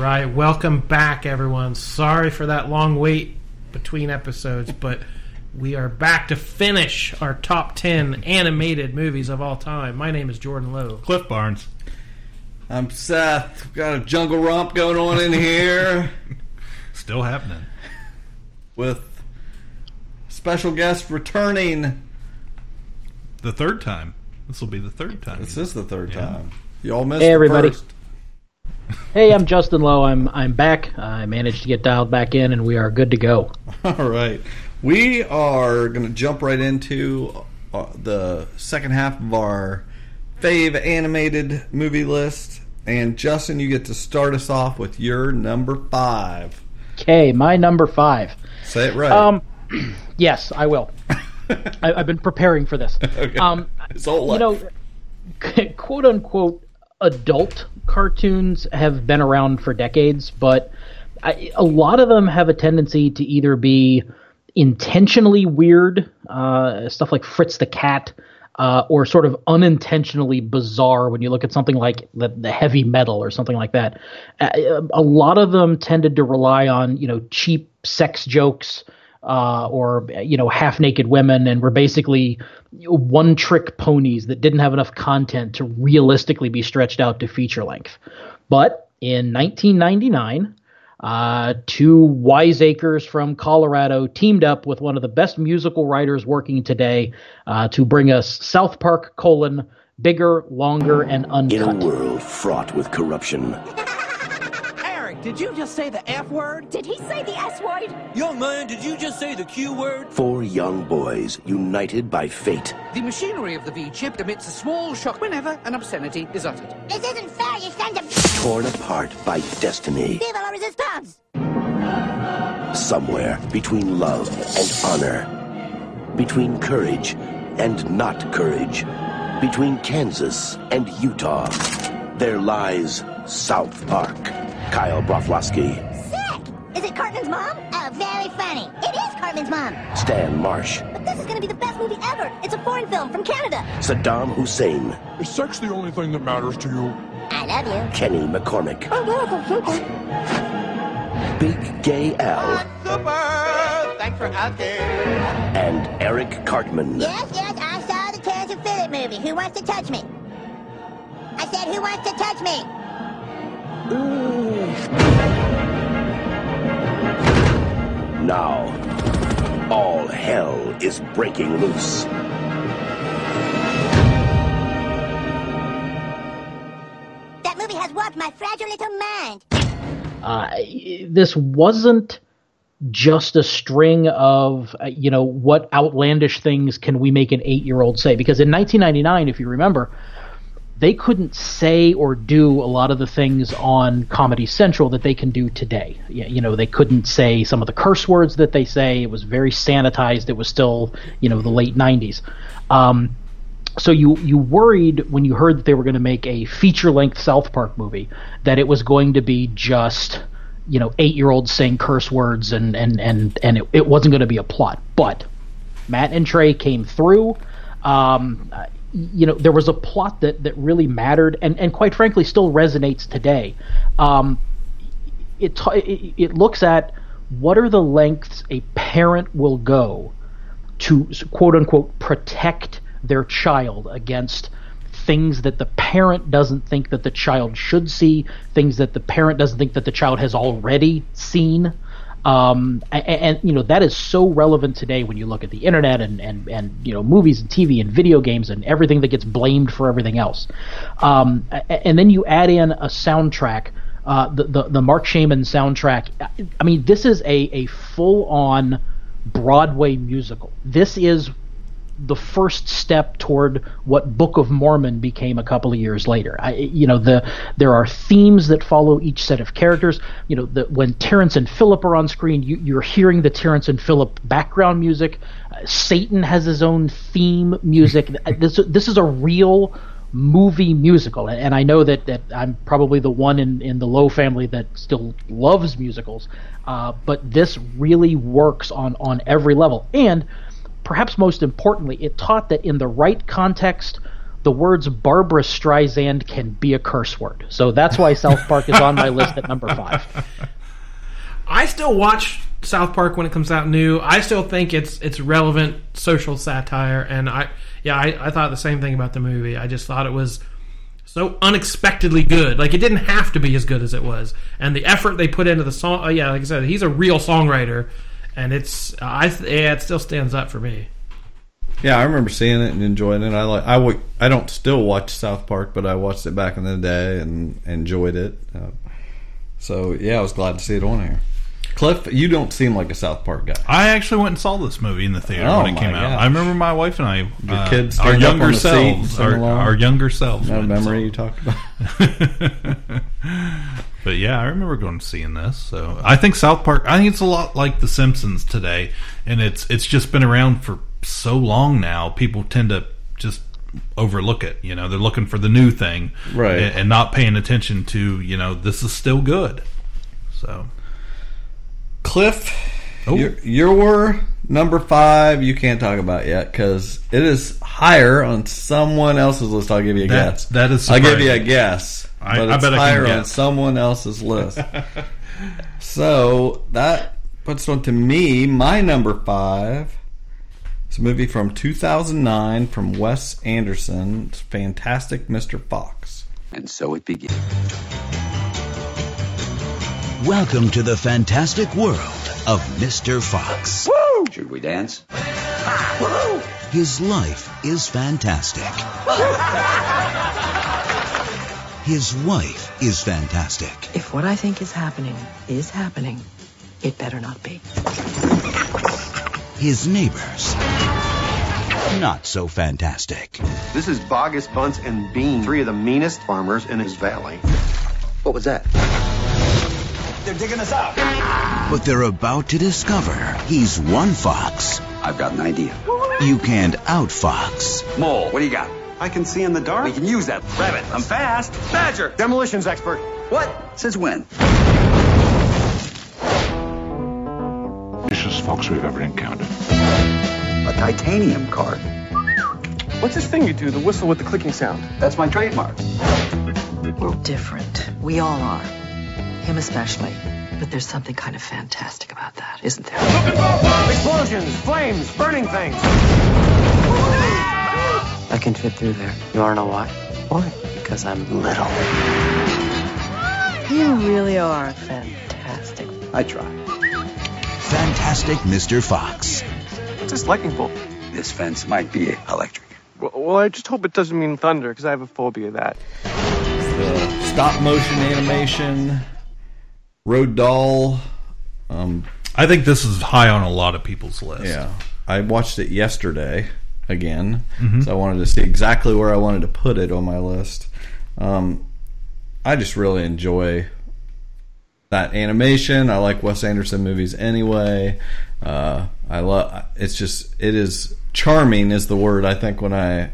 Right, welcome back, everyone. Sorry for that long wait between episodes, but we are back to finish our top 10 animated movies of all time. My name is Jordan Lowe. Cliff Barnes. I'm Seth. We've got a jungle romp going on in here Still happening. with special guest returning. The third time. This will be the third time. This is the third Yeah. time. Y'all missed Hey, the everybody. first. Hey, I'm Justin Lowe. I'm I'm back. I managed to get dialed back in, and we are good to go. All right. We are going to jump right into uh, the second half of our fave animated movie list. And Justin, you get to start us off with your number five. Okay, my number five. Say it right. Um, yes, I will. I, I've been preparing for this. Okay. Um, His whole you know, quote unquote adult cartoons have been around for decades, but I, a lot of them have a tendency to either be intentionally weird, uh, stuff like Fritz the Cat, uh, or sort of unintentionally bizarre when you look at something like the, the heavy metal or something like that. Uh, a lot of them tended to rely on, you know, cheap sex jokes uh, or you know half naked women and were basically one trick ponies that didn't have enough content to realistically be stretched out to feature length. But in 1999, uh, two wiseacres from Colorado teamed up with one of the best musical writers working today uh, to bring us South Park: colon bigger, longer, and uncut. In a world fraught with corruption, did you just say the F word? Did he say the S word? Young man, did you just say the Q word? four young boys united by fate The machinery of the V chip emits a small shock whenever an obscenity is uttered. This isn't fair, you sons of torn apart by destiny. Viva la resistance! Somewhere between love and honor, between courage and not courage, between Kansas and Utah, there lies South Park. Kyle Broflovsky, Sick! Is it Cartman's mom? Oh, very funny. It is Cartman's mom. Stan Marsh, But this is gonna be the best movie ever. It's a foreign film from Canada. Saddam Hussein, Is sex the only thing that matters to you? I love you. Kenny McCormick, Oh, love. Big Gay Al, Super! Thanks for asking. and Eric Cartman. Yes, yes, I saw the Terrance and Phillip movie. Who wants to touch me? I said, who wants to touch me? Now, all hell is breaking loose. That movie has warped my fragile little mind. uh, this wasn't just a string of uh, you know what outlandish things can we make an eight year old say because in 1999 if you remember they couldn't say or do a lot of the things on comedy central that they can do today you know they couldn't say some of the curse words that they say it was very sanitized it was still you know the late 90s um, so you you worried when you heard that they were going to make a feature length South Park movie that it was going to be just you know eight year olds saying curse words and and and and it, it wasn't going to be a plot. But Matt and Trey came through. Um, you know there was a plot that that really mattered and and quite frankly still resonates today. Um, it, it it looks at what are the lengths a parent will go to quote unquote protect their child against things that the parent doesn't think that the child should see, things that the parent doesn't think that the child has already seen. Um, and, and you know that is so relevant today when you look at the internet and, and, and you know movies and TV and video games and everything that gets blamed for everything else. Um, and then you add in a soundtrack, uh, the, the the Marc Shaiman soundtrack. I mean, this is a a full on Broadway musical. This is the first step toward what Book of Mormon became a couple of years later. I, you know, the there are themes that follow each set of characters. You know, the, when Terrance and Phillip are on screen, you, you're hearing the Terrance and Phillip background music. Uh, Satan has his own theme music. this this is a real movie musical and I know that, that I'm probably the one in, in the Lowe family that still loves musicals uh, but this really works on on every level and perhaps most importantly it taught that in the right context the words Barbra Streisand can be a curse word so that's why South Park is on my list at number five I still watch South Park when it comes out new. I still think it's it's relevant social satire, and I yeah I, I thought the same thing about the movie. I just thought it was so unexpectedly good. Like it didn't have to be as good as it was, and the effort they put into the song. Oh, yeah, like I said, he's a real songwriter, and it's I yeah it still stands up for me. Yeah, I remember seeing it and enjoying it. I like I w- I don't still watch South Park, but I watched it back in the day and enjoyed it. Uh, so yeah, I was glad to see it on here. Cliff, you don't seem like a South Park guy. I actually went and saw this movie in the theater Oh, when it came my out. gosh. I remember my wife and I, Your uh, kids our younger on the seat selves, our, our younger selves. That memory you talked about. But yeah, I remember going and seeing this. So I think South Park. I think it's a lot like The Simpsons today, and it's it's just been around for so long now. People tend to just overlook it. You know, they're looking for the new thing, Right. and, and not paying attention to you know this is still good. So Cliff, Oh. your, your number five you can't talk about yet because it is higher on someone else's list. I'll give you a That- guess. that is I'll give you a guess, I- but I it's bet I can higher on someone else's list. so that puts on to me my number five. It's a movie from 2009 from Wes Anderson. It's Fantastic Mr. Fox. And so it begins. Welcome to the fantastic world of Mr. Fox. Woo! Should we dance? His life is fantastic. His wife is fantastic. If what I think is happening is happening, it better not be. His neighbors, not so fantastic. This is Boggis Bunce and Bean, three of the meanest farmers in his valley. What was that? They're digging us out. But they're about to discover he's one fox I've got an idea. you can't outfox. Mole, what do you got? I can see in the dark. We can use that. Rabbit, I'm fast. Badger. Demolitions expert. What? Since when? Vicious fox we've ever encountered. A titanium card. What's this thing you do? The whistle with the clicking sound. That's my trademark. We're different. We all are. Him especially. But there's something kind of fantastic about that, isn't there? Explosions, flames, burning things. I can fit through there. You wanna know why? Why? Because I'm little. You really are fantastic. I try. Fantastic Mr. Fox. What's this lightning bolt? This fence might be electric. Well, well, I just hope it doesn't mean thunder, because I have a phobia of that. the stop motion animation, Roald Dahl. Um, I think this is high on a lot of people's list. yeah, I watched it yesterday again, Mhm. so I wanted to see exactly where I wanted to put it on my list. Um, I just really enjoy that animation. I like Wes Anderson movies anyway. Uh, I love. It's just it is charming is the word I think when I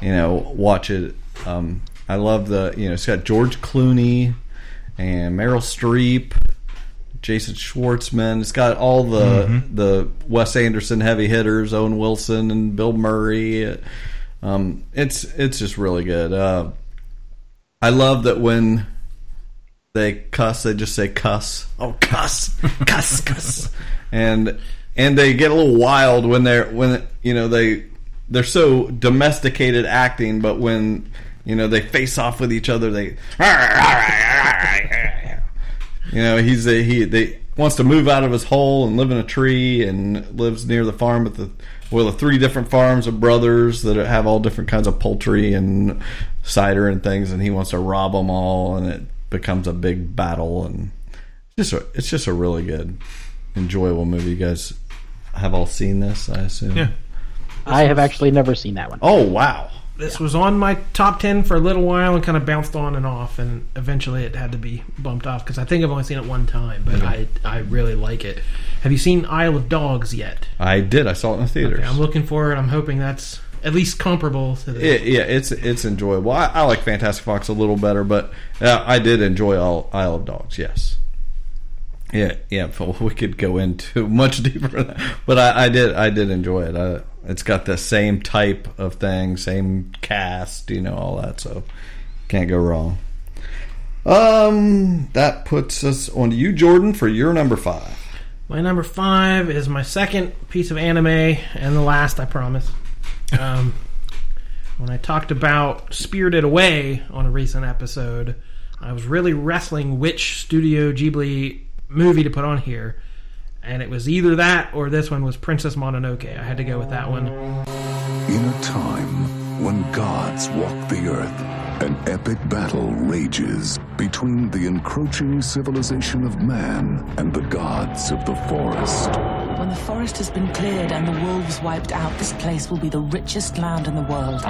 you know watch it. Um, I love the you know it's got George Clooney and Meryl Streep, Jason Schwartzman. It's got all the Mhm. the Wes Anderson heavy hitters, Owen Wilson and Bill Murray. Um, it's it's just really good. Uh, I love that when they cuss, they just say cuss. Oh, cuss, cuss, cuss, and and they get a little wild when they're when you know they they're so domesticated acting, but when you know they face off with each other, they you know he's a, he they wants to move out of his hole and live in a tree and lives near the farm with the well the three different farms of brothers that have all different kinds of poultry and cider and things and he wants to rob them all and it becomes a big battle and it's just a, it's just a really good enjoyable movie you guys have all seen this I assume Yeah. I have actually never seen that one. Oh wow! This was on my top ten for a little while and kind of bounced on and off, and eventually it had to be bumped off because I think I've only seen it one time, but I I really like it. Have you seen Isle of Dogs yet? I did. I saw it in the theaters. Okay, I'm looking for it. I'm hoping that's at least comparable to the. It, yeah, it's it's enjoyable. I, I like Fantastic Fox a little better, but uh, I did enjoy Isle, Isle of Dogs. Yes. Yeah, yeah. but We could go into much deeper, than that, but I, I did. I did enjoy it. I, it's got the same type of thing, same cast, you know, all that. So can't go wrong. Um, that puts us on to you, Jordan, for your number five. My number five is my second piece of anime and the last, I promise. Um, when I talked about Spirited Away on a recent episode, I was really wrestling which Studio Ghibli movie to put on here. And it was either that or this one was Princess Mononoke. I had to go with that one. In a time when gods walk the earth, an epic battle rages between the encroaching civilization of man and the gods of the forest. When the forest has been cleared and the wolves wiped out, this place will be the richest land in the world.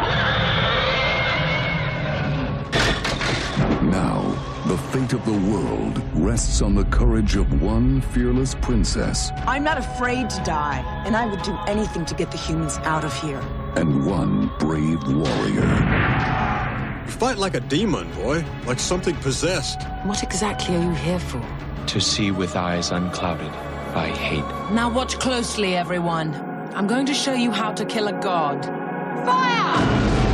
Now, the fate of the world rests on the courage of one fearless princess I'm not afraid to die, and I would do anything to get the humans out of here. and one brave warrior. You fight like a demon, boy. Like something possessed. What exactly are you here for? To see with eyes unclouded by hate. Now watch closely, everyone. I'm going to show you how to kill a god. Fire!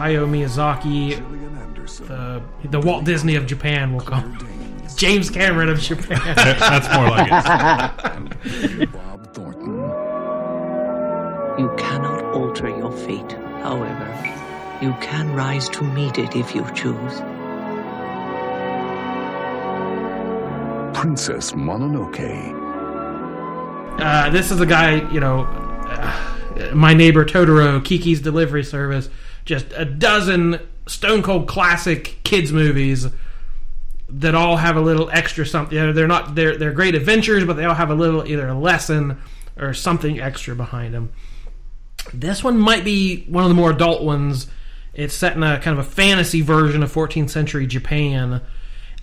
Hayao Miyazaki, the, the Walt Disney of Japan, will call James Cameron of Japan. That's more like it. Bob Thornton. You cannot alter your fate, however. You can rise to meet it if you choose. Princess Mononoke. Uh, this is a guy, you know, uh, my neighbor Totoro, Kiki's Delivery Service, just a dozen stone cold classic kids movies that all have a little extra something. They're not they're they're great adventures, but they all have a little either a lesson or something extra behind them. This one might be one of the more adult ones. It's set in a kind of a fantasy version of 14th century Japan,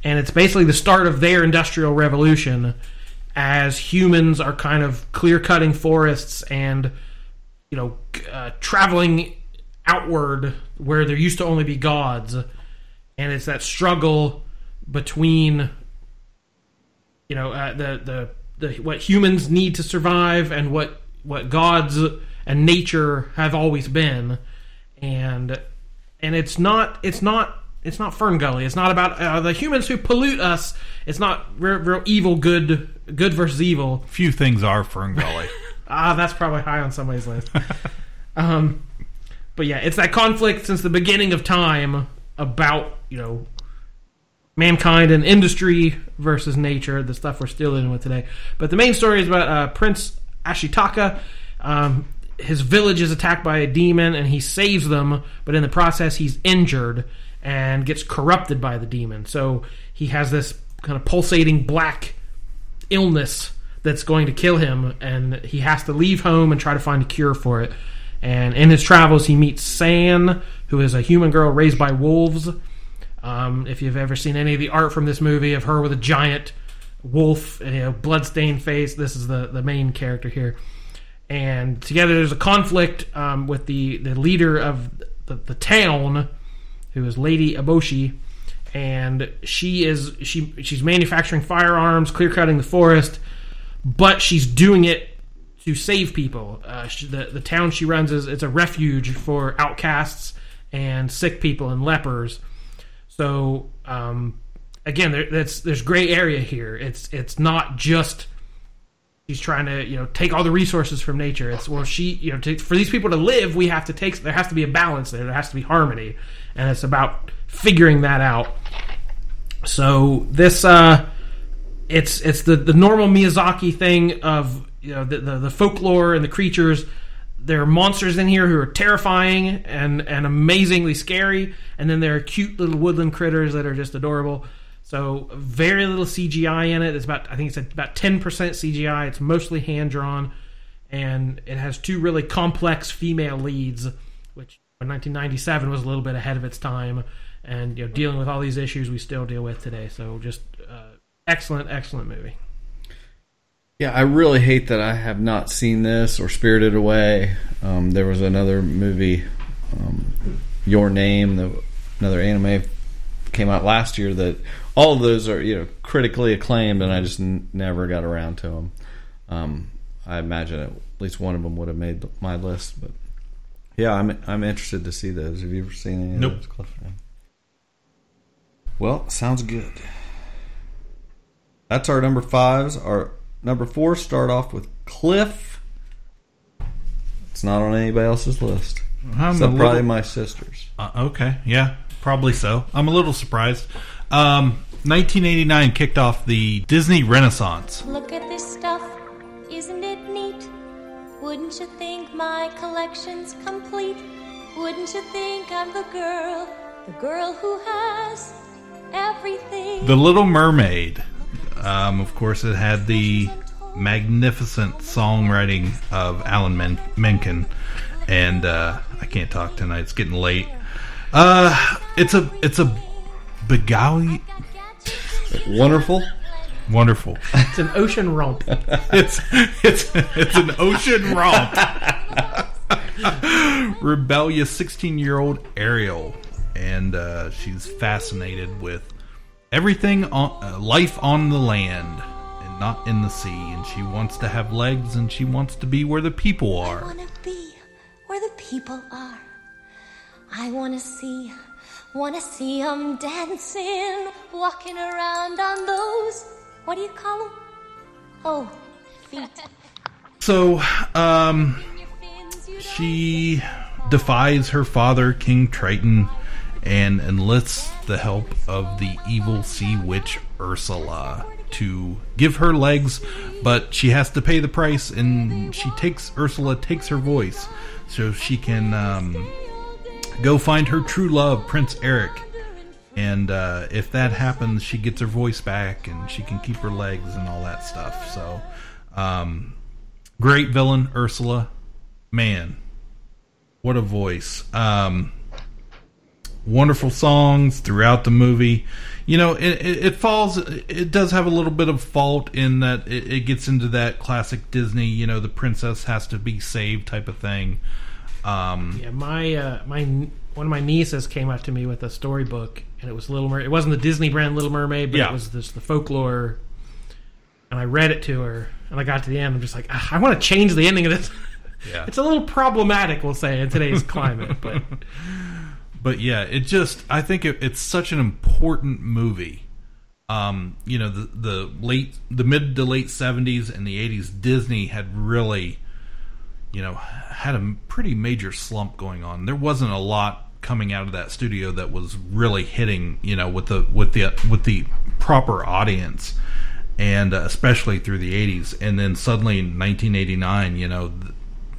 and it's basically the start of their industrial revolution as humans are kind of clear cutting forests and you know uh, traveling outward where there used to only be gods and it's that struggle between you know uh, the, the the what humans need to survive and what what gods and nature have always been and and it's not it's not it's not Fern Gully. It's not about uh, the humans who pollute us. It's not real, real evil, good, good versus evil. Few things are Fern Gully. Ah, that's probably high on somebody's list. um, but yeah, it's that conflict since the beginning of time about you know mankind and industry versus nature, the stuff we're still dealing with today. But the main story is about uh, Prince Ashitaka. Um, his village is attacked by a demon, and he saves them, but in the process, he's injured and gets corrupted by the demon. So he has this kind of pulsating black illness that's going to kill him, and he has to leave home and try to find a cure for it. And in his travels, he meets San, who is a human girl raised by wolves. Um, if you've ever seen any of the art from this movie of her with a giant wolf, you know, bloodstained face, this is the the main character here. And together, there's a conflict um, with the the leader of the, the town, who is Lady Eboshi, and she is she she's manufacturing firearms, clear cutting the forest, but she's doing it to save people. Uh, she, the the town she runs is it's a refuge for outcasts and sick people and lepers. So um, again, there, that's there's gray area here. It's it's not just she's trying to you know take all the resources from nature. It's well she you know to, for these people to live, we have to take there has to be a balance there. There has to be harmony, and it's about figuring that out. So this uh, it's it's the the normal Miyazaki thing of you know the, the the folklore and the creatures. There are monsters in here who are terrifying and and amazingly scary, and then there are cute little woodland critters that are just adorable. So very little CGI in it. It's about I think it's about ten percent CGI. It's mostly hand drawn, and it has two really complex female leads, which in 1997 was a little bit ahead of its time, and you know dealing with all these issues we still deal with today. So just uh, excellent, excellent movie. Yeah, I really hate that I have not seen this or Spirited Away. Um, there was another movie, um, Your Name, the, another anime came out last year that all of those are you know critically acclaimed, and I just n- never got around to them. Um, I imagine at least one of them would have made my list, but yeah, I'm I'm interested to see those. Have you ever seen any Nope. of those? Well, sounds good. That's our number fives. Our number four start off with Cliff. It's not on anybody else's list. I'm Except a probably little- my sister's. Uh, okay, yeah, probably so. I'm a little surprised. Um, 1989 kicked off the Disney Renaissance. Look at this stuff, isn't it neat? Wouldn't you think my collection's complete? Wouldn't you think I'm the girl, the girl who has everything? The Little Mermaid. Um, of course, it had the magnificent songwriting of Alan Men- Menken, and uh, I can't talk tonight. It's getting late. Uh, it's a it's a begawi. Wonderful. Wonderful. It's an ocean romp. it's it's it's an ocean romp. Rebellious sixteen-year-old Ariel, and uh, she's fascinated with everything on uh, life on the land and not in the sea. And she wants to have legs, and she wants to be where the people are I wanna be where the people are. I wanna see, wanna see 'em dancing, walking around on those, what do you call 'em? Oh, feet. So, um, she defies her father, King Triton, and enlists the help of the evil sea witch Ursula to give her legs, but she has to pay the price, and she takes Ursula takes her voice so she can um, go find her true love, Prince Eric. And uh, if that happens, she gets her voice back, and she can keep her legs and all that stuff. So, um, great villain Ursula, man, what a voice! Um, wonderful songs throughout the movie. You know, it, it, it falls. It does have a little bit of fault in that it, it gets into that classic Disney. You know, the princess has to be saved type of thing. Um, Yeah, my uh, my one of my nieces came up to me with a storybook, and it was Little Mer. It wasn't the Disney brand Little Mermaid, but Yeah. it was this the folklore. And I read it to her, and I got to the end. I'm just like, "Ah, I want to change the ending of this. Yeah. it's a little problematic, we'll say, in today's climate. But but yeah, it just I think it, it's such an important movie. Um, you know, the the late the mid to late seventies and the eighties, Disney had really, you know, had a pretty major slump going on. There wasn't a lot coming out of that studio that was really hitting, you know, with the with the with the proper audience, and uh, especially through the eighties. And then suddenly in nineteen eighty nine, you know.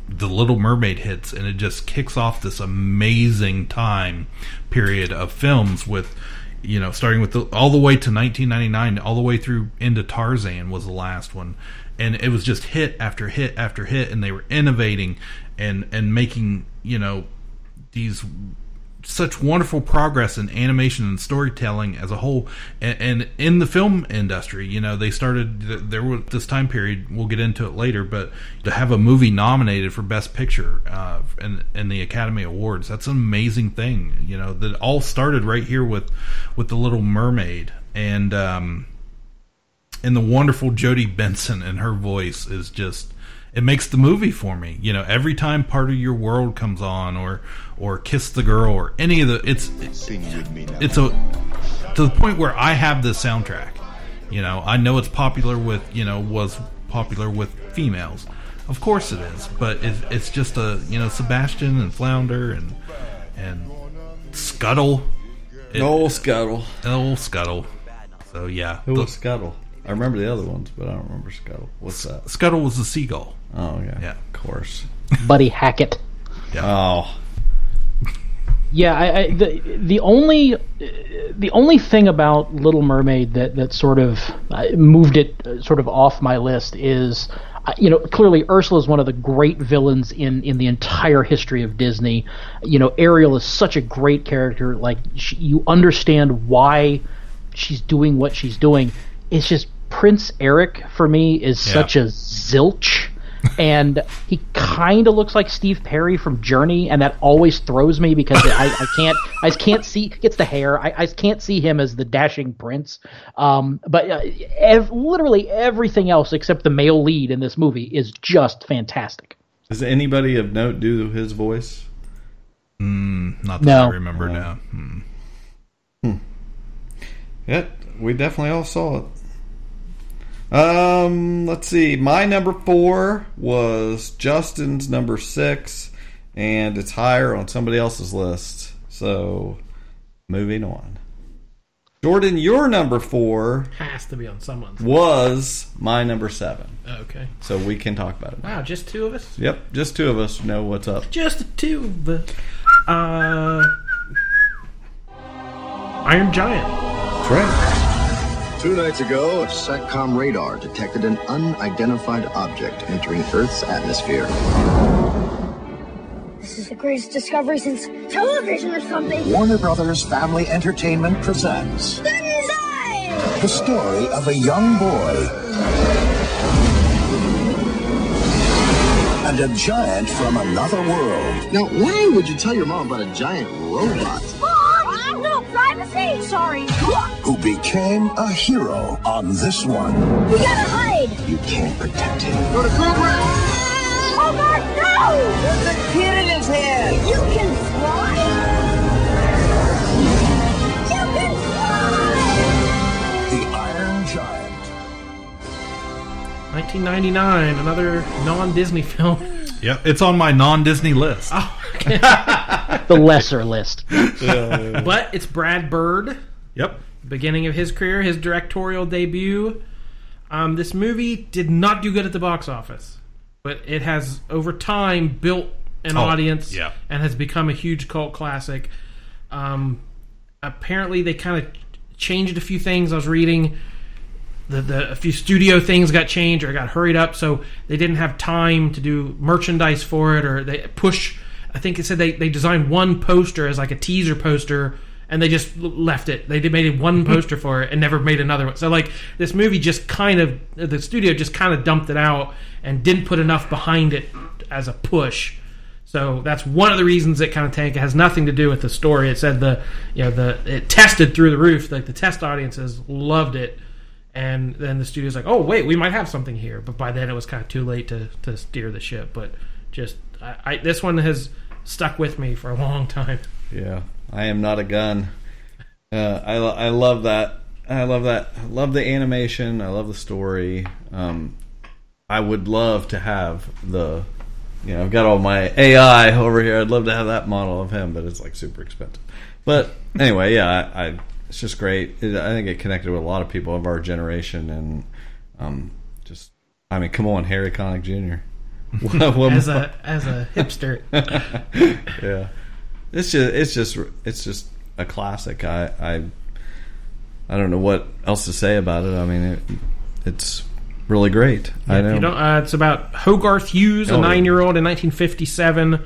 Th- the Little Mermaid hits, and it just kicks off this amazing time period of films with, you know, starting with the, all the way to 1999, all the way through into Tarzan was the last one, and it was just hit after hit after hit, and they were innovating and and making you know these such wonderful progress in animation and storytelling as a whole. And, and in the film industry you know they started there was this time period we'll get into it later but to have a movie nominated for best picture uh in, in the academy awards that's an amazing thing you know that all started right here with with the little mermaid. And um and the wonderful Jodi Benson and her voice is just it makes the movie for me. You know, every time part of your world comes on or or Kiss the Girl or any of the it's it's a to the point where I have the soundtrack. You know, I know it's popular with, you know, was popular with females. Of course it is, but it, it's just a, you know, Sebastian and Flounder and and Scuttle. Old Scuttle. Old Scuttle. So yeah. Who the- was Scuttle? I remember the other ones, but I don't remember Scuttle. What's that? Scuttle was the seagull. Oh yeah, Yeah. of course. Buddy Hackett. Oh, Yeah, I, I, the the only the only thing about Little Mermaid that that sort of uh, moved it uh, sort of off my list is. uh, You know, clearly Ursula is one of the great villains in, in the entire history of Disney. You know, Ariel is such a great character. Like, she, you understand why she's doing what she's doing. It's just Prince Eric for me is Yeah. such a zilch, and he kind of looks like Steve Perry from Journey, and that always throws me because I, I can't I just can't see gets the hair. I, I just can't see him as the dashing prince. Um, but uh, ev- literally everything else except the male lead in this movie is just fantastic. does anybody of note do his voice? Mm, not that No. I remember now. Hmm. Yeah, we definitely all saw it. Um, let's see. My number four was Justin's number six, and it's higher on somebody else's list. So, moving on. Jordan, your number four Has to be on someone's. was my number seven. Okay. So we can talk about it. Wow, just two of us? Yep, just two of us know what's up. Just the two of us. Uh, Iron Giant. That's right. Two nights ago, a SATCOM radar detected an unidentified object entering Earth's atmosphere. This is the greatest discovery since television or something. Warner Brothers Family Entertainment presents Banzai! the story of a young boy and a giant from another world. Now, why would you tell your mom about a giant robot Mom, no privacy! Sorry. who became a hero on this one? We gotta hide! You can't protect him. Go to Cobra! Oh my God, no! There's a kid in his hand! You can fly! You can fly! The Iron Giant. 1999, another non-Disney film. Yep, it's on my non-Disney list. The lesser list. but it's Brad Bird. Yep. Beginning of his career, his directorial debut. Um, this movie did not do good at the box office, but it has over time built an Oh, audience yeah. and has become a huge cult classic. Um, apparently, they kind of changed a few things. I was reading the, the a few studio things got changed or got hurried up, so they didn't have time to do merchandise for it, or they push. I think it said they, they designed one poster as like a teaser poster, and they just left it. They made one mm-hmm. poster for it and never made another one. So like this movie just kind of the studio just kind of dumped it out and didn't put enough behind it as a push. So that's one of the reasons it kind of tanked. It has nothing to do with the story. It said the you know the it tested through the roof. Like the test audiences loved it, and then the studio's like, oh wait, we might have something here. But by then it was kind of too late to to steer the ship. But just I, I this one has stuck with me for a long time. Yeah, I am not a gun. Uh, I I love that. I love that. I love the animation. I love the story. Um, I would love to have the, you know, I've got all my AI over here. I'd love to have that model of him, but it's like super expensive. But anyway, yeah, I, I it's just great. It, I think it connected with a lot of people of our generation, and um, just I mean, come on, Harry Connick Jr. As a as a hipster. yeah, it's just it's just it's just a classic. I I I don't know what else to say about it. I mean, it, it's really great. I know. You don't, uh, it's about Hogarth Hughes, Oh, a nine-year-old in 1957, uh,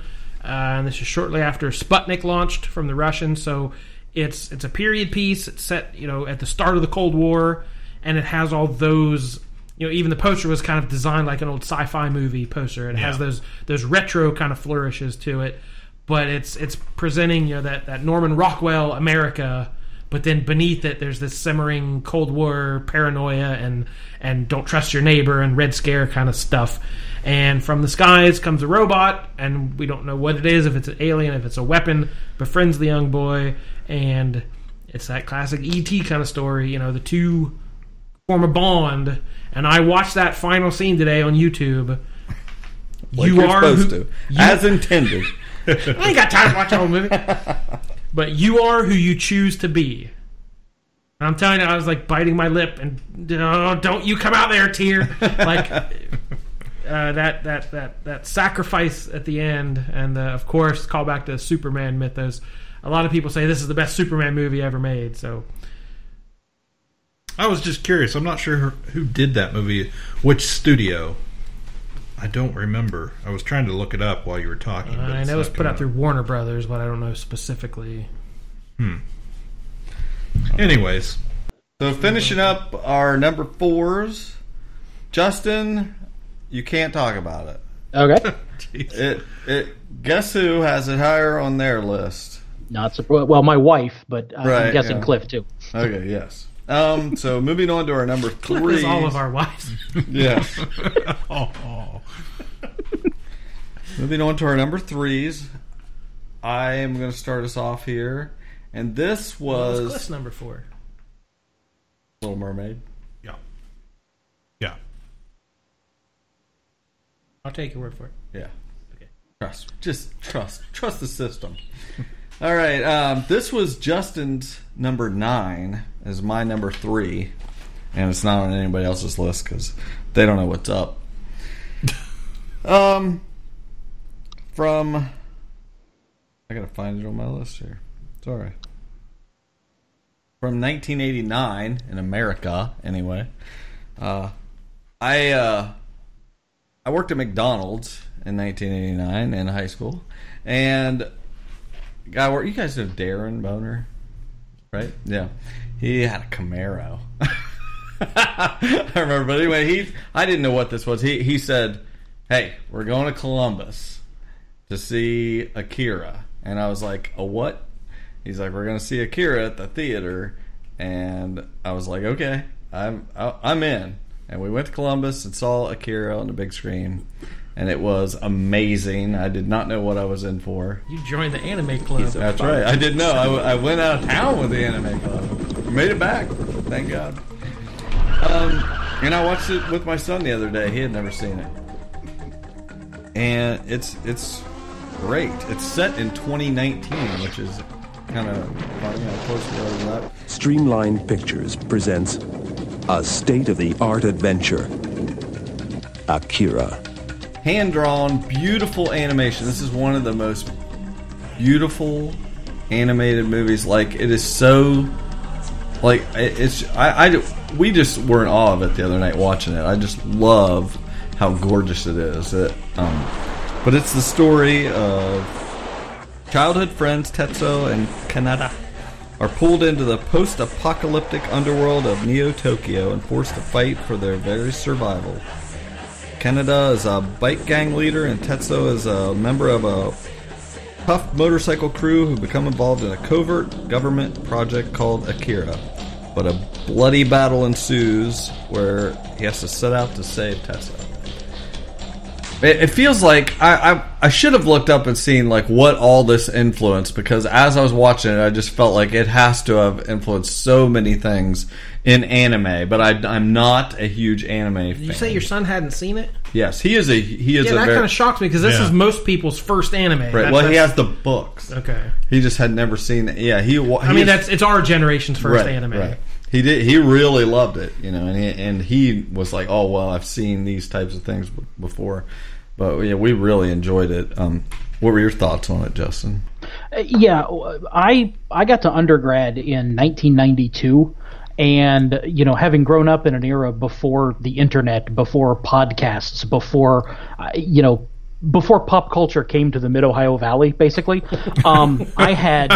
and this is shortly after Sputnik launched from the Russians. So it's it's a period piece. It's set you know at the start of the Cold War, and it has all those. You know, even the poster was kind of designed like an old sci-fi movie poster. It has those those retro kind of flourishes to it, but it's it's presenting you know that that Norman Rockwell America but then beneath it there's this simmering cold war paranoia and and don't trust your neighbor and red scare kind of stuff and from the skies comes a robot and we don't know what it is if it's an alien if it's a weapon befriends the young boy and it's that classic et kind of story you know the two form a bond and i watched that final scene today on youtube Like you're supposed to, you- as intended. I ain't got time to watch the whole movie. But you are who you choose to be. I'm telling you, I was like biting my lip and no, don't you come out there, tear. like uh, that that that that sacrifice at the end, and uh, of course, call back to Superman mythos. A lot of people say this is the best Superman movie ever made. So I was just curious. I'm not sure who, did that movie, which studio. I don't remember. I was trying to look it up while you were talking. but I know it's not put out coming through Warner Brothers, but I don't know specifically. Hmm. Anyways, So finishing up our number fours, Justin, you can't talk about it. Okay. It it guess who has it higher on their list? Not surprised. Well, my wife, but uh, Right, I'm guessing yeah. Cliff too. Okay, yes. Um, so moving on to our number Cliff three. is all of our wives. Yes. oh. Moving on to our number threes. I am going to start us off here, and this What's was Cliff's number four? Little Mermaid. Yeah. Yeah. I'll take your word for it. Yeah. Okay. Trust. Just trust. Trust the system. All right. Um, this was Justin's number nine is my number three, and it's not on anybody else's list because they don't know what's up. um, from I gotta find it on my list here. Sorry. From 1989 in America, anyway. Uh, I uh, I worked at McDonald's in 1989 in high school, and guy work. You guys know Darren Boner, right? Yeah, he had a Camaro. I remember, but anyway, he I didn't know what this was. He he said, "Hey, we're going to Columbus to see Akira," and I was like, "A what?" He's like, "We're going to see Akira at the theater," and I was like, "Okay, I'm I- I'm in." And we went to Columbus and saw Akira on the big screen, and it was amazing. I did not know what I was in for. You joined the anime club. That's right. I didn't know. I went out of town with the anime club. Made it back. Thank God. Um, and I watched it with my son the other day. He had never seen it, and it's it's great. It's set in 2019, which is kind of funny how close we are to that. Streamline Pictures presents a state of the art adventure Akira. hand drawn, beautiful animation. This is one of the most beautiful animated movies. Like it is so, like it's. I, I we just were in awe of it the other night watching it. I just love how gorgeous it is. It, um, but it's the story of childhood friends Tetsuo and Kaneda are pulled into the post-apocalyptic underworld of Neo Tokyo and forced to fight for their very survival. Kaneda is a bike gang leader, and Tetsuo is a member of a tough motorcycle crew who become involved in a covert government project called Akira. But a bloody battle ensues where he has to set out to save Tetsuo. It, it feels like I, I I should have looked up and seen like what all this influenced because as I was watching it, I just felt like it has to have influenced so many things in anime. But I, I'm not a huge anime Did fan. you say your son hadn't seen it? Yes, he is a he is yeah, a that very kind of shocked me because this Yeah. is most people's first anime. right. That- well, he has the books. Okay. He just had never seen it. Yeah, he. wa- I mean, is- that's it's our generation's first right, anime. Right. He did. He really loved it, you know, and he, and he was like, "Oh well, I've seen these types of things before," but yeah, we really enjoyed it. Um, what were your thoughts on it, Justin? Uh, yeah, I I got to undergrad in 1992, and you know, having grown up in an era before the internet, before podcasts, before uh, you know, before pop culture came to the Mid Ohio Valley, basically, um, I had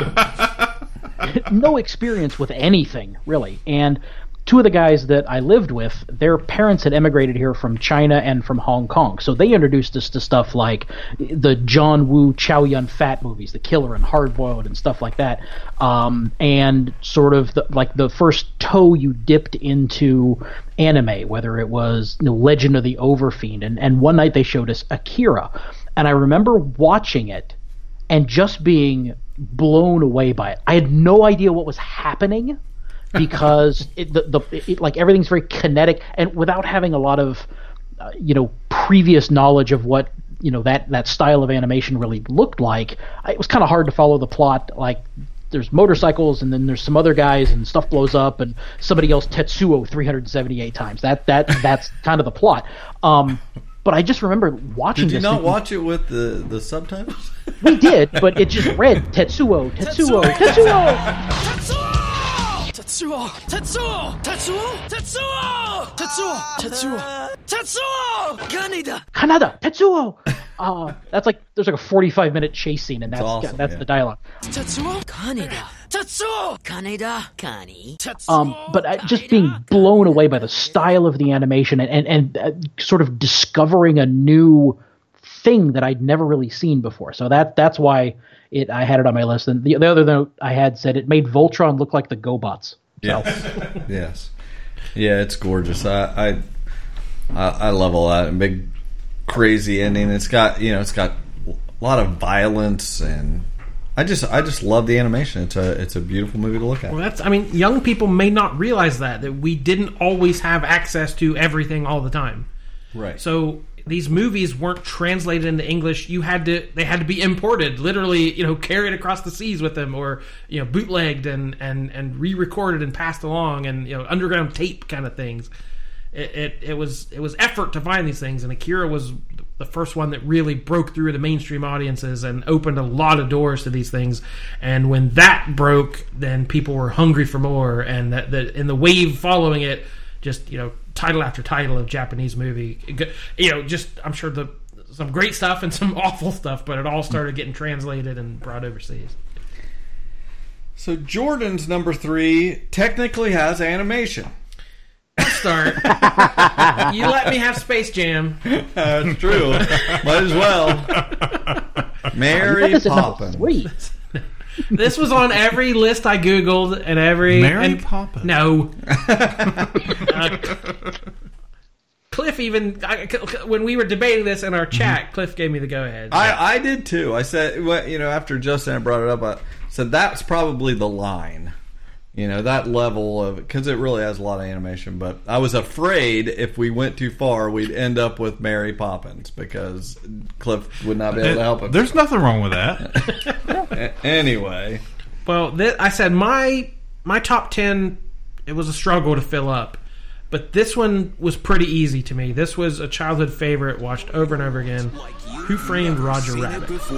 no experience with anything really, and. Two of the guys that I lived with, their parents had emigrated here from China and from Hong Kong. So they introduced us to stuff like the John Woo Chow Yun Fat movies, The Killer and Hard Boiled and stuff like that. Um, and sort of the, like the first toe you dipped into anime, whether it was you know, Legend of the Overfiend. And, and one night they showed us Akira. And I remember watching it and just being blown away by it. I had no idea what was happening because it, the, the it, like everything's very kinetic and without having a lot of uh, you know previous knowledge of what you know that that style of animation really looked like it was kind of hard to follow the plot like there's motorcycles and then there's some other guys and stuff blows up and somebody else Tetsuo 378 times. That that that's kind of the plot. Um, but I just remember watching Did you this. not thinking, watch it with the the subtitles? We did, but it just read Tetsuo, Tetsuo, Tetsuo. Tetsuo! Tetsuo! Tetsuo! Tetsuo! Tetsuo! Tetsuo! Tetsuo! Tetsuo, Kaneda! Kanada, Tetsuo. Uh, that's like there's like a 45 minute chase scene, and that's awesome, that's yeah. the dialogue. Tetsuo! Kaneda! Tetsuo! Kaneda! Kani! Um, but I, just being blown away by the style of the animation and and, and uh, sort of discovering a new thing that I'd never really seen before. So that that's why it I had it on my list. And the, the other note I had said it made Voltron look like the GoBots. Yeah. yes. Yeah, it's gorgeous. I, I I I love all that. And big crazy ending. It's got you know, it's got a lot of violence and I just I just love the animation. It's a it's a beautiful movie to look at. Well, that's. I mean, young people may not realize that that we didn't always have access to everything all the time. Right. So these movies weren't translated into English. You had to. They had to be imported, literally. You know, carried across the seas with them, or you know, bootlegged and and and re-recorded and passed along, and you know, underground tape kind of things. It, it it was it was effort to find these things, and Akira was the first one that really broke through the mainstream audiences and opened a lot of doors to these things. And when that broke, then people were hungry for more, and that, that in the wave following it, just you know, title after title of Japanese movie, you know, just I'm sure the some great stuff and some awful stuff, but it all started getting translated and brought overseas. So Jordan's number three technically has animation. Start. you let me have Space Jam. That's true. Might as well. Mary this is Poppins. Three. This was on every list I googled and every Mary and, Poppins. No. Uh, Cliff even I, when we were debating this in our chat, Cliff gave me the go ahead. I, I did too. I said, well, you know, after Justin had brought it up, I said that's probably the line. You know, that level of because it really has a lot of animation. But I was afraid if we went too far, we'd end up with Mary Poppins because Cliff would not be able to help him. There's nothing wrong with that. Anyway, Well, th- I said my my top ten. It was a struggle to fill up, but this one was pretty easy to me. This was a childhood favorite, watched over and over again. Who framed Roger Seen it Rabbit? before.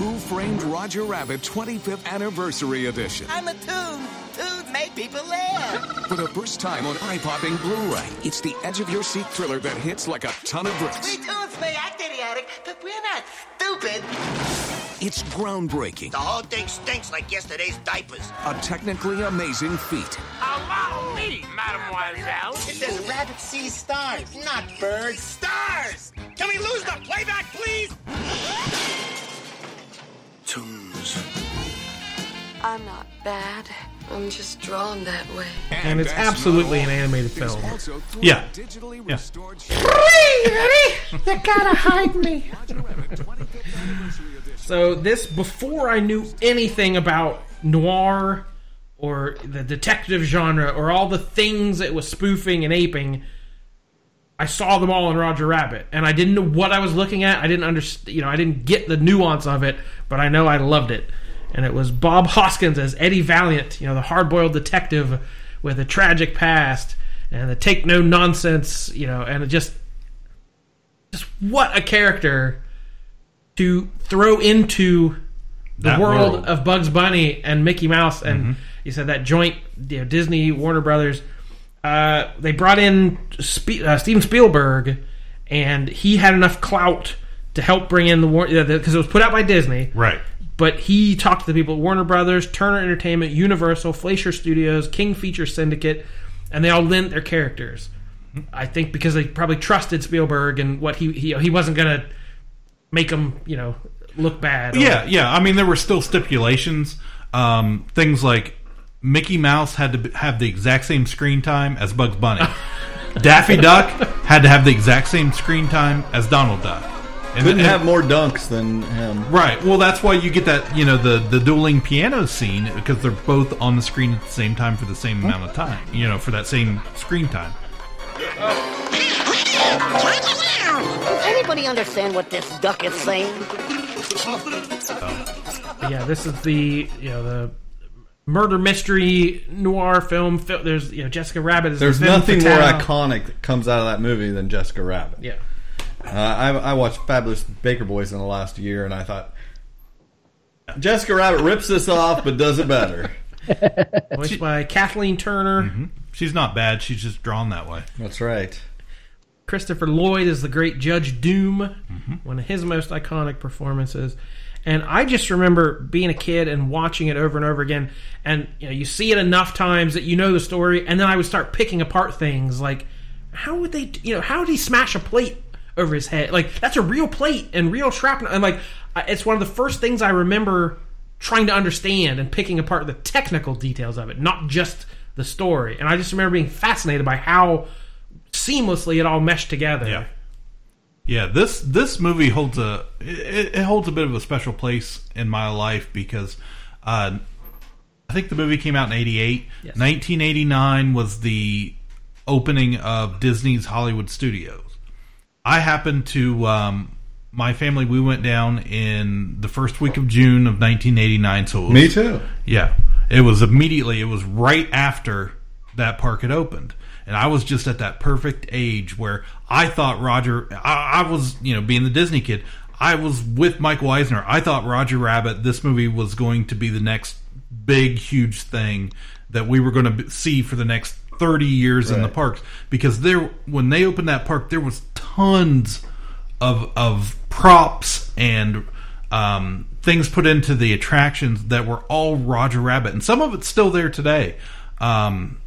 Who Framed Roger Rabbit 25th Anniversary Edition. I'm a toon. Toons make people laugh. For the first time on eye-popping Blu-ray, it's the edge-of-your-seat thriller that hits like a ton of bricks. We toons may act idiotic, but we're not stupid. It's groundbreaking, The whole thing stinks like yesterday's diapers. a technically amazing feat, Allow me, mademoiselle. It says rabbit sees stars, not birds. Stars! Can we lose the playback, please? Toons. I'm not bad. I'm just drawn that way. And it's absolutely an animated film. Yeah. Yeah. You gotta hide me. So this before I knew anything about noir or the detective genre or all the things it was spoofing and aping. I saw them all in Roger Rabbit, and I didn't know what I was looking at. I didn't understand, you know, I didn't get the nuance of it, but I know I loved it. And it was Bob Hoskins as Eddie Valiant, you know, the hard-boiled detective with a tragic past and the take no nonsense, you know, and it just just what a character to throw into the world, world. of Bugs Bunny and Mickey Mouse, and Mhm. you said that joint, you know, Disney Warner Brothers. Uh, they brought in Spe- uh, Steven Spielberg, and he had enough clout to help bring in the Warner because it was put out by Disney, Right. But he talked to the people at Warner Brothers, Turner Entertainment, Universal, Fleischer Studios, King Feature Syndicate, and they all lent their characters. I think because they probably trusted Spielberg and what he he, he wasn't gonna make them you know look bad. or- Yeah, yeah. I mean, there were still stipulations. Um, things like Mickey Mouse had to have the exact same screen time as Bugs Bunny. Daffy Duck had to have the exact same screen time as Donald Duck. couldn't have more dunks than him. Right. Well, that's why you get that, you know, the the dueling piano scene because they're both on the screen at the same time for the same hmm. amount of time. You know, for that same screen time. Does anybody understand what this duck is saying? yeah, this is the you know the murder mystery noir film. fil- There's you know Jessica Rabbit. Is There's the femme nothing more iconic that comes out of that movie than Jessica Rabbit. Yeah. Uh, I, I watched Fabulous Baker Boys in the last year, and I thought Jessica Rabbit rips this off, but does it better. Voiced by Kathleen Turner. Mm-hmm. She's not bad. She's just drawn that way. That's right. Christopher Lloyd is the great Judge Doom, Mm-hmm. one of his most iconic performances. And I just remember being a kid and watching it over and over again. And you know, you see it enough times that you know the story, and then I would start picking apart things like, how would they, you know, how did he smash a plate over his head? Like that's a real plate and real shrapnel. And like, it's one of the first things I remember trying to understand and picking apart the technical details of it, not just the story. And I just remember being fascinated by how seamlessly it all meshed together. Yeah. Yeah, this this movie holds a it, it holds a bit of a special place in my life because uh, I think the movie came out in '88. Yes. 1989 was the opening of Disney's Hollywood Studios. I happened to um, my family. We went down in the first week of June of 1989. So it was, Me too. Yeah, it was immediately. It was right after that park had opened, and I was just at that perfect age where I thought Roger. I, I was, you know, being the Disney kid. I was with Michael Eisner. I thought Roger Rabbit. This movie was going to be the next big, huge thing that we were going to see for the next thirty years in the parks because there, when they opened that park, there was tons of of props and um, things put into the attractions that were all Roger Rabbit, and some of it's still there today. Um,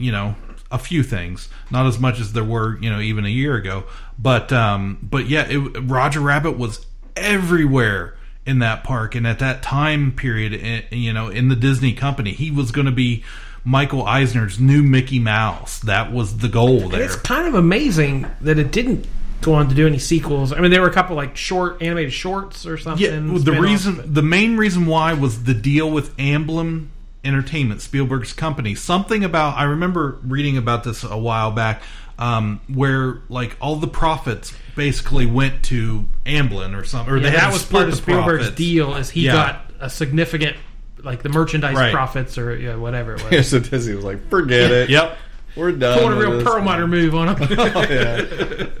you know, a few things, not as much as there were, you know, even a year ago. But um, but yeah, it, Roger Rabbit was everywhere in that park, and at that time period, eh, you know, in the Disney company, he was going to be. Michael Eisner's new Mickey Mouse. That was the goal And there. it's kind of amazing that it didn't go on to do any sequels. I mean, there were a couple like short animated shorts or something. Yeah, the reason, the main reason why was the deal with Amblin Entertainment, Spielberg's company. Something about I remember reading about this a while back, um, where like all the profits basically went to Amblin or something, or Yeah, they that was part of Spielberg's profits. deal. Is he Yeah. got a significant like the merchandise Right. profits or yeah, whatever it was. Yeah, so Disney was like, forget it. Yep. We're done. Pulled a real this. Perlmutter move on him. Oh, yeah.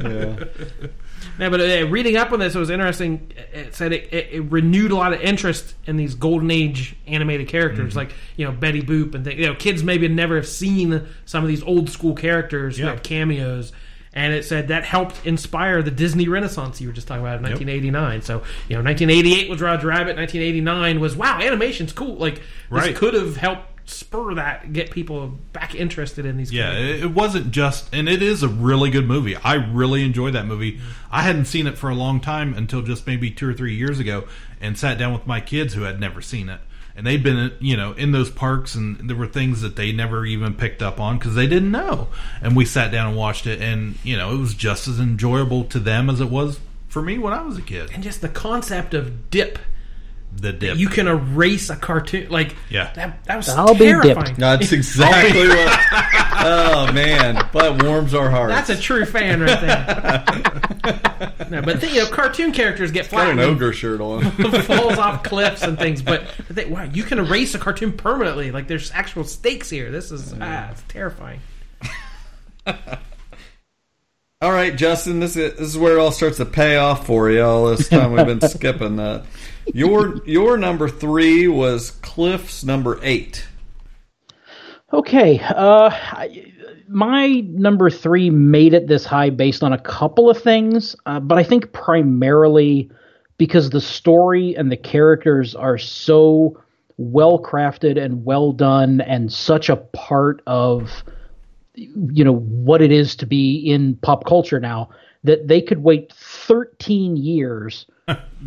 Yeah. No, but uh, reading up on this, it was interesting. It said it, it, it renewed a lot of interest in these golden age animated characters, Mhm. like you know Betty Boop and things. You know, kids maybe never have seen some of these old school characters who Yeah. had cameos. And it said that helped inspire the Disney Renaissance you were just talking about in Yep. 1989. So, you know, 1988 was Roger Rabbit. 1989 was wow, animation's cool. Like this Right. could have helped spur that, get people back interested in these. Yeah, it, it wasn't just, and it is a really good movie. I really enjoyed that movie. Mm-hmm. I hadn't seen it for a long time until just maybe two or three years ago, and sat down with my kids who had never seen it, and they'd been, you know, in those parks, and there were things that they never even picked up on because they didn't know. And we sat down and watched it, and you know, it was just as enjoyable to them as it was for me when I was a kid. and just the concept of dip. The dip. You can erase a cartoon like Yeah. That, that was I'll be dipped. terrifying. That's exactly what. Oh man, but warms our hearts. That's a true fan right there. no, but you know, cartoon characters get got an ogre shirt on. falls off cliffs and things. But they, wow, you can erase a cartoon permanently. Like there's actual stakes here. This is ah, it's terrifying. All right, Justin, this is, this is where it all starts to pay off for you. All this time we've been skipping that. Your your number three was Cliff's number eight. Okay, uh, my number three made it this high based on a couple of things, uh, but I think primarily because the story and the characters are so well crafted and well done, and such a part of you know what it is to be in pop culture now that they could wait 13 years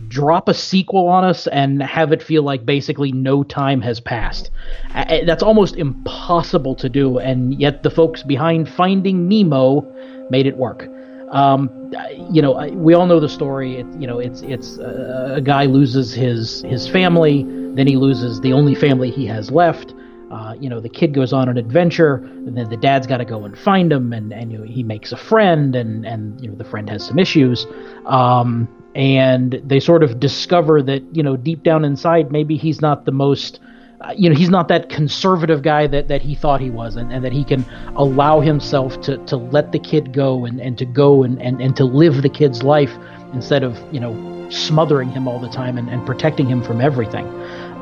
drop a sequel on us and have it feel like basically no time has passed. That's almost impossible to do and yet the folks behind finding nemo made it work. Um, you know we all know the story. It, you know it's it's uh, a guy loses his his family then he loses the only family he has left. Uh, you know, the kid goes on an adventure, and then the dad's got to go and find him, and, and you know, he makes a friend, and, and you know, the friend has some issues. Um, and they sort of discover that, you know, deep down inside, maybe he's not the most uh, you know he's not that conservative guy that, that he thought he was and, and that he can allow himself to, to let the kid go and, and to go and, and, and to live the kid's life instead of you know smothering him all the time and, and protecting him from everything.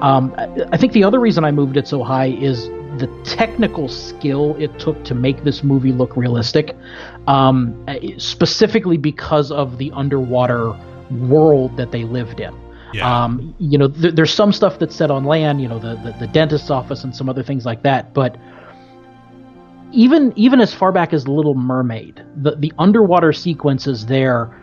Um, I, think the other reason i moved it so high is the technical skill it took to make this movie look realistic um, specifically because of the underwater world that they lived in Yeah. um, you know, th- there's some stuff that's said on land, you know, the, the the dentist's office and some other things like that. But even even as far back as Little Mermaid, the the underwater sequences there,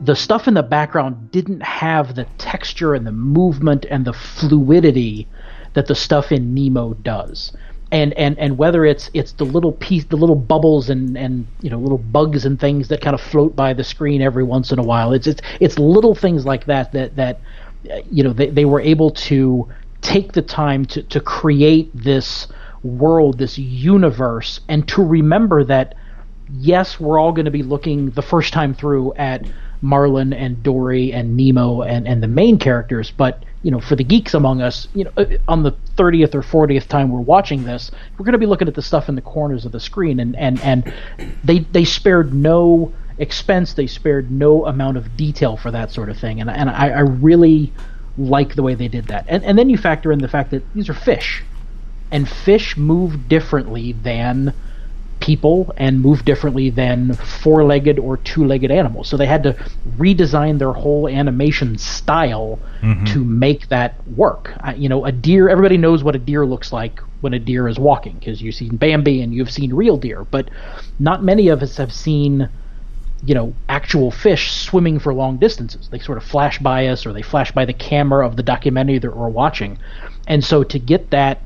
the stuff in the background didn't have the texture and the movement and the fluidity that the stuff in Nemo does. And, and and whether it's it's the little piece the little bubbles and and you know little bugs and things that kind of float by the screen every once in a while. It's it's it's little things like that that that you know they, they were able to take the time to to create this world this universe and to remember that yes, we're all going to be looking the first time through at Marlin and Dory and Nemo and, and the main characters, but you know, for the geeks among us, you know, on the 30th or 40th time we're watching this, we're going to be looking at the stuff in the corners of the screen, and and and they they spared no expense, they spared no amount of detail for that sort of thing, and and I, I really like the way they did that, and and then you factor in the fact that these are fish, and fish move differently than people and move differently than four-legged or two-legged animals. So they had to redesign their whole animation style Mhm. to make that work. I, you know, a deer. Everybody knows what a deer looks like when a deer is walking because you've seen Bambi and you've seen real deer, but not many of us have seen. You know, actual fish swimming for long distances. They sort of flash by us, or they flash by the camera of the documentary that we're watching, and so to get that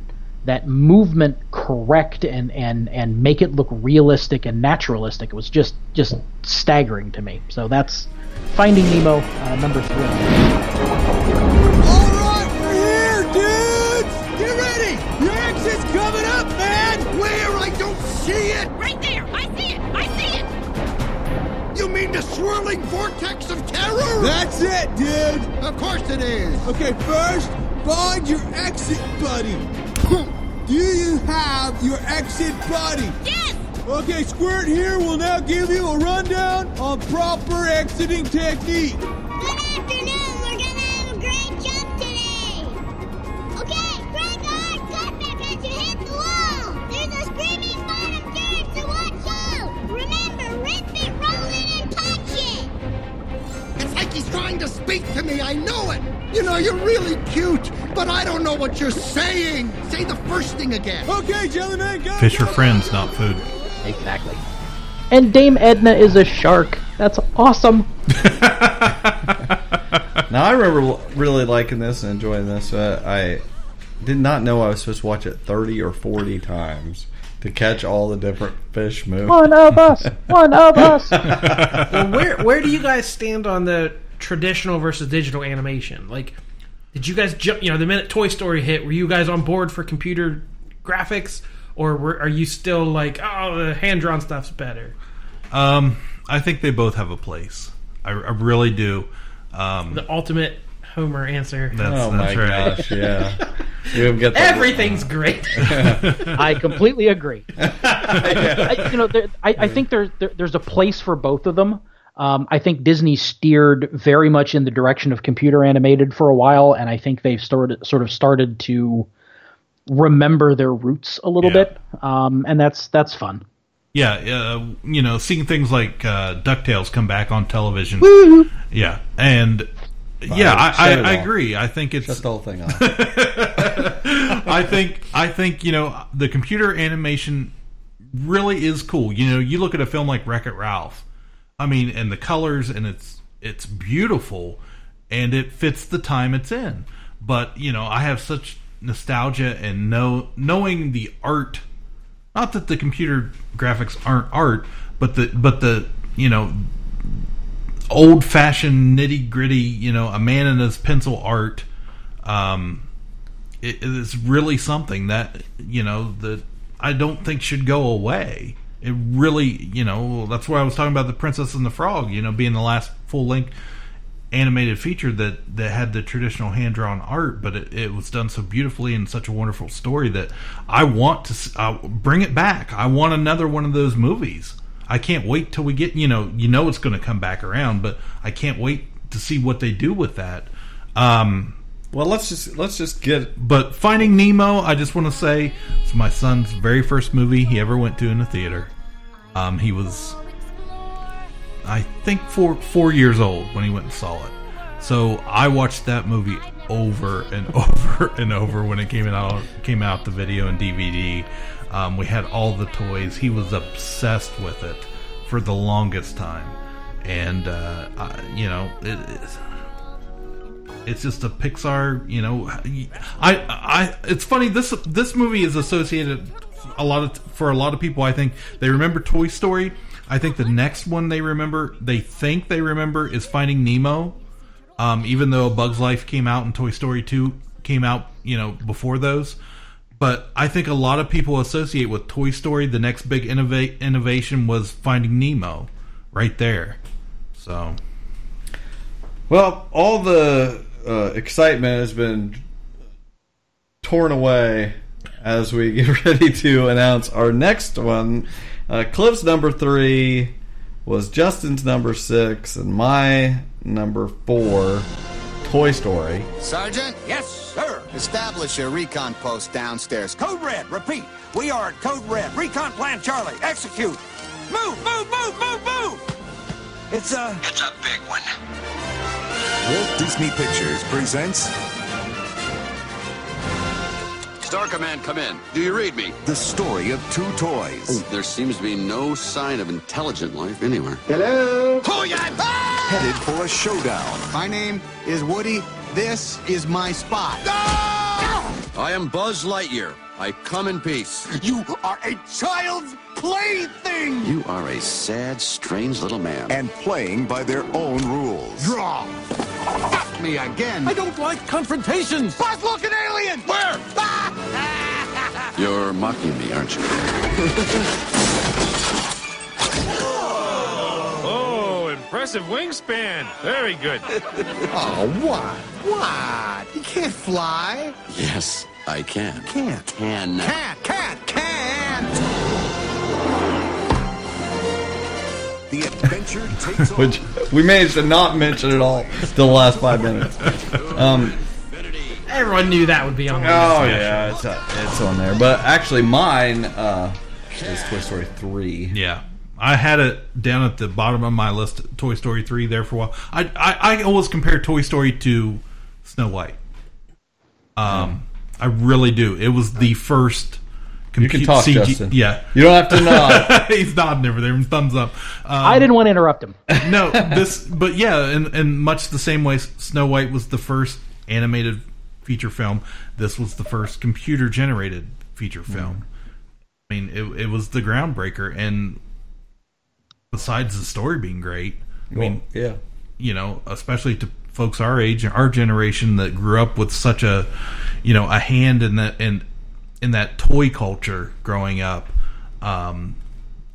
that movement correct and and and make it look realistic and naturalistic It was just just staggering to me. So that's Finding Nemo uh, number three. All right, We're here, dudes! Get ready! Your exit's coming up, man! Where? I don't see it! Right there! I see it! I see it! You mean the swirling vortex of terror? That's it, dude! Of course it is! Okay, first, find your exit buddy. Do you have your exit buddy? Yes! Okay, Squirt here will now give you a rundown on proper exiting technique. Good afternoon. We're gonna have a great jump today. Okay, break hard cutback as you hit the wall. There's a screaming he's trying to speak to me. I know it. You know, you're really cute, but I don't know what you're saying. Say the first thing again. Okay, Jellyman, go. Fish are friends, not food. Exactly. And Dame Edna is a shark. That's awesome. Now I remember really liking this and enjoying this. Uh, I did not know I was supposed to watch it thirty or forty times to catch all the different fish moves. One of us. One of us. well, where where do you guys stand on the traditional versus digital animation? Like, did you guys jump? You know, the minute Toy Story hit, were you guys on board for computer graphics, or were, are you still like, oh, the hand drawn stuff's better? Um, I think they both have a place. I, I really do. Um, The ultimate Homer answer. That's, Oh that's my right. gosh, yeah. You get the- Everything's great. I completely agree. I, you know, there, I, I think there's there, there's a place for both of them. Um, I think Disney steered very much in the direction of computer animated for a while, and I think they've started sort of started to remember their roots a little bit, um, and that's that's fun. Yeah, uh, you know, seeing things like uh, Ducktales come back on television. Woo! Yeah, and yeah, I, I, I agree. I think it's Shut the whole thing off. I think I think you know the computer animation really is cool. You know, you look at a film like Wreck It Ralph. I mean, and the colors and it's it's beautiful and it fits the time it's in. But you know, I have such nostalgia and know knowing the art. Not that the computer graphics aren't art, but the but the you know old fashioned nitty gritty. You know, a man in his pencil art. Um, it is really something that you know that I don't think should go away. It really, you know, that's why I was talking about the Princess and the Frog. You know, being the last full length animated feature that that had the traditional hand drawn art, but it, it was done so beautifully and such a wonderful story that I want to uh, bring it back. I want another one of those movies. I can't wait till we get you know you know it's going to come back around, but I can't wait to see what they do with that. Um, well, let's just let's just get. But Finding Nemo, I just want to say, it's my son's very first movie he ever went to in a theater. Um, he was, I think, four four years old when he went and saw it. So I watched that movie over and over and over when it came out came out the video and DVD. Um, we had all the toys. He was obsessed with it for the longest time, and uh, I, you know, it, it's just a Pixar. You know, I I it's funny this this movie is associated a lot of for a lot of people. I think they remember Toy Story. I think the next one they remember, they think they remember, is Finding Nemo. Um, even though Bug's Life came out and Toy Story 2 came out, you know, before those. But I think a lot of people associate with Toy Story, the next big innova- innovation was Finding Nemo right there. So. Well, all the uh, excitement has been torn away as we get ready to announce our next one. Uh, Cliff's number three was Justin's number six, and my number four, Toy Story. Sergeant? Yes, sir. Establish a recon post downstairs. Code Red, repeat. We are at Code Red. Recon Plan Charlie. Execute. Move, move, move, move, move! It's a... It's a big one. Walt Disney Pictures presents Star Command, come in. Do you read me? the story of two toys. Oh, there seems to be no sign of intelligent life anywhere. Hello? Headed for a showdown. My name is Woody. This is my spot. I am Buzz Lightyear. I come in peace. You are a child's plaything! You are a sad, strange little man. And playing by their own rules. Draw. Fuck me again. I don't like confrontations. Buzz, look, an alien! Where? You're mocking me, aren't you? Oh, impressive wingspan. Very good. oh, what? What? You can't fly. Yes, I can. Can't. Can. Can't, can't, can't! The adventure takes. Which we managed to not mention at all till the last five minutes. Um, Everyone knew that would be on the Oh list. yeah, it's uh, it's on there. But actually, mine uh, is Toy Story three. Yeah. I had it down at the bottom of my list, Toy Story 3 there for a while. I, I, I always compare Toy Story to Snow White. Um, I really do. It was the first. You can talk, CG Justin. Yeah, You don't have to nod. He's nodding over there. Thumbs up. Um, I didn't want to interrupt him. no, this, but yeah, in, in much the same way, Snow White was the first animated feature film. This was the first computer generated feature film. I mean, it, it was the groundbreaker, and besides the story being great, I mean, yeah. you know, especially to folks our age, and our generation that grew up with such a, you know, a hand in that in in that toy culture growing up. Um,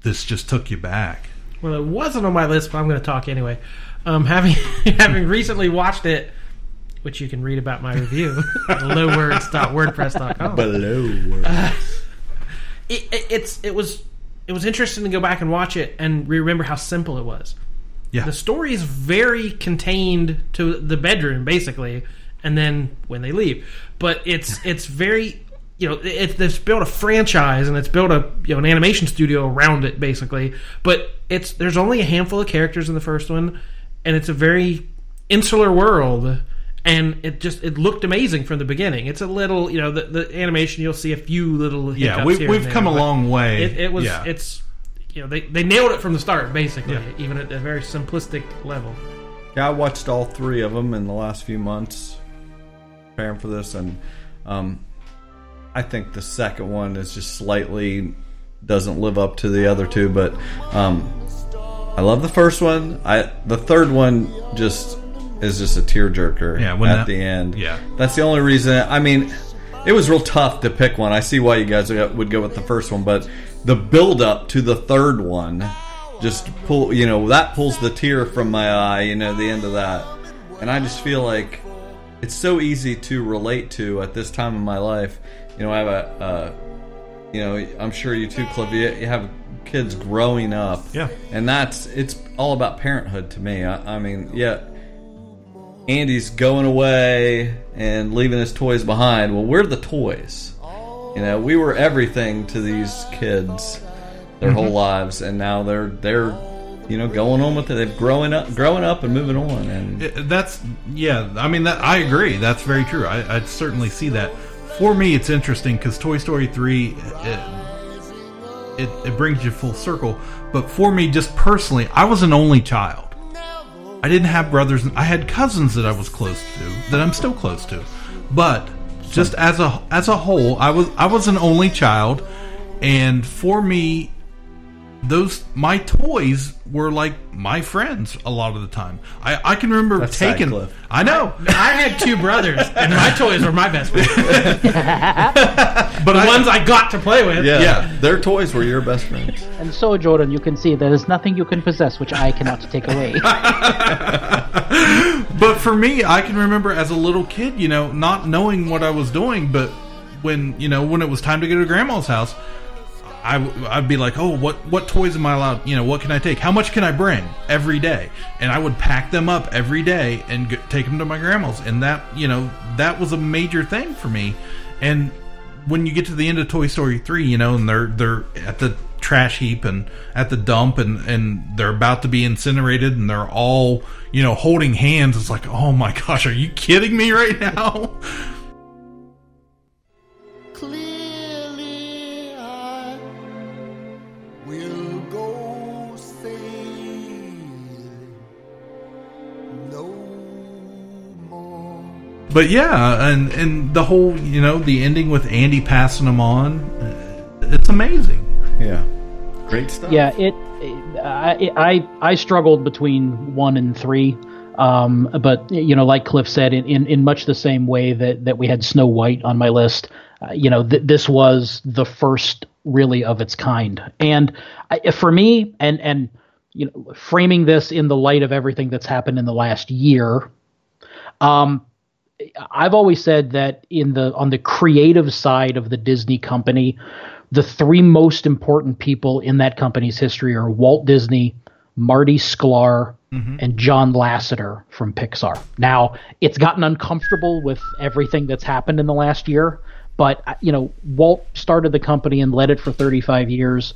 this just took you back. Well, it wasn't on my list, but I'm going to talk anyway. Um, having having recently watched it, which you can read about my review, lowwords.wordpress.com. Below. Uh, it, it, it's it was it was interesting to go back and watch it and remember how simple it was. Yeah. The story is very contained to the bedroom, basically, and then when they leave. But it's it's very you know it, it's built a franchise and it's built a you know an animation studio around it basically. But it's there's only a handful of characters in the first one, and it's a very insular world. And it just it looked amazing from the beginning. It's a little you know the, the animation you'll see a few little Yeah, we- here we've and come a long way. It, it was Yeah. it's you know they, they nailed it from the start basically Yeah. even at a very simplistic level. Yeah, I watched all three of them in the last few months, preparing for this, and um, I think the second one is just slightly doesn't live up to the other two. But um, I love the first one. I the third one just is just a tearjerker. Yeah, at that- the end. yeah. that's the only reason. I mean, it was real tough to pick one. I see why you guys would go with the first one, but the build up to the third one just pull. You know that pulls the tear from my eye. You know the end of that, and I just feel like it's so easy to relate to at this time in my life. You know, I have a, uh, you know, I'm sure you too, Cliff. You, have kids growing up, Yeah. and that's it's all about parenthood to me. I, I mean, yeah, Andy's going away and leaving his toys behind. Well, we're the toys. You know, we were everything to these kids their whole Mhm. lives, and now they're they're you know going on with it. They've growing up, growing up, and moving on. And It- That's yeah. I mean, that I agree. That's very true. I, I certainly see that. For me, it's interesting because Toy Story three, it, it it brings you full circle. But for me, just personally, I was an only child. I didn't have brothers. I had cousins that I was close to, that I'm still close to. But just as a as a whole, I was I was an only child, and for me, those my toys were like my friends a lot of the time. I, I can remember That's taking. Cliff. I know. I had two brothers, and my toys were my best friends. but the I- ones I got to play with. yeah, their toys were your best friends. And so, Jordan, you can see there is nothing you can possess which I cannot take away. but for me, I can remember as a little kid, you know, not knowing what I was doing, but when you know when it was time to go to grandma's house, I I'd be like, oh, what what toys am I allowed? You know, what can I take? How much can I bring every day? And I would pack them up every day and g take them to my grandma's, and that you know that was a major thing for me. And when you get to the end of Toy Story three, you know, and they're they're at the trash heap and at the dump and and they're about to be incinerated and they're all you know holding hands it's like oh my gosh are you kidding me right now Clearly, but yeah and and the whole you know the ending with Andy passing them on uh, it's amazing. Yeah. Great stuff. Yeah, it. I, I I struggled between one and three, um, but you know, like Cliff said, in, in, in much the same way that, that we had Snow White on my list, uh, you know, th- this was the first really of its kind, and I, for me, and and you know, framing this in the light of everything that's happened in the last year, um, I've always said that in the on the creative side of the Disney company, the three most important people in that company's history are Walt Disney, Marty Sklar, and John Lasseter from Pixar. Now, it's gotten uncomfortable with everything that's happened in the last year, but uh, you know, Walt started the company and led it for 35 years.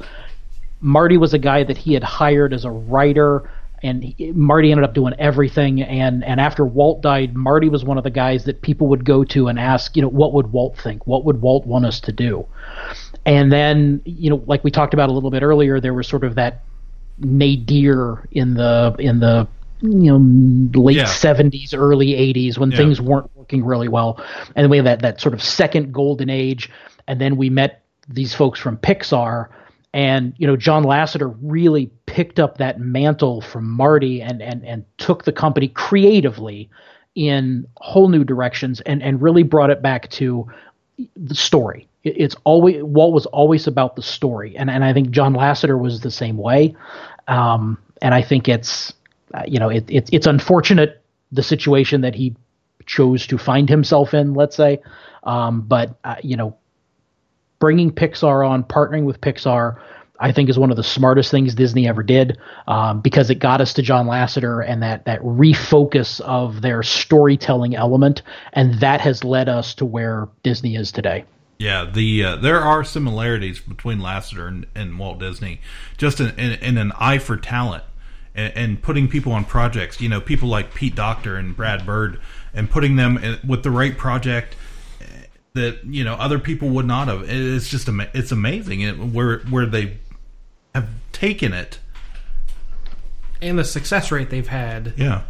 Marty was a guy that he had hired as a writer, and he, Marty ended up doing everything. And and after Walt died, Marty was one of the guys that people would go to and ask, you know, what would Walt think? What would Walt want us to do? And then, you know, like we talked about a little bit earlier, there was sort of that nadir in the in the you know late Yeah. 70s early 80s when Yeah. things weren't working really well and we had that that sort of second golden age and then we met these folks from Pixar and you know John Lasseter really picked up that mantle from Marty and and and took the company creatively in whole new directions and and really brought it back to the story. It, it's always Walt was always about the story, and and I think John Lasseter was the same way. Um, and I think it's uh, you know it, it it's unfortunate the situation that he chose to find himself in. Let's say, um, but uh, you know, bringing Pixar on, partnering with Pixar. I think is one of the smartest things Disney ever did um, because it got us to John Lasseter and that that refocus of their storytelling element, and that has led us to where Disney is today. Yeah, the uh, there are similarities between Lasseter and, and Walt Disney, just in, in, in an eye for talent and, and putting people on projects. You know, people like Pete Docter and Brad Bird, and putting them in, with the right project eh, that you know other people would not have. It's just it's amazing it, where where they have taken it. and the success rate they've had. Yeah.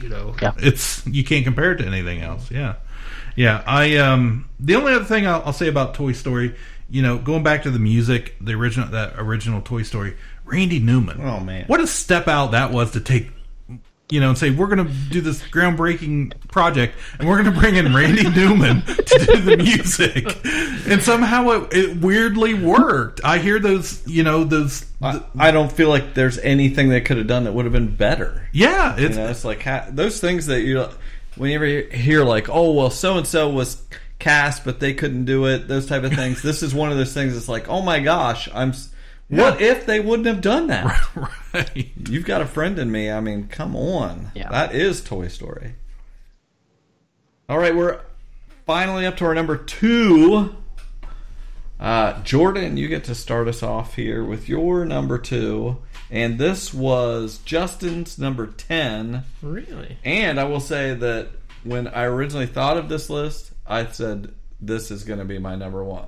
You know, It's you can't compare it to anything else. Yeah, yeah. I um the only other thing I'll, I'll say about Toy Story, you know, going back to the music, the original that original Toy Story, Randy Newman. Oh man, what a step out that was to take you know, and say we're going to do this groundbreaking project, and we're going to bring in Randy Newman to do the music, and somehow it, it weirdly worked. I hear those, you know, those. I, I don't feel like there's anything they could have done that would have been better. Yeah, You it's know, it's like ha- those things that you whenever you hear like, oh well, so and so was cast, but they couldn't do it. Those type of things. this is one of those things. It's like, oh my gosh, I'm. S- What if they wouldn't have done that? right. You've got a friend in me. I mean, come on. Yeah. That is Toy Story. All right, we're finally up to our number two. Uh, Jordan, you get to start us off here with your number two. And this was Justin's number 10. Really? And I will say that when I originally thought of this list, I said, this is going to be my number one.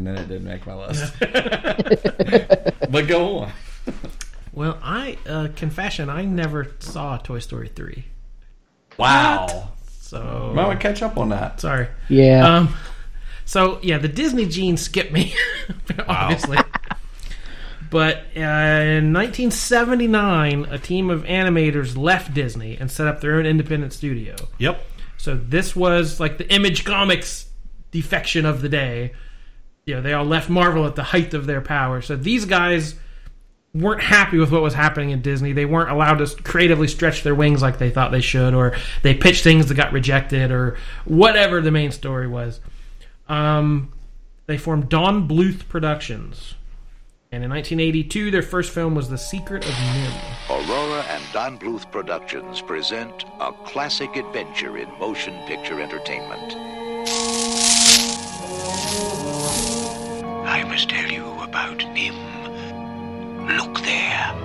And then it didn't make my list. but go on. Well, I uh, confession, I never saw Toy Story three. Wow. So Might want to catch up on that. Sorry. Yeah. Um, so yeah, the Disney gene skipped me, obviously. but uh, in 1979, a team of animators left Disney and set up their own independent studio. Yep. So this was like the Image Comics defection of the day. You know, they all left Marvel at the height of their power. So these guys weren't happy with what was happening in Disney. They weren't allowed to creatively stretch their wings like they thought they should, or they pitched things that got rejected, or whatever the main story was. Um, they formed Don Bluth Productions. And in 1982, their first film was The Secret of NIMH. Aurora and Don Bluth Productions present a classic adventure in motion picture entertainment. I must tell you about NIMH. Look there.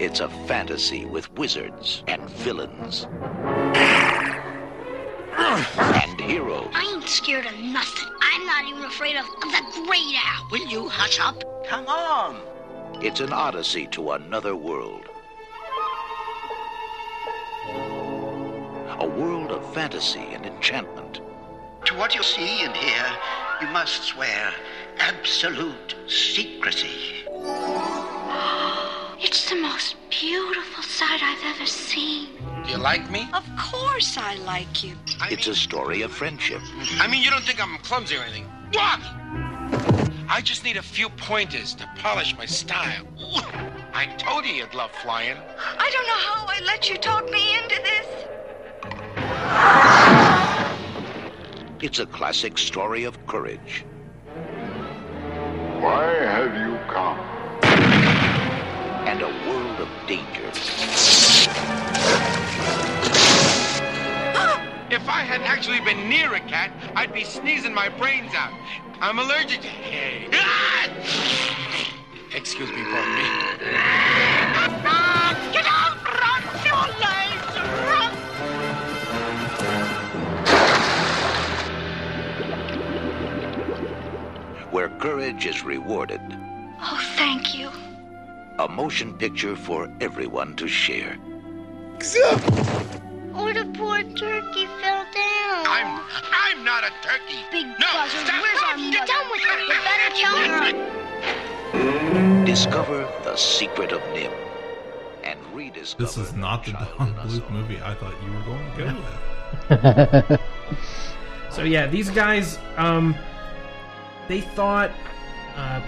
It's a fantasy with wizards and villains and heroes. I ain't scared of nothing. I'm not even afraid of, the great owl. Will you hush up? Come on. It's an odyssey to another world. A world of fantasy and enchantment. To what you see and hear, you must swear absolute secrecy. It's the most beautiful sight I've ever seen. Do you like me? Of course I like you. It's a story of friendship. I mean, you don't think I'm clumsy or anything. What? I just need a few pointers to polish my style. I told you you'd love flying. I don't know how I let you talk me into this. It's a classic story of courage. Why have you come? and a world of danger. If I hadn't actually been near a cat, I'd be sneezing my brains out. I'm allergic to hay. Ah! Excuse me, pardon me. Get out! Where courage is rewarded. Oh, thank you. A motion picture for everyone to share. Oh, the poor turkey fell down. I'm I'm not a turkey. Big no, buzzard, stop. where's our Get done with her. You better tell her. Discover the secret of NIMH. And rediscover. This is not the Don Bluth movie I thought you were going to go with. So yeah, these guys, um, they thought uh,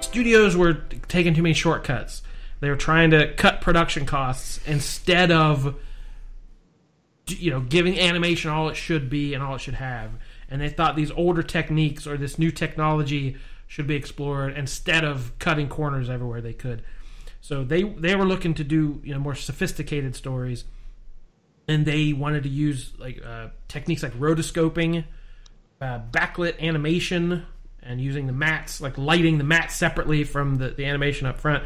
studios were taking too many shortcuts. They were trying to cut production costs instead of, you know, giving animation all it should be and all it should have. And they thought these older techniques or this new technology should be explored instead of cutting corners everywhere they could. So they they were looking to do you know more sophisticated stories and they wanted to use like uh, techniques like rotoscoping, uh, backlit animation, and using the mats, like lighting the mats separately from the, the animation up front.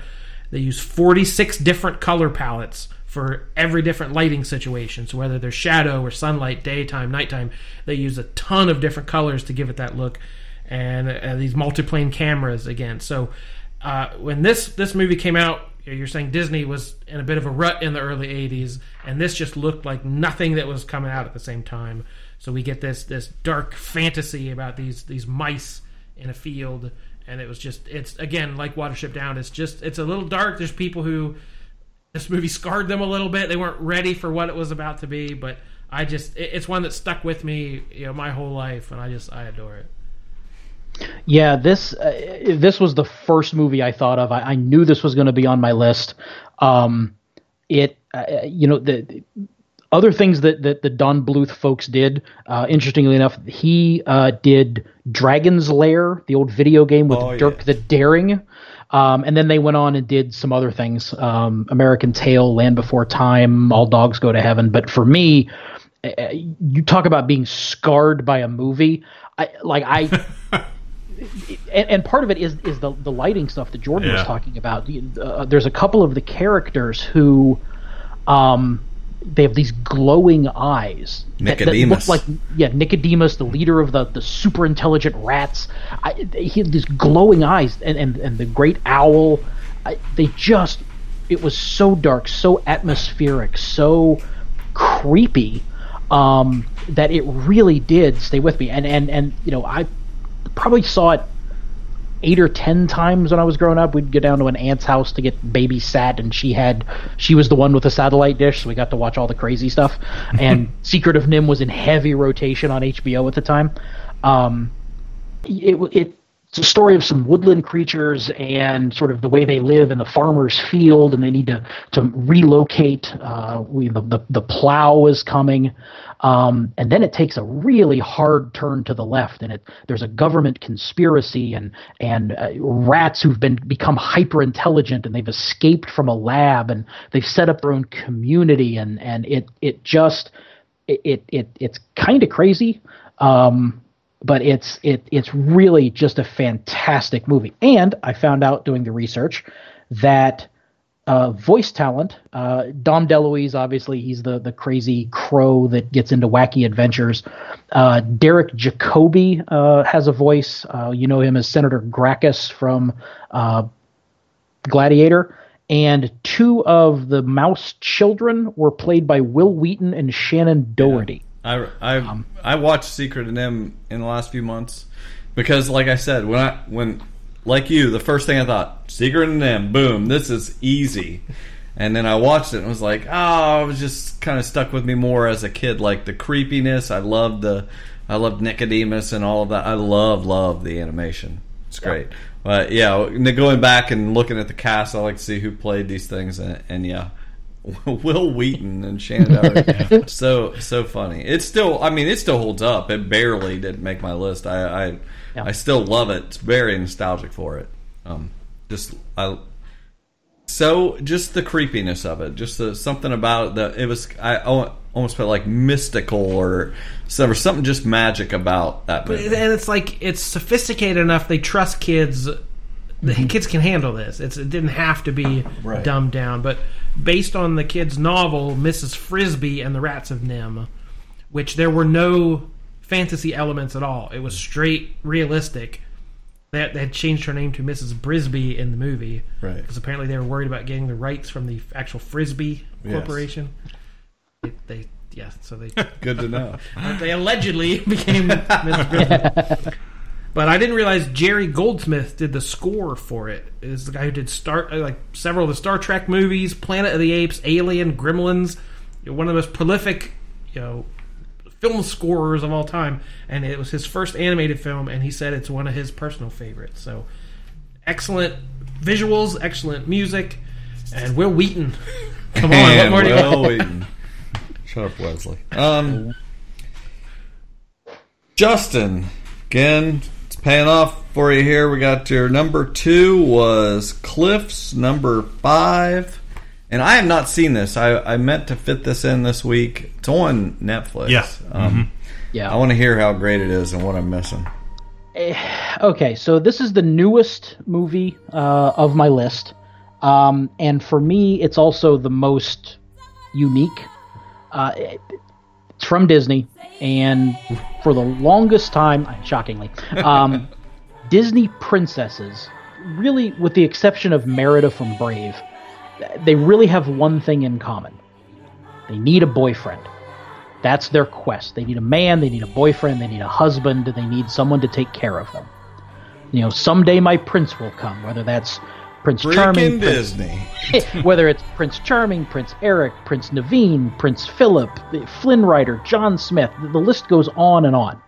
They use 46 different color palettes for every different lighting situation. So whether there's shadow or sunlight, daytime, nighttime, they use a ton of different colors to give it that look. And uh, these multiplane cameras again. So uh, when this this movie came out, you're saying Disney was in a bit of a rut in the early '80s, and this just looked like nothing that was coming out at the same time. So we get this this dark fantasy about these these mice in a field, and it was just it's again like Watership Down. It's just it's a little dark. There's people who this movie scarred them a little bit. They weren't ready for what it was about to be, but I just it, it's one that stuck with me, you know, my whole life, and I just I adore it. Yeah, this uh, this was the first movie I thought of. I, I knew this was going to be on my list. Um, it, uh, you know, the, the other things that, that the Don Bluth folks did. Uh, interestingly enough, he uh, did Dragon's Lair, the old video game with Oh, Dirk the Daring. Um, and then they went on and did some other things um, American Tail, Land Before Time, All Dogs Go to Heaven. But for me, uh, you talk about being scarred by a movie. I like I. and, and part of it is is the the lighting stuff that Jordan was talking about. Uh, there's a couple of the characters who, um, they have these glowing eyes that- that look Nicodemus. like yeah, Nicodemus, the leader of the the super intelligent rats. I, he had these glowing eyes, and and, and the great owl. I, they just it was so dark, so atmospheric, so creepy um, that it really did stay with me. And and and you know, I probably saw it eight or ten times when I was growing up. We'd go down to an aunt's house to get babysat, and she had she was the one with the satellite dish, so we got to watch all the crazy stuff. And Secret of NIMH was in heavy rotation on HBO at the time. Um, it, it it's a story of some woodland creatures and sort of the way they live in the farmer's field, and they need to to relocate. Uh, we, the, the the plow is coming, um, and then it takes a really hard turn to the left, and it there's a government conspiracy and and uh, rats who've been become hyper intelligent, and they've escaped from a lab, and they've set up their own community, and and it it just it it, it it's kind of crazy. Um, but it's it it's really just a fantastic movie. And I found out doing the research that uh, voice talent, uh, Dom DeLuise, obviously he's the the crazy crow that gets into wacky adventures. Uh, Derek Jacobi uh, has a voice. Uh, you know him as Senator Gracchus from uh, Gladiator. And two of the mouse children were played by Wil Wheaton and Shannen Doherty. I I um, I watched Secret of NIMH in the last few months because, like I said, when I when like you, the first thing I thought Secret of NIMH, boom, this is easy. And then I watched it and was like, ah, oh, I was just kind of stuck with me more as a kid, like the creepiness. I loved the, I loved Nicodemus and all of that. I love love the animation. It's great. But yeah, going back and looking at the cast, I like to see who played these things, and, and yeah, Wil Wheaton and Shannen Doherty. so so funny. It still, I mean, it still holds up. It barely didn't make my list. I I, I still love it. It's very nostalgic for it. Um, just I. So just the creepiness of it, just the, something about it that it was. I al- almost felt like mystical or so there was something just magic about that movie. and it's like it's sophisticated enough. They trust kids. The mm-hmm. kids can handle this. It's, it didn't have to be Right. dumbed down. But based on the kid's novel, Mrs. Frisby and the Rats of NIMH, which there were no fantasy elements at all. It was straight realistic. They, they had changed her name to Mrs. Brisby in the movie, Right. Because apparently they were worried about getting the rights from the actual Frisbee Yes. Corporation. They, they yeah, so they Good to know. they allegedly became Mrs. Brisby. But I didn't realize Jerry Goldsmith did the score for it. Is the guy who did Star like several of the Star Trek movies, Planet of the Apes, Alien, Gremlins. You know, one of the most prolific, you know, film scorers of all time. And it was his first animated film, and he said it's one of his personal favorites. So excellent visuals, excellent music, and Wil Wheaton. Come on, what more do you want? Wheaton. Shut up, Wesley. Um, Justin, again, it's paying off for you here. We got your number two was Cliff's number five. And I have not seen this. I, I meant to fit this in this week. It's on Netflix. Yeah. Um, Yeah. I want to hear how great it is and what I'm missing. Okay, so this is the newest movie uh, of my list, um, and for me, it's also the most unique. Uh, it- it's from Disney, and for the longest time, shockingly, um, Disney princesses, really, with the exception of Merida from Brave, they really have one thing in common: they need a boyfriend. That's their quest. They need a man, they need a boyfriend, they need a husband, they need someone to take care of them. You know, someday my prince will come, whether that's Prince Charming, Freaking Prince- whether it's Prince Charming, Prince Eric, Prince Naveen, Prince Philip, Flynn Rider, John Smith, the the list goes on and on.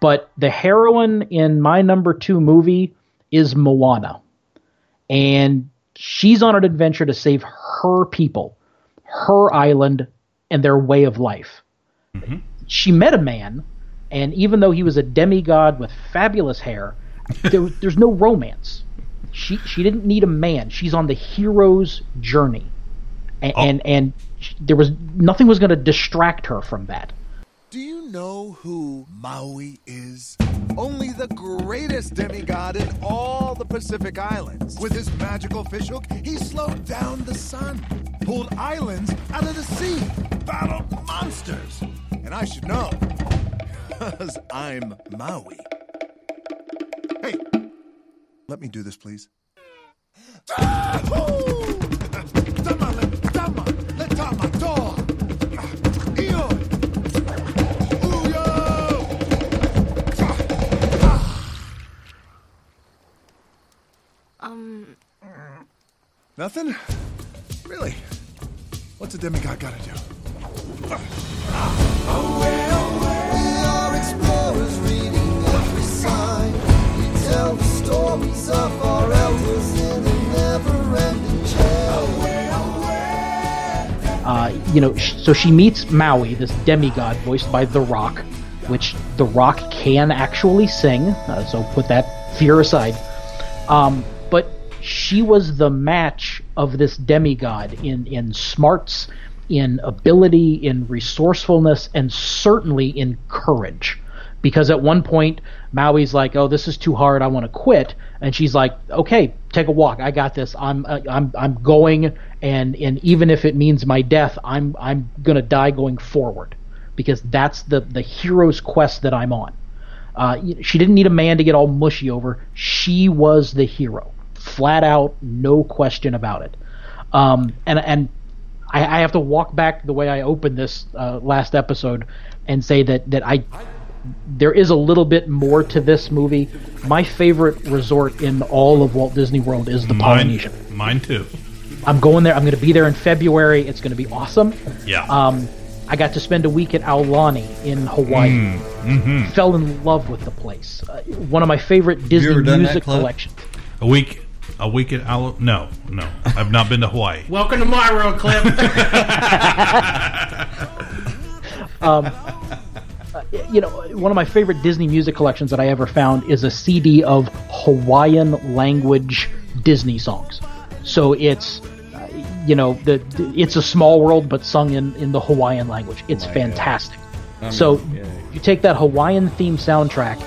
But the heroine in my number two movie is Moana. And she's on an adventure to save her people, her island, and their way of life. Mm-hmm. She met a man, and even though he was a demigod with fabulous hair, there, there's no romance. She she didn't need a man. She's on the hero's journey, and oh. and, and sh- there was nothing was going to distract her from that. Do you know who Maui is? Only the greatest demigod in all the Pacific Islands. With his magical fishhook, he slowed down the sun, pulled islands out of the sea, battled monsters. And I should know, because I'm Maui. Hey, let me do this, please. Um, Nothing? Really? What's a demigod gotta do? are explorers reading every sign. We tell the stories of our elders in a never-ending Uh, you know, so she meets Maui, this demigod voiced by The Rock, which The Rock can actually sing. Uh, so put that fear aside. Um, but she was the match of this demigod in in smarts, in ability, in resourcefulness, and certainly in courage. Because at one point, Maui's like, "Oh, this is too hard. I want to quit," and she's like, "Okay, take a walk. I got this. I'm uh, I'm I'm going, and and even if it means my death, I'm I'm gonna die going forward, because that's the the hero's quest that I'm on." Uh, she didn't need a man to get all mushy over. She was the hero, flat out, no question about it. Um, and and I, I have to walk back the way I opened this uh, last episode and say that that I there is a little bit more to this movie. My favorite resort in all of Walt Disney World is the Polynesian. Mine too. I'm going there. I'm going to be there in February. It's going to be awesome. Yeah. Um, I got to spend a week at Aulani in Hawaii. Mm, mhm. Fell in love with the place. Uh, one of my favorite Disney ever done that, music collections. A week, a week at Alo. No, no, I've not been to Hawaii. Welcome to my world, Cliff. Um, you know, one of my favorite Disney music collections that I ever found is a CD of Hawaiian language Disney songs. So it's, uh, you know, the it's a small world, but sung in in the Hawaiian language. It's fantastic. I mean, so yeah. you take that Hawaiian theme soundtrack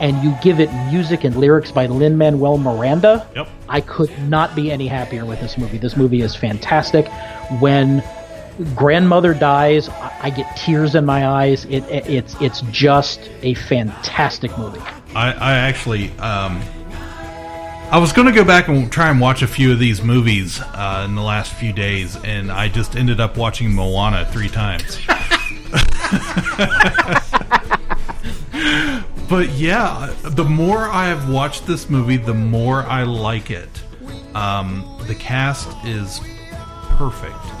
and you give it music and lyrics by Lin Manuel Miranda. Yep. I could not be any happier with this movie. This movie is fantastic. When grandmother dies, I I get tears in my eyes. It, it it's it's just a fantastic movie. I, I actually, um, I was going to go back and try and watch a few of these movies uh, in the last few days, and I just ended up watching Moana three times. but yeah, the more I have watched this movie, the more I like it. Um, the cast is perfect.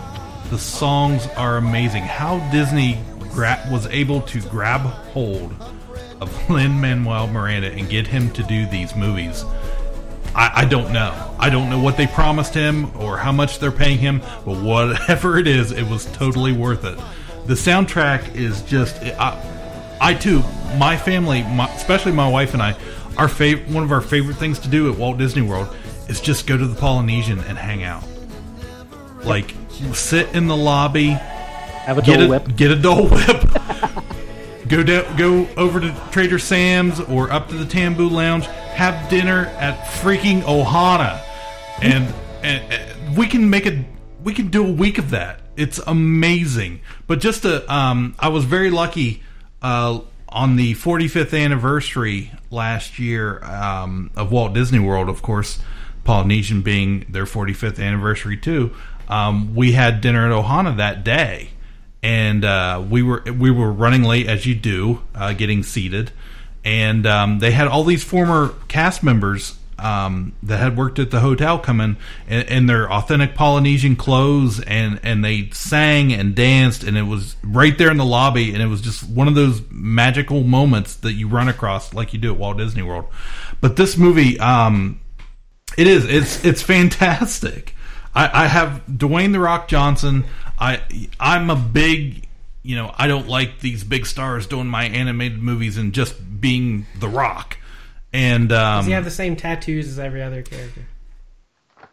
The songs are amazing. How Disney gra- was able to grab hold of Lin Manuel Miranda and get him to do these movies. I, I don't know. I don't know what they promised him or how much they're paying him, but whatever it is, it was totally worth it. The soundtrack is just. I, I too, my family, my, especially my wife and I, our fav- one of our favorite things to do at Walt Disney World is just go to the Polynesian and hang out. Like sit in the lobby, have a get Dole a, Whip. get a Dole Whip, go down, go over to Trader Sam's or up to the Tambu Lounge, have dinner at freaking Ohana, and, and, and we can make a we can do a week of that. It's amazing. But just to, um, I was very lucky uh, on the 45th anniversary last year um, of Walt Disney World. Of course, Polynesian being their 45th anniversary too. Um, we had dinner at Ohana that day, and uh, we were we were running late as you do, uh, getting seated, and um, they had all these former cast members um, that had worked at the hotel come in in, their authentic Polynesian clothes, and and they sang and danced, and it was right there in the lobby, and it was just one of those magical moments that you run across like you do at Walt Disney World. But this movie, um, it is it's it's fantastic. I, I have Dwayne the Rock Johnson. I I'm a big you know I don't like these big stars doing my animated movies and just being the Rock. And um, Does he have the same tattoos as every other character?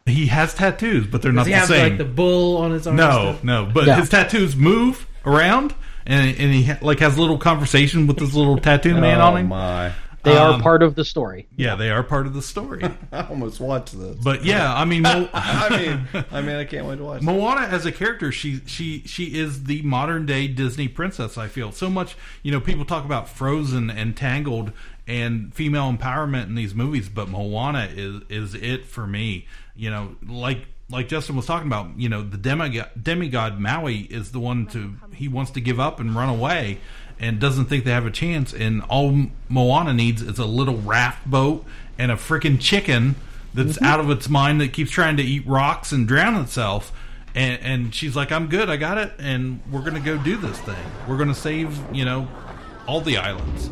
he has tattoos, but they're Does not he the have same. like the bull on his arm? no, stuff? no, but Yeah. his tattoos move around, and and he ha- like has a little conversation with this little tattoo man oh on him. my! They Um, are part of the story. Yeah, they are part of the story. I almost watched this. But yeah, I mean, Mo- I mean, I mean, I can't wait to watch. it. Moana as a character, she she she is the modern day Disney princess. I feel so much. You know, people talk about Frozen and Tangled and female empowerment in these movies, but Moana is is it for me. You know, like like Justin was talking about. You know, the demigod, demigod Maui is the one to he wants to give up and run away. And doesn't think they have a chance, and all Moana needs is a little raft boat and a freaking chicken that's mm-hmm. out of its mind that keeps trying to eat rocks and drown itself. And, and she's like, "I'm good, I got it, and we're gonna go do this thing. We're gonna save, you know, all the islands."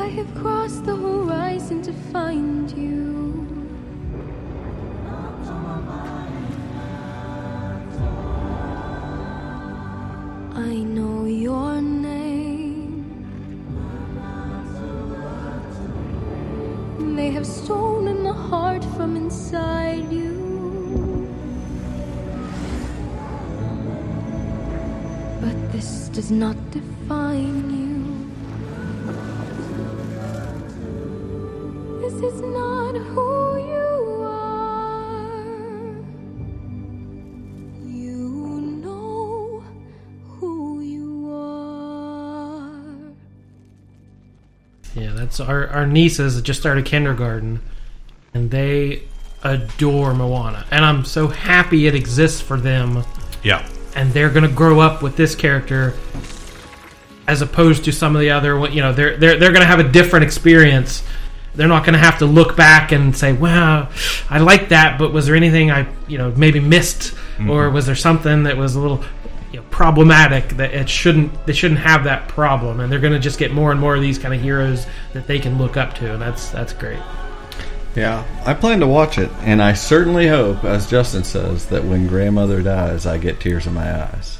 I have crossed the horizon to find you. I know your name. They have stolen the heart from inside you. But this does not define you. This is not who That's our our nieces just started kindergarten, and they adore Moana, and I'm so happy it exists for them. Yeah. and they're going to grow up with this character as opposed to some of the other you know they're they're they're going to have a different experience they're not going to have to look back and say wow i like that but was there anything i you know maybe missed or Mhm. was there something that was a little you know, problematic that it shouldn't they shouldn't have that problem and they're going to just get more and more of these kind of heroes that they can look up to and that's that's great Yeah, I plan to watch it, and I certainly hope, as Justin says, that when grandmother dies, I get tears in my eyes.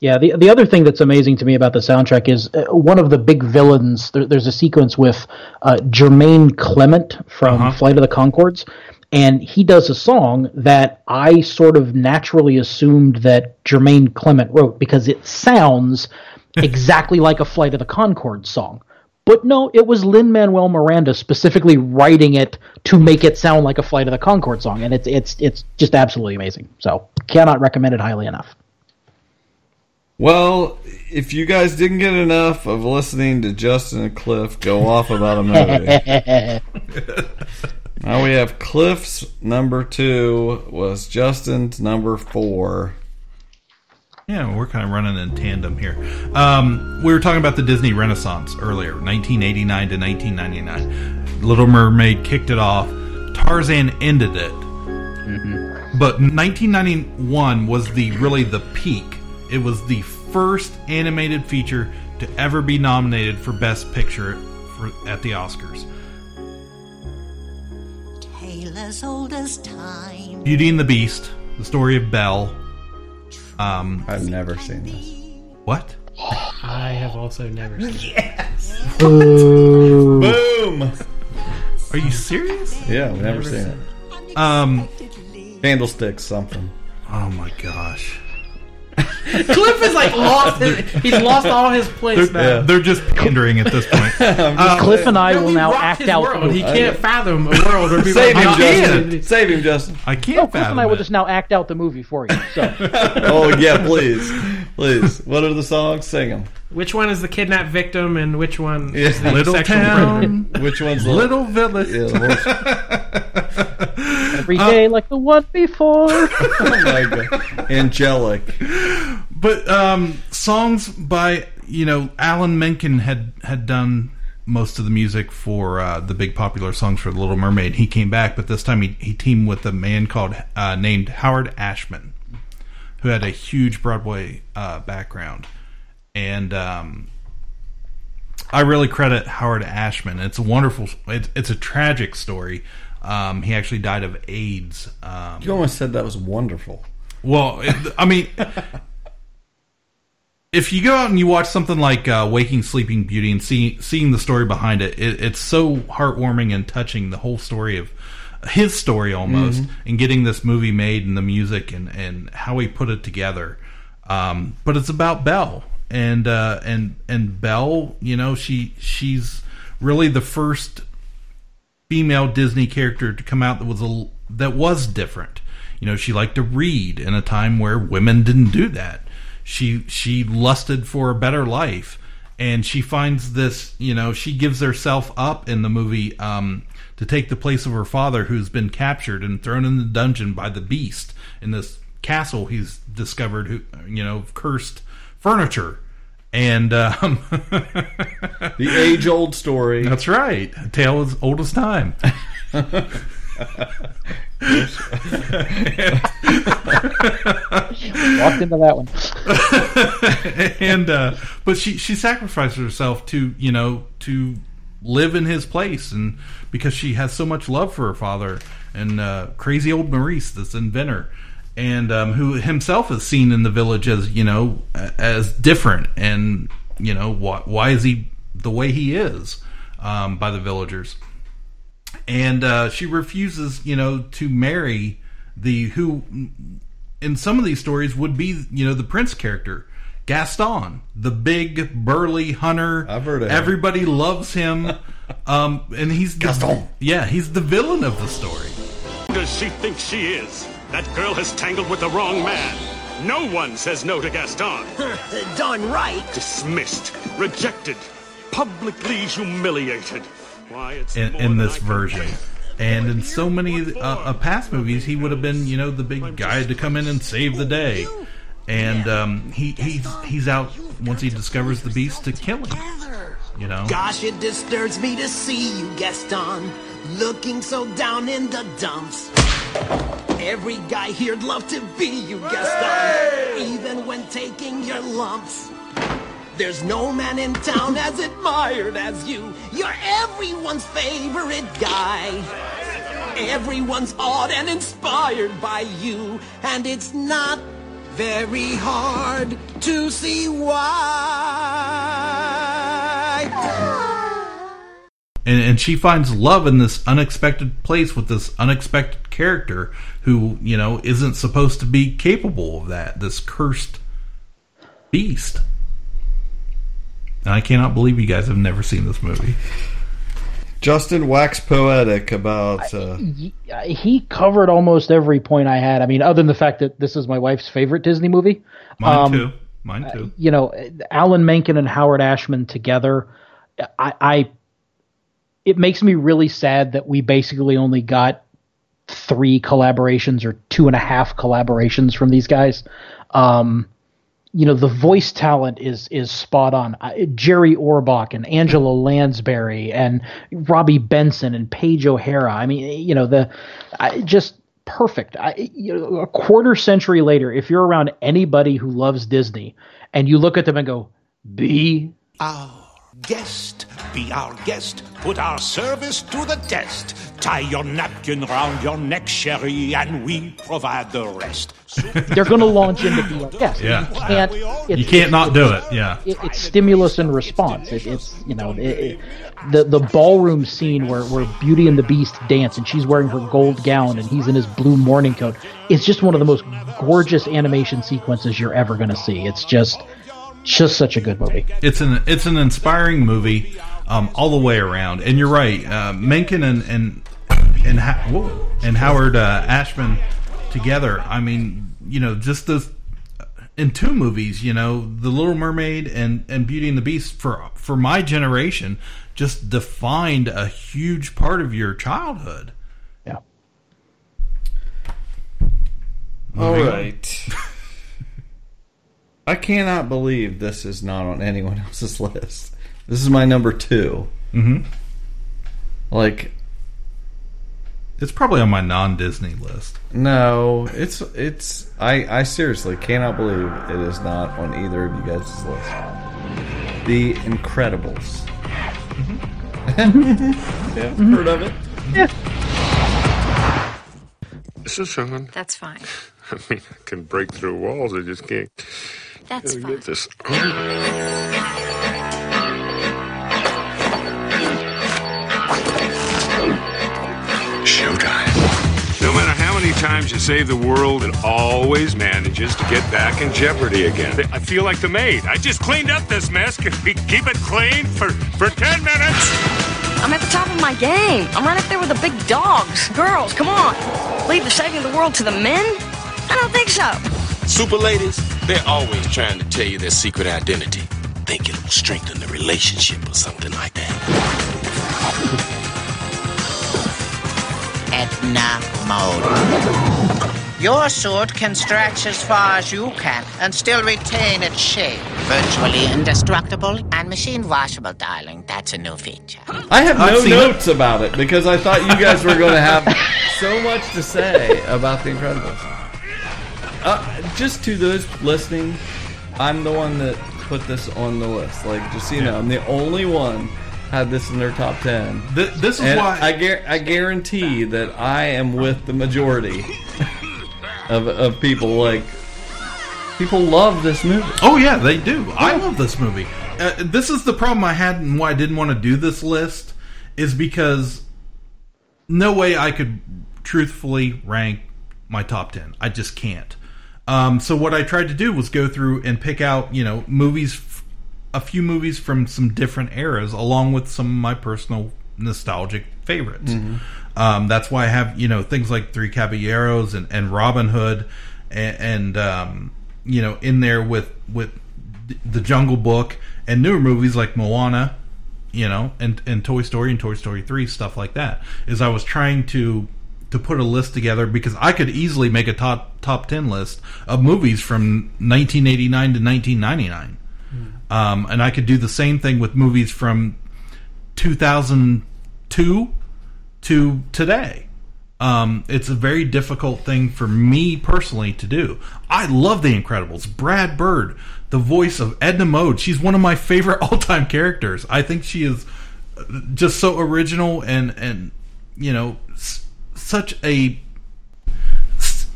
Yeah, the the other thing that's amazing to me about the soundtrack is uh, one of the big villains. There, there's a sequence with uh, Jermaine Clement from Uh-huh. Flight of the Conchords, and he does a song that I sort of naturally assumed that Jermaine Clement wrote because it sounds exactly like a Flight of the Conchords song. But no, it was Lin Manuel Miranda specifically writing it to make it sound like a Flight of the Conchord song, and it's it's it's just absolutely amazing. So cannot recommend it highly enough. Well, if you guys didn't get enough of listening to Justin and Cliff go off about a movie, now we have Cliff's number two was Justin's number four. Yeah, we're kind of running in tandem here. Um, we were talking about the Disney Renaissance earlier, 1989 to 1999. Little Mermaid kicked it off. Tarzan ended it. But 1991 was the really the peak. It was the first animated feature to ever be nominated for Best Picture for, at the Oscars. Tale as old as time. Beauty and the Beast, the story of Belle. Um, I've never seen this. What? i have also never seen yes Boom! Are you serious? Yeah, I've never, Never seen seen it. Um, Candlesticks, something. Oh my gosh. cliff is like lost his, he's lost all his place They're, now they're just pandering at this point. Um, Cliff and I No, will now act out. world. He can't fathom a world where people Save him, not- Justin. Save him, Justin. I can't No, Cliff and I will just now act out the movie for you. So oh yeah, please, please. What are the songs? Sing them. Which one is the kidnapped victim and which one is the Little town. predator? Which one's the- Little Village. Yeah, the every day like the one before. oh my god, angelic. But um, songs by you know Alan Menken had had done most of the music for uh, the big popular songs for The Little Mermaid. He came back, but this time he, he teamed with a man called uh, named Howard Ashman, who had a huge Broadway uh, background, and um, I really credit Howard Ashman. It's a wonderful. It's, it's a tragic story. Um, he actually died of AIDS. Um, You almost said that was wonderful. well, it, I mean, if you go out and you watch something like uh, Waking Sleeping Beauty and see, seeing the story behind it, it, it's so heartwarming and touching. The whole story of his story almost, Mhm. and getting this movie made and the music and, and how he put it together. Um, but it's about Belle and uh, and and Belle. You know, she she's really the first female Disney character to come out that was a that was different. You know, she liked to read in a time where women didn't do that. She she lusted for a better life, and she finds this. You know, she gives herself up in the movie um, to take the place of her father, who's been captured and thrown in the dungeon by the Beast in this castle he's discovered. Who you know cursed furniture. And um, the age-old story. That's right. A tale as old as time. Walked into that one. and uh, but she she sacrifices herself to you know to live in his place and because she has so much love for her father and uh, crazy old Maurice this inventor and um, who himself is seen in the village as you know as different and you know why why is he the way he is um, by the villagers and uh, she refuses, you know, to marry the who in some of these stories would be, you know, the prince character, Gaston, the big burly hunter. I've heard of him. Everybody loves him, um, and he's the, Gaston. Yeah, he's the villain of the story. Who does she think she is? That girl has tangled with the wrong man. No one says no to Gaston. Done right. Dismissed, rejected, publicly humiliated. Why, it's in, in this version. And in so many uh, uh, past movies, he would have been, you know, the big guy to come in and save the day. And um, he he's he's out once he discovers the beast to kill him. You know, Gosh, it disturbs me to see you, Gaston, looking so down in the dumps. Every guy here'd love to be you, Gaston, even when taking your lumps. There's no man in town as admired as you. You're everyone's favorite guy. Everyone's awed and inspired by you, and it's not very hard to see why. And and she finds love in this unexpected place with this unexpected character who you know isn't supposed to be capable of that. This cursed beast. And I cannot believe you guys have never seen this movie. Justin wax poetic about. Uh, Uh, he covered almost every point I had. I mean, other than the fact that this is my wife's favorite Disney movie. Mine Um, too. Mine too. You know, Alan Menken and Howard Ashman together. I, I it makes me really sad that we basically only got three collaborations or two and a half collaborations from these guys. Um, you know, the voice talent is is spot on. Jerry Orbach and Angela Lansbury and Robby Benson and Paige O'Hara. I mean, you know, the I, just perfect. I, you know, a quarter century later, if you're around anybody who loves Disney and you look at them and go, "B Our guest, be our guest, put our service to the test. Tie your napkin round your neck, Sherry, and we provide the rest. they're going to launch into being yes. Yeah. You can't. You can't not do it. Yeah. It, it's stimulus and response. It, it's you know it, it, the the ballroom scene where where Beauty and the Beast dance and she's wearing her gold gown and he's in his blue morning coat. It's just one of the most gorgeous animation sequences you're ever going to see. It's just just such a good movie. It's an it's an inspiring movie um, all the way around. And you're right, uh, Menken and and and, ha- whoa, and Howard uh, Ashman together. I mean, you know, just those in two movies. You know, The Little Mermaid and and Beauty and the Beast for for my generation just defined a huge part of your childhood. Yeah. All Moving right. I cannot believe this is not on anyone else's list. This is my number 2 Mm-hmm. Like, It's probably on my non-Disney list. no, it's it's. I I seriously cannot believe it is not on either of you guys' list. The Incredibles. yeah, heard of it? Yeah. This is on. That's fine. I mean, I can break through walls. I just can't. That's Gotta fine. Get this. Showtime. No matter how many times you save the world, it always manages to get back in jeopardy again. I feel like the maid. I just cleaned up this mess. Can we keep it clean for, for 10 minutes? I'm at the top of my game. I'm right up there with the big dogs. Girls, come on. Leave the saving of the world to the men? I don't think so. Super ladies, they're always trying to tell you their secret identity. Think it'll strengthen the relationship or something like that. Edna mode. Your suit can stretch as far as you can and still retain its shape. Virtually indestructible and machine washable, darling. That's a new feature. I have no seen notes about it because I thought you guys were going to have so much to say about The Incredibles. Uh, just to those listening, I'm the one that put this on the list. Like, just so you know, I'm the only one had this in their top ten. Th- this is And why- I, gar- I guarantee that I am with the majority of of people. Like, people love this movie. Oh yeah, they do. I love this movie. Uh, this is the problem I had and why I didn't want to do this list is because no way I could truthfully rank my top 10. I just can't. Um, so what I tried to do was go through and pick out, you know, movies f- a few movies from some different eras along with some of my personal nostalgic favorites. Mhm. Um, that's why I have you know things like Three Caballeros and, and Robin Hood, and, and um, you know in there with with the Jungle Book and newer movies like Moana, you know, and and Toy Story and Toy Story Three stuff like that. Is I was trying to to put a list together because I could easily make a top top ten list of movies from 1989 to 1999. Um, and I could do the same thing with movies from 2002 to today. Um, it's a very difficult thing for me personally to do. I love The Incredibles. Brad Bird, the voice of Edna Mode, she's one of my favorite all time characters. I think she is just so original and and you know such a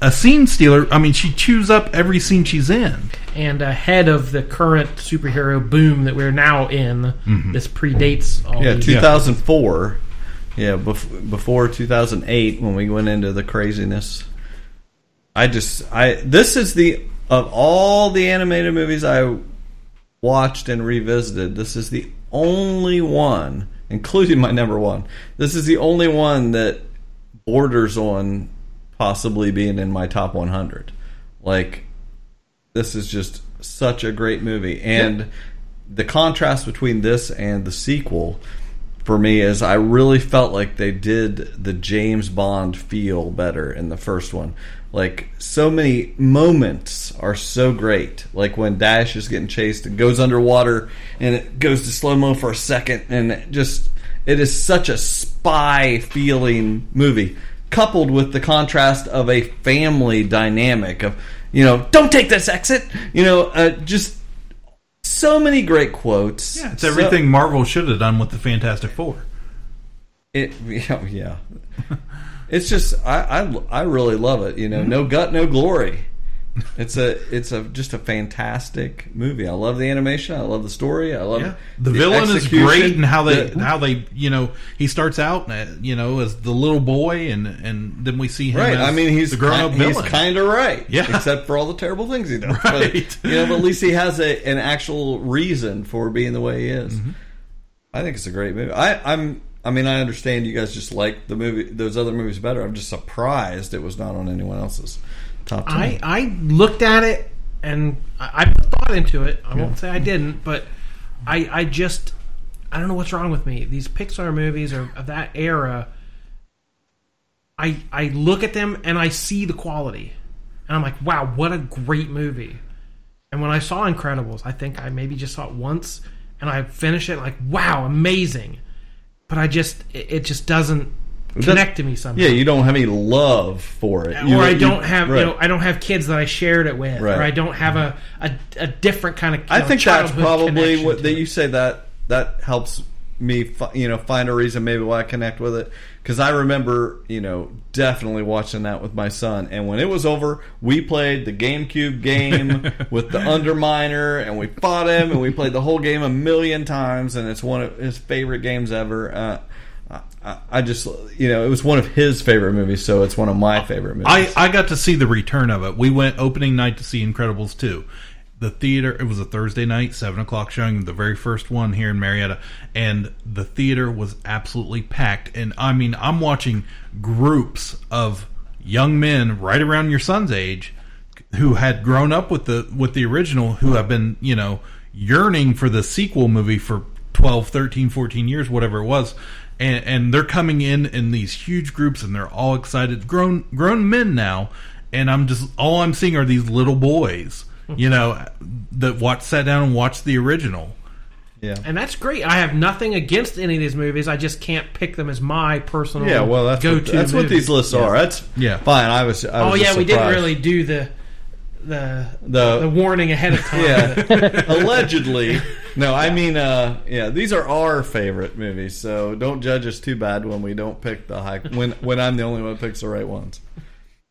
a scene stealer. I mean, she chews up every scene she's in. and ahead of the current superhero boom that we're now in. Mhm. This predates all Yeah, 2004. Yeah, bef- before 2008 when we went into the craziness. I just I this is the of all the animated movies I watched and revisited, this is the only one, including my number 1. This is the only one that borders on possibly being in my top 100. Like this is just such a great movie and the contrast between this and the sequel for me is I really felt like they did the James Bond feel better in the first one. Like so many moments are so great. Like when Dash is getting chased and goes underwater and it goes to slow mo for a second and just it is such a spy feeling movie coupled with the contrast of a family dynamic of you know don't take this exit you know uh, just so many great quotes Yeah, it's everything Marvel should have done with the Fantastic Four. It yeah, yeah. it's just I, I I really love it. You know, no gut, no glory. It's a it's a just a fantastic movie. I love the animation. I love the story. I love Yeah. The, villain is great, and how they The- how they you know he starts out uh, you know as the little boy, and and then we see him right. I mean, he's the grown up he's kind of right. Yeah. except for all the terrible things he does. Right. But, you know, but at least he has a, an actual reason for being the way he is. Mm-hmm. I think it's a great movie. I, I'm. I mean, I understand you guys just like the movie, those other movies better. I'm just surprised it was not on anyone else's top ten. I, I looked at it and I, I put thought into it. I won't say I didn't, but I I just I don't know what's wrong with me. These Pixar movies are of that era. I I look at them and I see the quality, and I'm like, wow, what a great movie. And when I saw Incredibles, I think I maybe just saw it once, and I finished it like, wow, amazing. But I just, it, it just doesn't connect to me somehow. Yeah, you don't have any love for it. or I don't have, right. you know, I don't have kids that I shared it with, Right. or I don't have a a, a different kind of. I know, think that's probably what that it. you say that that helps me, you know, find a reason maybe why I connect with it. Because I remember, you know, definitely watching that with my son, and when it was over, we played the GameCube game with the Underminer, and we fought him, and we played the whole game a million times, and it's one of his favorite games ever. Uh, I, just, you know, it was one of his favorite movies, so it's one of my favorite movies. I, I got to see the return of it. We went opening night to see Incredibles 2. The theater, it was a Thursday night, 7 o'clock showing, the very first one here in Marietta. And the theater was absolutely packed. And I mean, I'm watching groups of young men right around your son's age who had grown up with the with the original who have been you know yearning for the sequel movie for 12 13 14 years whatever it was and and they're coming in in these huge groups and they're all excited grown grown men now and i'm just all i'm seeing are these little boys you know that watch sat down and watched the original yeah And that's great. I have nothing against any of these movies. I just can't pick them as my personal. yeah, well, that's go-to. that's what these lists are. That's yeah, fine. I was. I oh, was oh yeah, just we didn't really do the the The- the warning ahead of time. Yeah, allegedly. No, I mean, uh, yeah, these are our favorite movies, so don't judge us too bad when we don't pick the high when when I'm the only one who picks the right ones.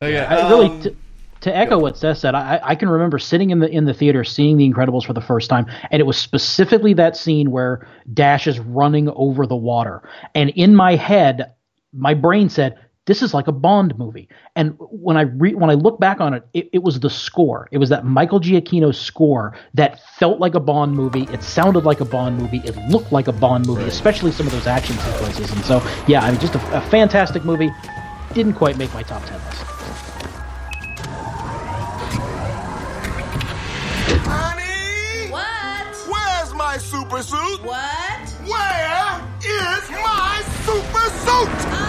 Okay, I really um, t- to echo what Seth said, I, I can remember sitting in the in the theater seeing The Incredibles for the first time, and it was specifically that scene where Dash is running over the water, and in my head, my brain said, "This is like a Bond movie." And when I re- when I look back on it, it, it was the score. It was that Michael Giacchino score that felt like a Bond movie. It sounded like a Bond movie. It looked like a Bond movie, especially some of those action sequences. And so, yeah, I mean, just a, a fantastic movie. Didn't quite make my top ten list. Honey! What? Where's my super suit? What? Where is my super suit? Uh,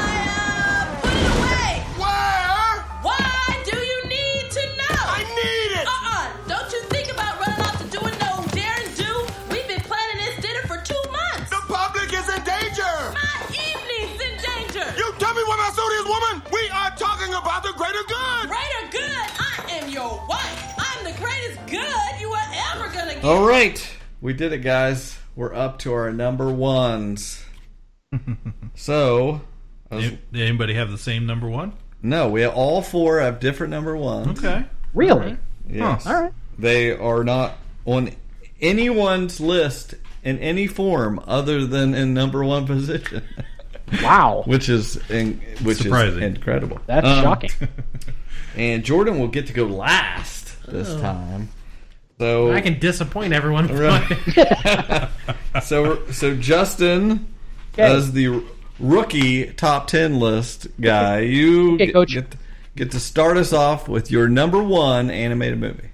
woman! We are talking about the greater good! Greater good. I am your wife. I'm the greatest good you are ever gonna get. all right, we did it, guys. We're up to our number ones. so, was- Did anybody have the same number one no, we have all four have different number ones. okay Really? Yes. All right. They are not on anyone's list in any form other than in number one position. Wow. which is in, which Surprising. is incredible. That's Um, shocking. And Jordan will get to go last this Oh. time. So I can disappoint everyone. Right. so so Justin Okay. as the rookie top ten list guy, you Okay, get, Coach. get get to start us off with your number one animated movie.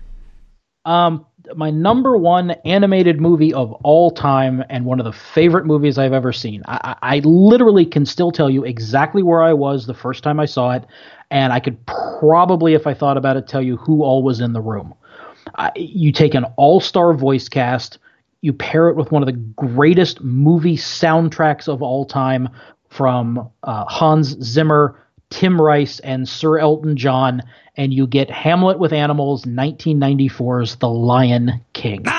Um, my number one animated movie of all time, and one of the favorite movies I've ever seen. I, I literally can still tell you exactly where I was the first time I saw it, and I could probably, if I thought about it, tell you who all was in the room. You take an all-star voice cast, you pair it with one of the greatest movie soundtracks of all time, from uh, Hans Zimmer, Tim Rice, and Sir Elton John, and you get Hamlet with Animals, 1994's The Lion King. We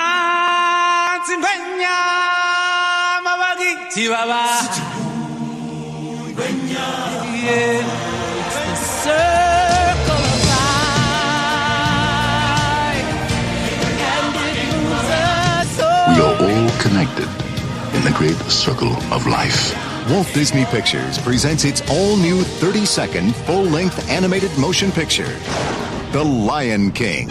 are all connected in the great circle of life. Walt Disney Pictures presents its all new 30 second full length animated motion picture, The Lion King.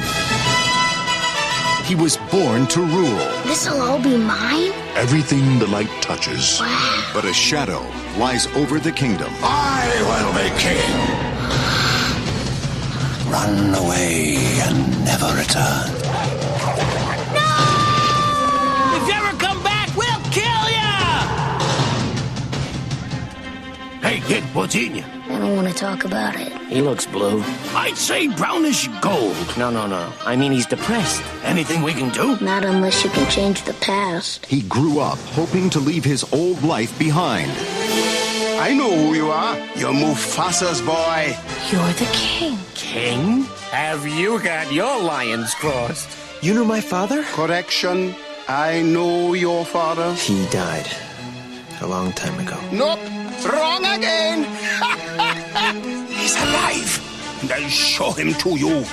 He was born to rule, This'll all be mine? Everything the light touches. Wow. but a shadow lies over the kingdom. I will be king. Run away and never return. If Hey, kid, what's eating you? I don't want to talk about it. He looks blue. I'd say brownish gold. No, no, no. I mean, he's depressed. Anything we can do? Not unless you can change the past. He grew up hoping to leave his old life behind. I know who you are. You're Mufasa's boy. You're the king. King? Have you got your lions crossed? You know my father? Correction. I know your father. He died a long time ago. Nope. Wrong again. He's alive. And I'll show him to you.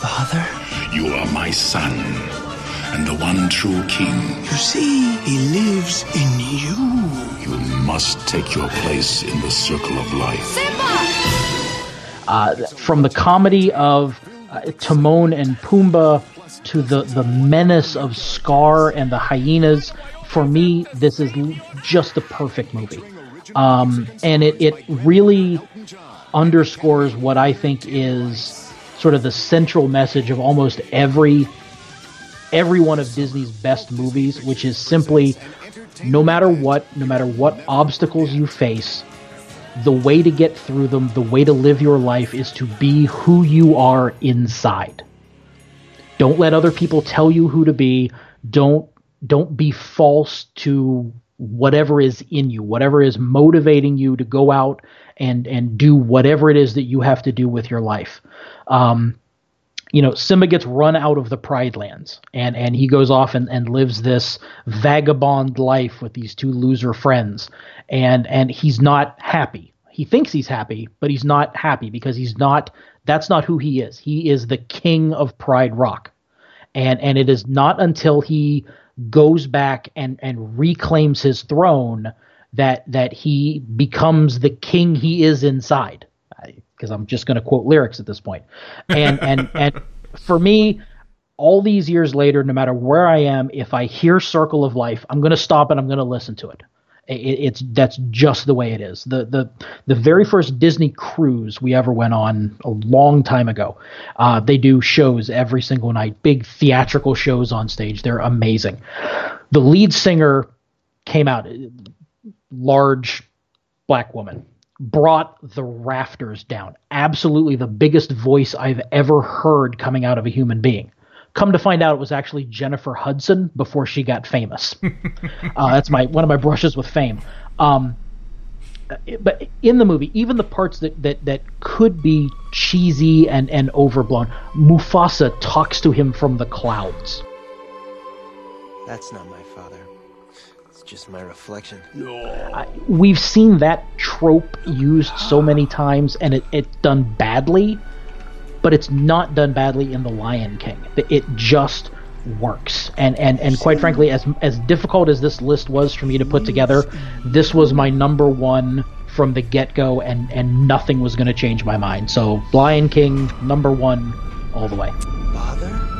Father? You are my son, and the one true king. You see, he lives in you. You must take your place in the circle of life. uh, from the comedy of uh, Timon and Pumbaa to the, the menace of Scar and the hyenas. For me, this is just the perfect movie. Um, and it, it really underscores what I think is sort of the central message of almost every every one of Disney's best movies, which is simply no matter what, no matter what obstacles you face, the way to get through them, the way to live your life is to be who you are inside. Don't let other people tell you who to be. Don't don't be false to whatever is in you, whatever is motivating you to go out and and do whatever it is that you have to do with your life. Um, you know, Simba gets run out of the Pride Lands, and and he goes off and, and lives this vagabond life with these two loser friends, and and he's not happy. He thinks he's happy, but he's not happy because he's not. That's not who he is. He is the king of Pride Rock, and and it is not until he goes back and and reclaims his throne that that he becomes the king he is inside because I'm just going to quote lyrics at this point. And and and for me, all these years later, no matter where I am, if I hear Circle of Life, I'm going to stop and I'm going to listen to it. It, it's that's just the way it is. The the the very first Disney cruise we ever went on a long time ago. Uh, they do shows every single night, big theatrical shows on stage. They're amazing. The lead singer came out, large black woman, brought the rafters down. Absolutely the biggest voice I've ever heard coming out of a human being. Come to find out, it was actually Jennifer Hudson before she got famous. uh, that's my one of my brushes with fame. Um, but in the movie, even the parts that, that, that could be cheesy and, and overblown, Mufasa talks to him from the clouds. That's not my father. It's just my reflection. I, we've seen that trope used so many times and it, it done badly, but it's not done badly in The Lion King. It just works. And, and, and quite frankly, as, as difficult as this list was for me to put together, this was my number one from the get go, and, and nothing was going to change my mind. So, Lion King, number one, all the way. Father?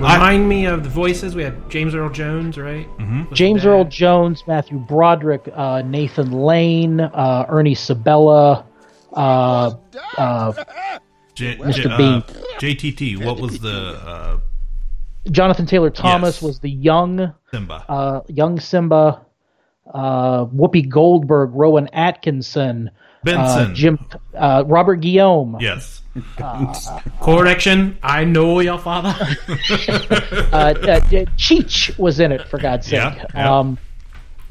Me. Remind me of the voices. We had James Earl Jones, right? Mm-hmm. James Earl Jones, Matthew Broderick, uh, Nathan Lane, uh, Ernie Sabella, uh, uh, J- Mr. J- Bean. uh, JTT. What was the uh, Jonathan Taylor Thomas Yes. was the young Simba? uh, young Simba. Uh, Whoopi Goldberg, Rowan Atkinson, Benson. uh, Jim, uh, Robert Guillaume. Yes. Correction. I know your father. uh, uh, Cheech was in it for God's sake. Yeah, yeah. Um,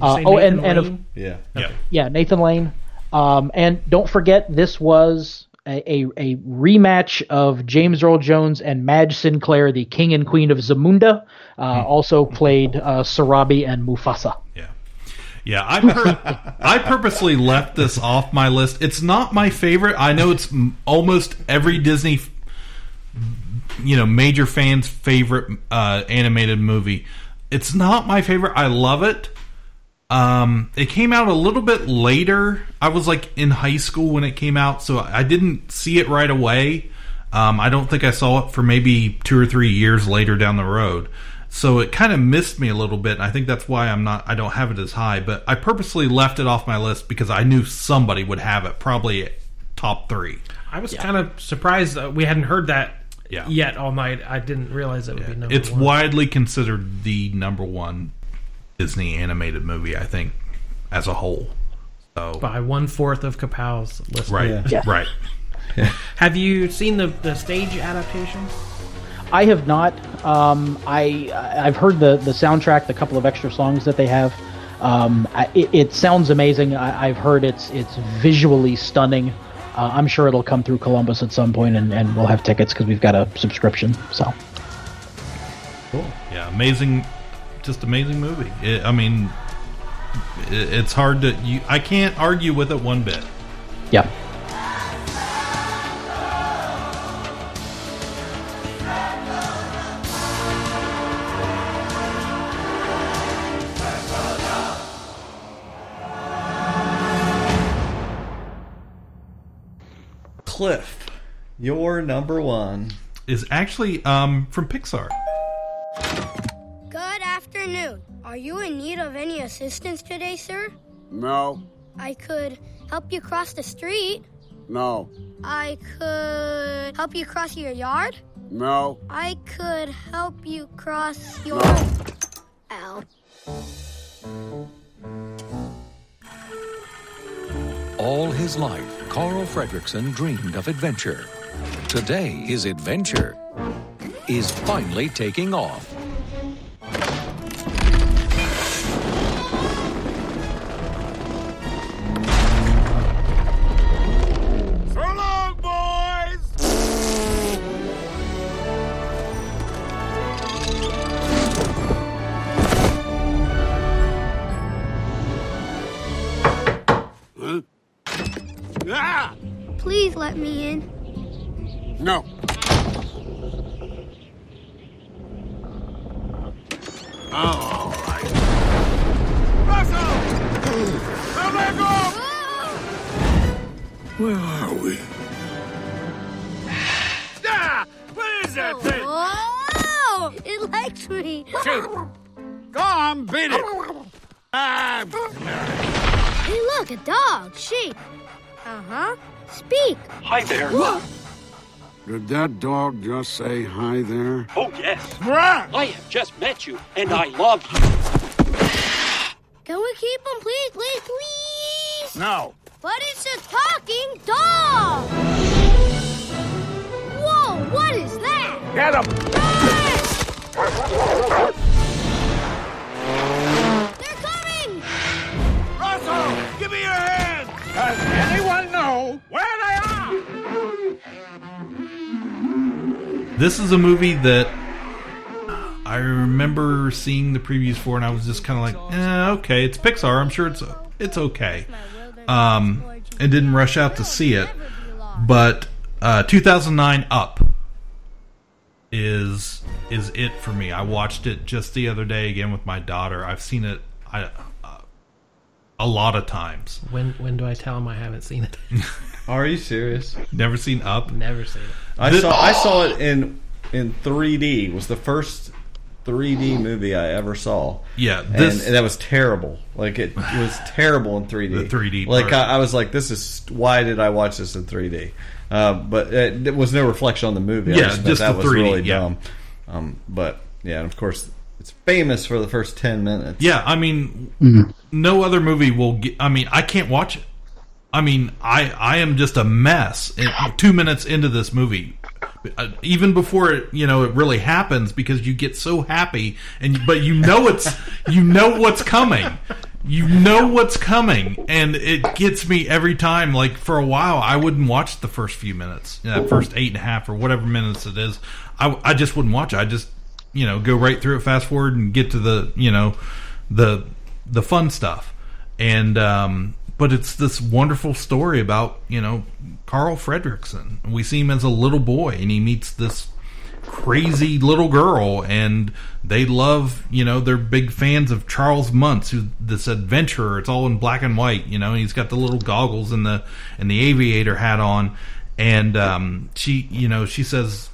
uh, oh, Nathan and and of, Lane? Yeah. Yeah. yeah, Nathan Lane. Um, and don't forget, this was a, a, a rematch of James Earl Jones and Madge Sinclair, the king and queen of Zamunda. Uh, Also played uh, Sarabi and Mufasa. Yeah, I pur- I purposely left this off my list. It's not my favorite. I know it's m- almost every Disney, f- you know, major fan's favorite uh, animated movie. It's not my favorite. I love it. Um, it came out a little bit later. I was like in high school when it came out, so I didn't see it right away. Um, I don't think I saw it for maybe two or three years later down the road. So it kind of missed me a little bit. And I think that's why I'm not. I don't have it as high. But I purposely left it off my list because I knew somebody would have it. Probably top three. I was kind of surprised that we hadn't heard that Yeah. yet all night. I didn't realize it would be number It's one. widely considered the number one Disney animated movie. I think as a whole. So by one fourth of Kapow's list. Right. Yeah. Right. Have you seen the the stage adaptations? I have not. Um, I I've heard the the soundtrack, the couple of extra songs that they have. Um, I, it, it sounds amazing. I, I've heard it's it's visually stunning. Uh, I'm sure it'll come through Columbus at some point, and, and we'll have tickets because we've got a subscription. So Cool. Yeah, amazing, just amazing movie. It, I mean, it, it's hard to. You, I can't argue with it one bit. yeah. Cliff, your number one is actually um, from Pixar. Good afternoon. Are you in need of any assistance today, sir? No, I could help you cross the street. no, I could help you cross your yard. no. I could help you cross your. Ow. All his life, Carl Fredricksen dreamed of adventure. Today, his adventure is finally taking off. Ah! Please let me in. No. Oh, all right. Come back off! Where are we? Ah! What is that thing? Oh, it likes me. Go on, beat it. Ah, Hey, look, a dog. Sheep. Uh huh. Speak. Hi there. Did that dog just say hi there? Oh, yes. Bruh! I have just met you, and I love you. Can we keep him, please, please, please? No. But it's a talking dog. Whoa, what is that? Get him! They're coming! Russell, give me your hand! Does anyone know where they are? This is a movie that I remember seeing the previews for, and I was just kind of like, eh, okay, it's Pixar. I'm sure it's it's okay. Um, and didn't rush out to see it, but uh, 2009 Up is is it for me. I watched it just the other day again with my daughter. I've seen it I, a lot of times. When when do I tell him I haven't seen it? Are you serious? Never seen Up. Never seen it. I This- saw I saw it in in 3D. It was the first 3D movie I ever saw. Yeah, and, this- and that was terrible. Like it was terrible in 3D. The 3D Like part. I, I was like, this is why did I watch this in 3D? Uh, but it, there was no reflection on the movie. I Yeah, thought just that the was 3D, really yeah. dumb. Um, but yeah, and of course it's famous for the first 10 minutes. Yeah, I mean, no other movie will. Get, I mean, I can't watch it. I mean, I I am just a mess. in- Two minutes into this movie, uh, even before it, you know, it really happens because you get so happy and but you know it's you know what's coming. you know what's coming, and it gets me every time. Like for a while, I wouldn't watch the first few minutes, that first eight and a half or whatever minutes it is. I, I just wouldn't watch it. I just you know go right through it, fast forward, and get to the you know the the fun stuff. And um, but it's this wonderful story about you know Carl Fredricksen. We see him as a little boy, and he meets this crazy little girl and they love you know they're big fans of charles muntz who this adventurer it's all in black and white you know he's got the little goggles and the and the aviator hat on and um, she you know she says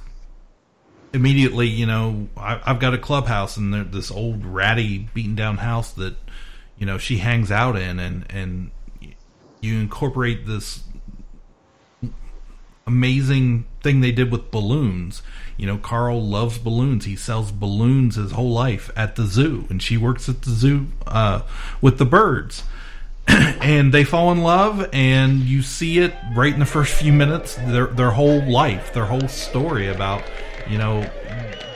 immediately you know I, i've got a clubhouse and this old ratty beaten down house that you know she hangs out in and and you incorporate this amazing thing they did with balloons. You know, Carl loves balloons. He sells balloons his whole life at the zoo, and she works at the zoo uh, with the birds. and they fall in love, and you see it right in the first few minutes. Their their whole life, their whole story about you know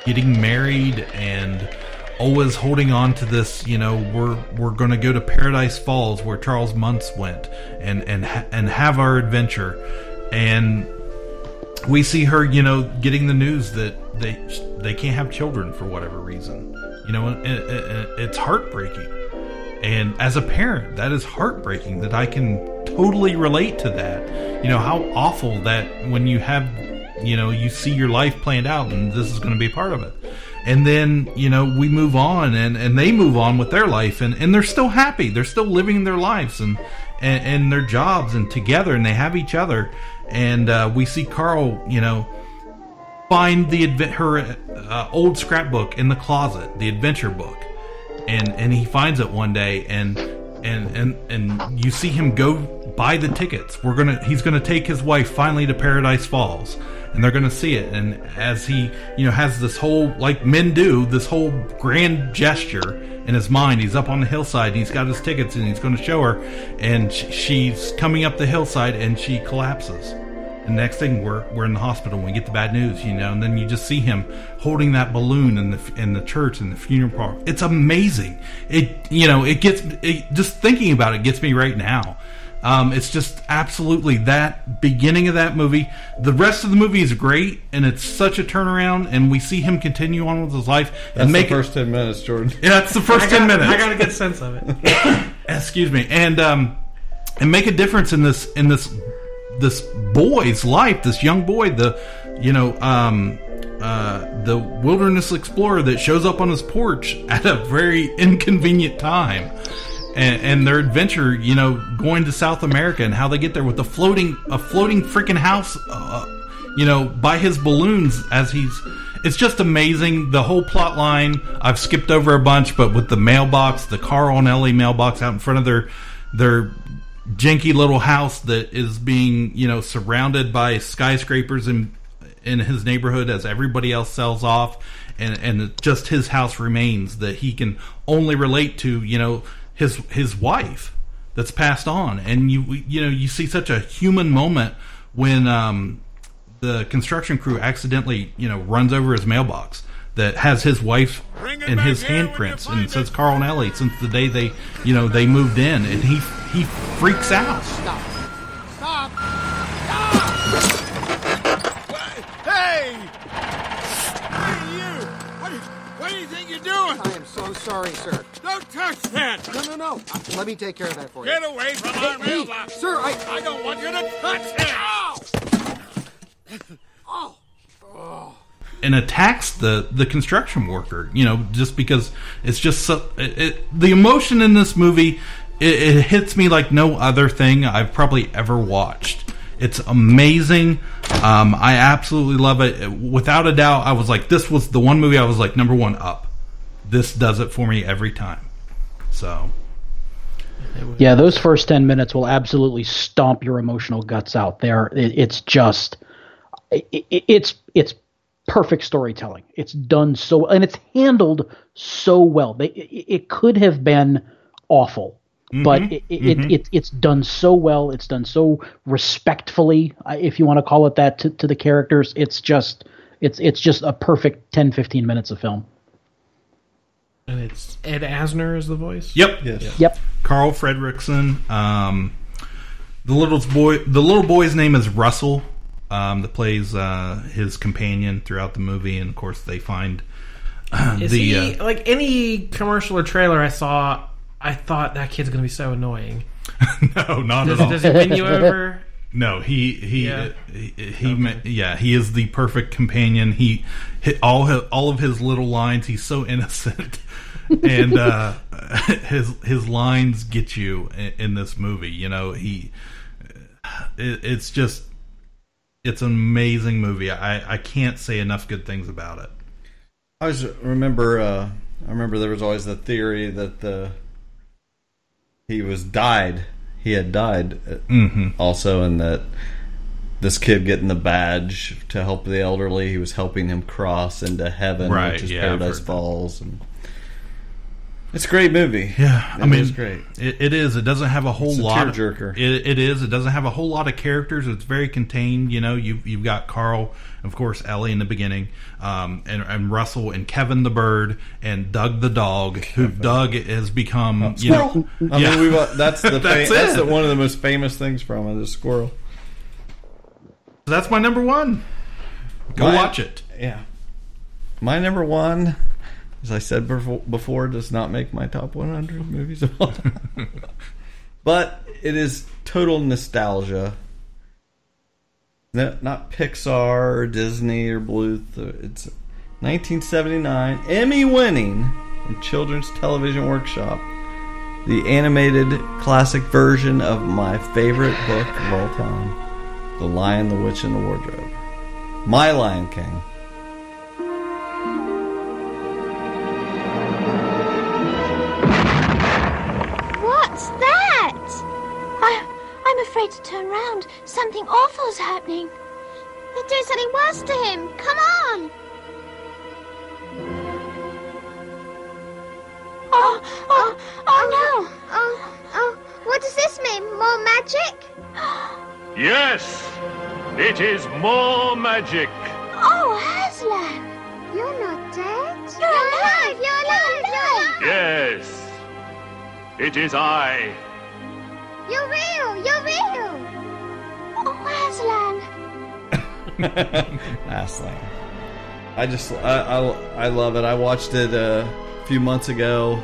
getting married and always holding on to this. You know, we're we're going to go to Paradise Falls where Charles Muntz went, and and and have our adventure. And we see her, you know, getting the news that they they can't have children for whatever reason. You know, it, it, it's heartbreaking. And as a parent, that is heartbreaking. That I can totally relate to that. You know how awful that when you have, you know, you see your life planned out, and this is going to be part of it. And then you know we move on, and and they move on with their life, and and they're still happy. They're still living their lives and and, and their jobs, and together, and they have each other and uh, we see Carl, you know, find the her uh, old scrapbook in the closet, the adventure book, and and he finds it one day, and and and and you see him go buy the tickets. We're gonna he's gonna take his wife finally to Paradise Falls, and they're gonna see it. And as he you know has this whole like men do this whole grand gesture in his mind. He's up on the hillside. And he's got his tickets, and he's going to show her. And she's coming up the hillside, and she collapses. And next thing, we're we're in the hospital. and We get the bad news, you know. And then you just see him holding that balloon in the in the church in the funeral park. It's amazing. It you know it gets it, just thinking about it gets me right now. Um, it's just absolutely that beginning of that movie. The rest of the movie is great, and it's such a turnaround. And we see him continue on with his life That's and make the first ten minutes, Jordan. Yeah, that's the first got, ten minutes. I got a good sense of it. Excuse me, and um, and make a difference in this in this this boy's life. This young boy, the you know um, uh, the wilderness explorer that shows up on his porch at a very inconvenient time and, and, their adventure, you know, going to South America and how they get there with a floating a floating freaking house, uh, you know, by his balloons as he's. It's just amazing. The whole plot line. I've skipped over a bunch, but with the mailbox, the Carl and Ellie mailbox out in front of their their janky little house that is being, you know, surrounded by skyscrapers in in his neighborhood as everybody else sells off and and just his house remains that he can only relate to, you know, his his wife that's passed on, and you you know you see such a human moment when um, the construction crew accidentally you know runs over his mailbox that has his wife and his handprints and it says Carl and Ellie since the day they you know they moved in, and he he freaks out. Stop! Stop! Stop! Hey! Hey, you! What, what do you think you're doing? I am so sorry, sir. Don't touch that! No, no, no. Uh, let me take care of that for you. Get away from Hey, our hey, mailbox! sir, I- I don't want you to touch it! Ow! Oh. and attacks the the construction worker. You know, just because it's just so it, it, the emotion in this movie. It, it hits me like no other thing I've probably ever watched. It's amazing. Um, I absolutely love it. Without a doubt, I was like, this was the one movie I was like number one up. This does it for me every time. So Yeah, those first 10 minutes will absolutely stomp your emotional guts out there. It, it's just it, it, it's it's perfect storytelling. It's done so and it's handled so well. They, it, it could have been awful, but Mhm, it, it, mhm. it, it's done so well. It's done so respectfully, uh, if you want to call it that, to, to the characters. It's just it's it's just a perfect 10 15 minutes of film. And it's Ed Asner is the voice. Yep. Yes. Yep. Carl Fredricksen. Um, the little boy, the little boy's name is Russell. Um, that plays uh, his companion throughout the movie, and of course they find Is the. he uh, like any commercial or trailer I saw? I thought that kid's gonna be so annoying. no, not does, at all. Does he win you over? No, he he Yeah. he, he ma- yeah he is the perfect companion. He hit all his, all of his little lines. He's so innocent, and uh, his his lines get you in, in this movie. You know he it, it's just it's an amazing movie. I I can't say enough good things about it. I always remember. Uh, I remember there was always the theory that the he was died. He had died uh, Mhm. also, and that this kid getting the badge to help the elderly, he was helping him cross into heaven, Right, which is yeah, Paradise. Falls. And it's a great movie. Yeah, It I mean, is great. It, it is. It doesn't have a whole It's a lot. tearjerker. It, it is. It doesn't have a whole lot of characters. It's very contained. You know, you've you've got Carl, of course, Ellie in the beginning, um, and, and Russell and Kevin the bird and Doug the dog. Who Doug has become. you know, I yeah. mean, we've, uh, that's the That's that's the, one of the most famous things from it is squirrel. So that's my number one. Go My- watch it. Yeah. My number one, as I said befo- before, does not make my top 100 movies of all time. but it is total nostalgia. No, not Pixar or Disney or Bluth. It's 1979, Emmy winning Children's Television Workshop. The animated classic version of my favorite book of all time The Lion, the Witch, and the Wardrobe. My Lion King. I'm afraid to turn round. Something awful's happening. Let's do something worse to him. Come on. Oh, oh, oh, oh no. Oh, oh, oh, what does this mean? More magic? Yes, it is more magic. Oh, Aslan. You're not dead. You're alive. You're alive. You're alive. Yes, it is I. You're real. Oh, Aslan. Aslan. I just I, I, I love it. I watched it uh, a few months ago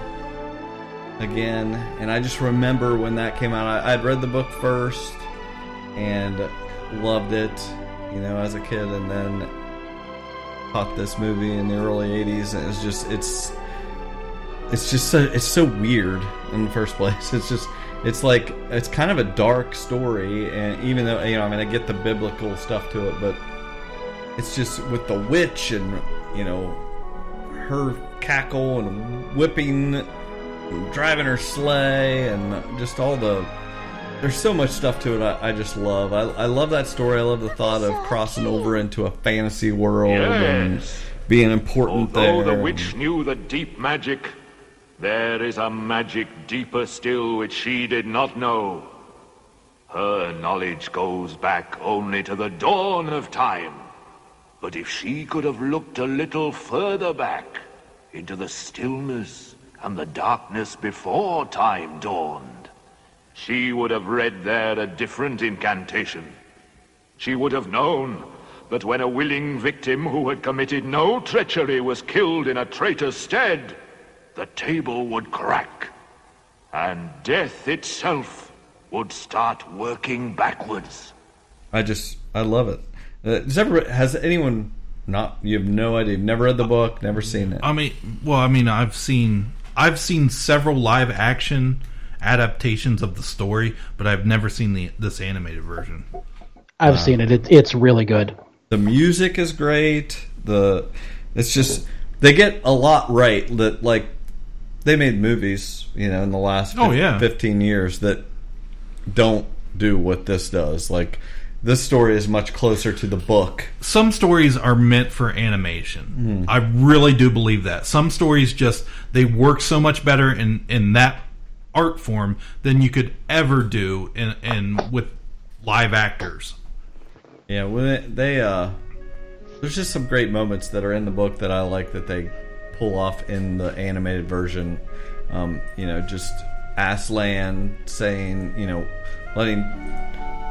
again, and I just remember when that came out. I, I'd read the book first and loved it, you know, as a kid, and then caught this movie in the early '80s, and it's just it's it's just so it's so weird in the first place. It's just it's like it's kind of a dark story, and even though you know, I mean, I get the biblical stuff to it, but it's just with the witch and you know her cackle and whipping, driving her sleigh, and just all the. There's so much stuff to it. I, I just love. I, I love that story. I love the thought of crossing over into a fantasy world and being important Although there. the witch knew the deep magic, there is a magic deeper still which she did not know. Her knowledge goes back only to the dawn of time. But if she could have looked a little further back into the stillness and the darkness before time dawned, she would have read there a different incantation. She would have known that when a willing victim who had committed no treachery was killed in a traitor's stead, the table would crack, and death itself would start working backwards. I just I love it. Uh, Does ever has anyone not you have no idea, never read the book, never seen it. I mean, well, I mean, I've seen I've seen several live action adaptations of the story, but I've never seen the this animated version. I've seen it. it. It's really good. The music is great. The it's just they get a lot right. That like they made movies, you know, in the last Oh, fif- yeah. fifteen years that don't do what this does. Like this story is much closer to the book. Some stories are meant for animation. I really do believe that. Some stories just they work so much better in in that art form than you could ever do in in with live actors. Yeah, it, they uh, there's just some great moments that are in the book that I like that they pull off in the animated version. Um, you know, just Aslan saying, you know, letting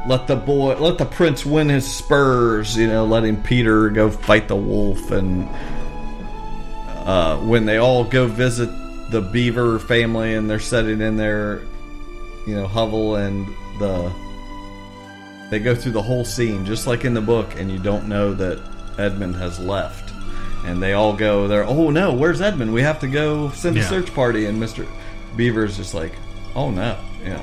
let the boy let the prince win his spurs. You know, letting Peter go fight the wolf, and uh, when they all go visit the beaver family and they're sitting in their you know hovel and the they go through the whole scene just like in the book and you don't know that edmund has left and they all go there oh no where's edmund? We have to go send a Yeah. search party. And mr beaver's just like oh no yeah.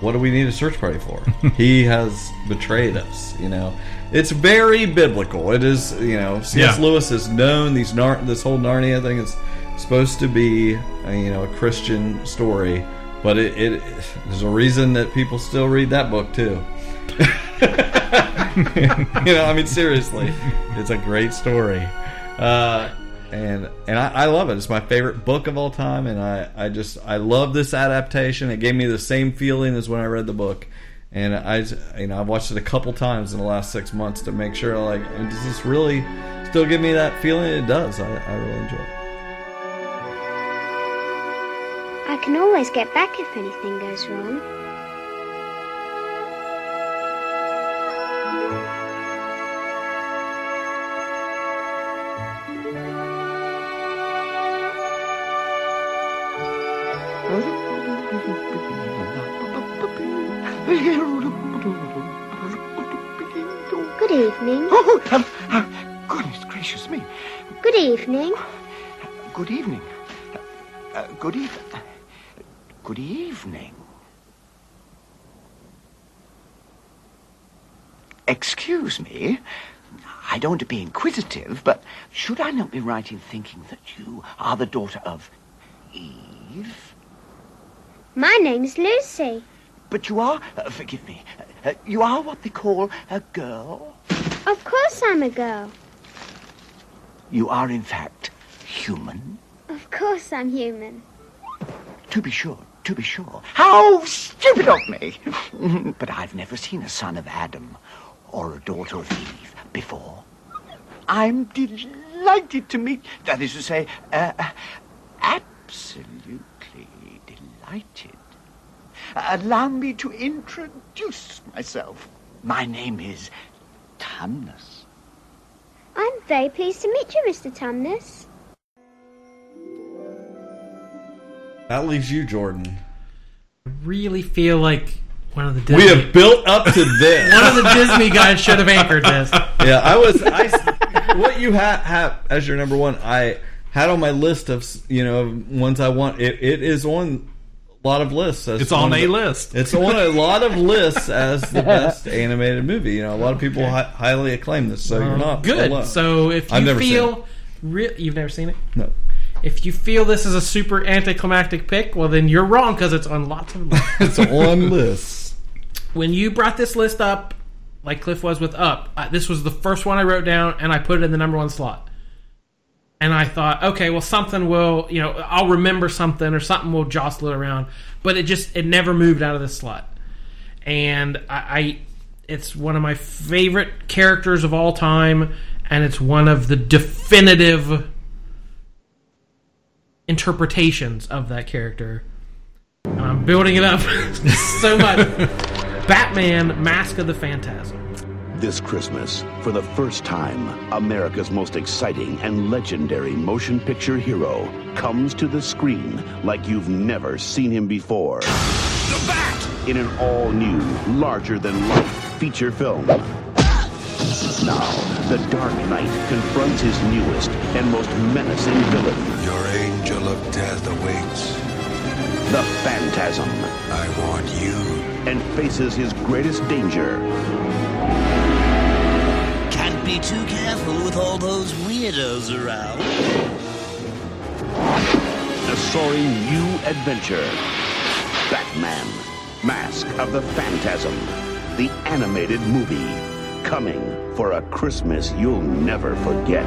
What do we need a search party for? He has betrayed us you know. It's very biblical. It is you know cs Yeah. lewis has known these Nar- this whole narnia thing. Is supposed to be uh, you know a christian story but it, it there's a reason that people still read that book too. You know i mean seriously it's a great story uh, and and I, I love it. It's my favorite book of all time and i i just i love this adaptation. It gave me the same feeling as when i read the book. And i you know i've watched it a couple times in the last six months to make sure like does this really still give me that feeling? It does. I, I really enjoy it. I can always get back if anything goes wrong. Evening. Oh, um, uh, goodness gracious me. Good evening. Good evening. Uh, good eve- Good evening. Excuse me. I don't want to be inquisitive, but should I not be right in thinking that you are the daughter of Eve? My name's Lucy. But you are, uh, forgive me, uh, you are what they call a girl. Of course I'm a girl. You are, in fact, human. Of course I'm human. To be sure, to be sure. How stupid of me! but I've never seen a son of Adam or a daughter of Eve before. I'm delighted to meet, that is to say, uh, absolutely delighted. Allow me to introduce myself. My name is Tumnus. I'm very pleased to meet you, Mr. Tumnus. that leaves you jordan I really feel like one of the Disney, we have built up to this one of the Disney guys should have anchored this. yeah, I was. I what you have have as your number one. I had on my list of you know ones I want. It, it is on a lot of lists. As It's on a the- list. It's on a lot of lists as the best animated movie. You know, a lot of people hi- highly acclaim this. So you're not good. alone. So if I've you never feel re- you've never seen it, it. no, if you feel this is a super anticlimactic pick, well then you're wrong because it's on lots of lists. it's on lists. when you brought this list up, like Cliff was with Up, uh, this was the first one I wrote down, and I put it in the number one slot. And I thought, okay, well, something will, you know, I'll remember something or something will jostle it around. But it just, it never moved out of the slot. And I, I it's one of my favorite characters of all time, and it's one of the definitive interpretations of that character. And I'm building it up so much. Batman Mask of the Phantasm. This Christmas, for the first time, America's most exciting and legendary motion picture hero comes to the screen like you've never seen him before. The Bat! In an all-new, larger-than-life feature film. Now, the Dark Knight confronts his newest and most menacing villain. Your angel of death awaits. The Phantasm. I want you. And faces his greatest danger. Can't be too careful with all those weirdos around. A soaring new adventure. Batman, Mask of the Phantasm. The animated movie. Coming for a Christmas you'll never forget.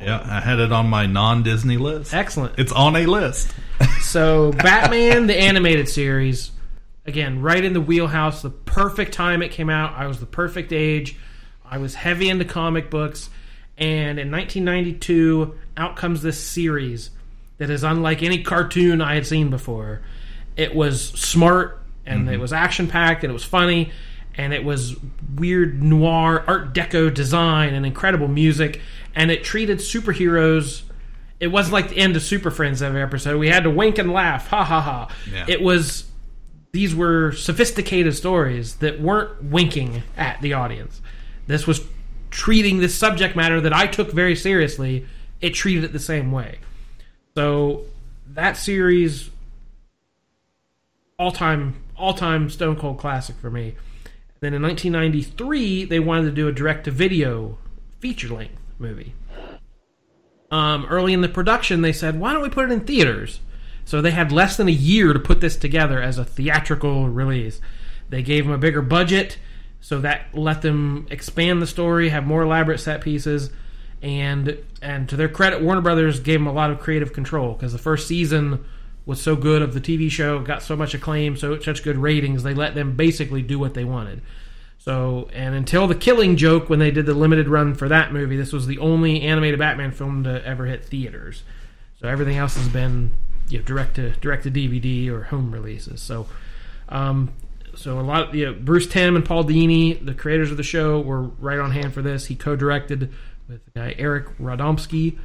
Yeah, I had it on my non-Disney list. Excellent. It's on a list. So, Batman, the animated series, again, right in the wheelhouse, the perfect time it came out. I was the perfect age. I was heavy into comic books. And in 1992, out comes this series that is unlike any cartoon I had seen before. It was smart and mm-hmm. it was action packed and it was funny and it was weird noir art deco design and incredible music and it treated superheroes it wasn't like the end of super friends every episode we had to wink and laugh ha ha ha Yeah. it was these were sophisticated stories that weren't winking at the audience this was treating this subject matter that i took very seriously it treated it the same way so that series all time all time Stone Cold classic for me. Then in 1993, they wanted to do a direct to video feature length movie. Um, early in the production, they said, "Why don't we put it in theaters?" So they had less than a year to put this together as a theatrical release. They gave them a bigger budget, so that let them expand the story, have more elaborate set pieces, and and to their credit, Warner Brothers gave them a lot of creative control because the first season was so good of the TV show, got so much acclaim, so such good ratings, they let them basically do what they wanted. So, and until the Killing Joke, when they did the limited run for that movie, this was the only animated Batman film to ever hit theaters. So everything else has been you know, direct to direct to DVD or home releases. So, um, so a lot. Of, you know, Bruce Timm and Paul Dini, the creators of the show, were right on hand for this. He co-directed with Eric Radomski,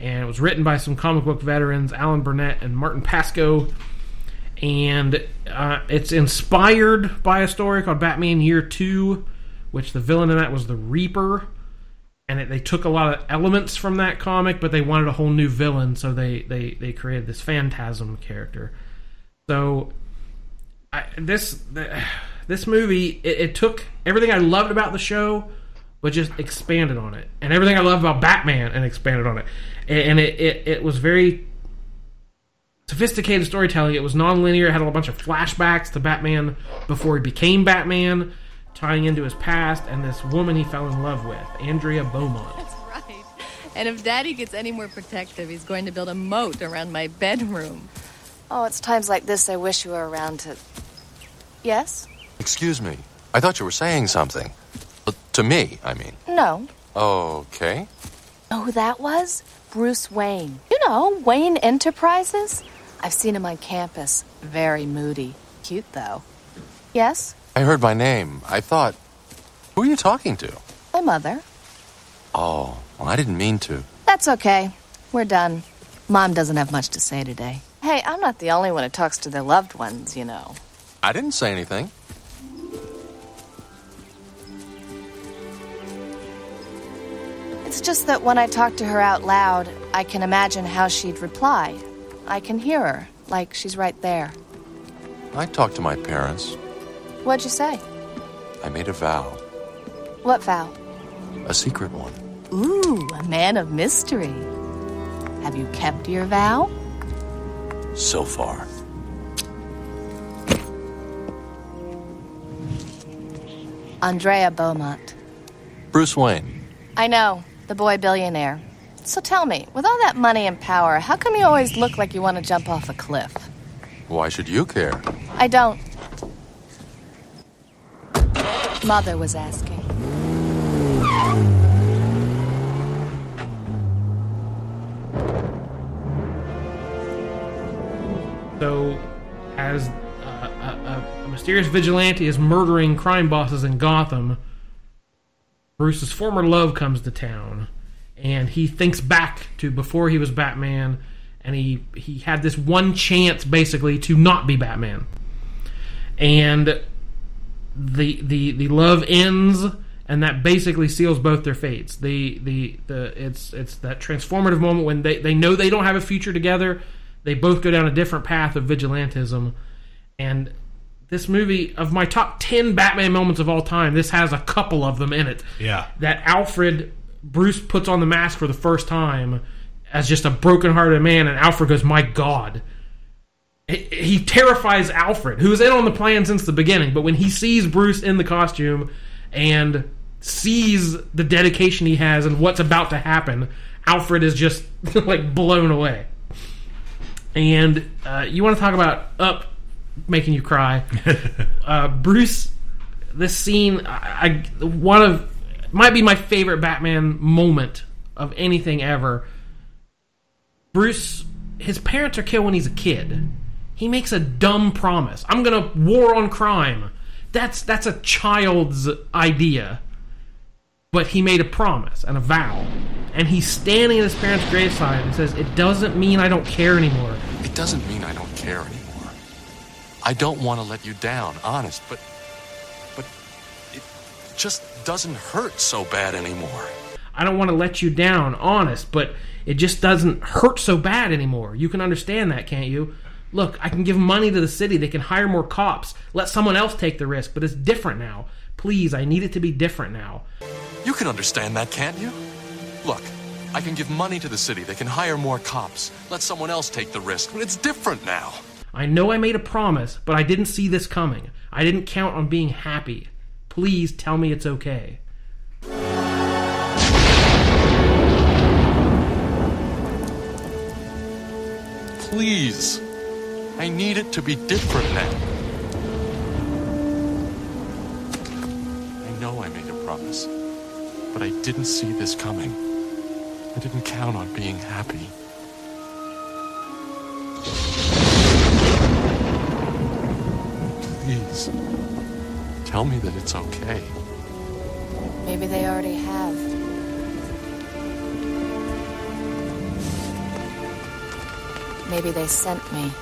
and it was written by some comic book veterans, Alan Burnett and Martin Pasko. And uh, it's inspired by a story called Batman Year Two, which the villain in that was the Reaper and it, they took a lot of elements from that comic, but they wanted a whole new villain, so they they they created this Phantasm character. So I, this this movie it, it took everything I loved about the show, but just expanded on it, and everything I loved about Batman and expanded on it, and, and it, it it was very sophisticated storytelling. It was non-linear. It had a bunch of flashbacks to Batman before he became Batman, tying into his past, and this woman he fell in love with, Andrea Beaumont. That's right. And if Daddy gets any more protective, he's going to build a moat around my bedroom. Oh, it's times like this I wish you were around to. Yes? Excuse me. I thought you were saying something. Uh, to me, I mean. No. Okay. Know who that was? Bruce Wayne. You know, Wayne Enterprises? I've seen him on campus. Very moody. Cute, though. Yes? I heard my name. I thought. Who are you talking to? My mother. Oh, well, I didn't mean to. That's okay. We're done. Mom doesn't have much to say today. Hey, I'm not the only one who talks to their loved ones, you know. I didn't say anything. It's just that when I talk to her out loud, I can imagine how she'd reply. I can hear her, like she's right there. I talk to my parents. What'd you say? I made a vow. What vow? A secret one. Ooh, a man of mystery. Have you kept your vow? So far. Andrea Beaumont. Bruce Wayne. I know, the boy billionaire. So tell me, with all that money and power, how come you always look like you want to jump off a cliff? Why should you care? I don't. Mother was asking. So, as uh, a, a, a mysterious vigilante is murdering crime bosses in Gotham, Bruce's former love comes to town, and he thinks back to before he was Batman, and he he had this one chance basically to not be Batman, and the the the love ends. And that basically seals both their fates. The the the it's it's that transformative moment when they, they know they don't have a future together, they both go down a different path of vigilantism. And this movie, of my top 10 Batman moments of all time, this has a couple of them in it. Yeah. That Alfred, Bruce puts on the mask for the first time as just a broken-hearted man, and Alfred goes, My God. He, terrifies Alfred, who's in on the plan since the beginning, but when he sees Bruce in the costume and sees the dedication he has and what's about to happen, Alfred is just like blown away. And uh, you want to talk about up making you cry? uh, Bruce, this scene, I, I one of might be my favorite Batman moment of anything ever. Bruce, his parents are killed when he's a kid. He makes a dumb promise. I'm gonna war on crime. That's that's a child's idea. But he made a promise and a vow. And he's standing at his parents' graveside and says, It doesn't mean I don't care anymore. It doesn't mean I don't care anymore. I don't want to let you down, honest, but. But. It just doesn't hurt so bad anymore. I don't want to let you down, honest, but it just doesn't hurt so bad anymore. You can understand that, can't you? Look, I can give money to the city. They can hire more cops. Let someone else take the risk, but it's different now. Please, I need it to be different now. You can understand that, can't you? Look, I can give money to the city. They can hire more cops. Let someone else take the risk. But it's different now. I know I made a promise, but I didn't see this coming. I didn't count on being happy. Please tell me it's okay. Please. I need it to be different now. I know I made a promise, but I didn't see this coming. I didn't count on being happy. Please. Tell me that it's okay. Maybe they already have. Maybe they sent me.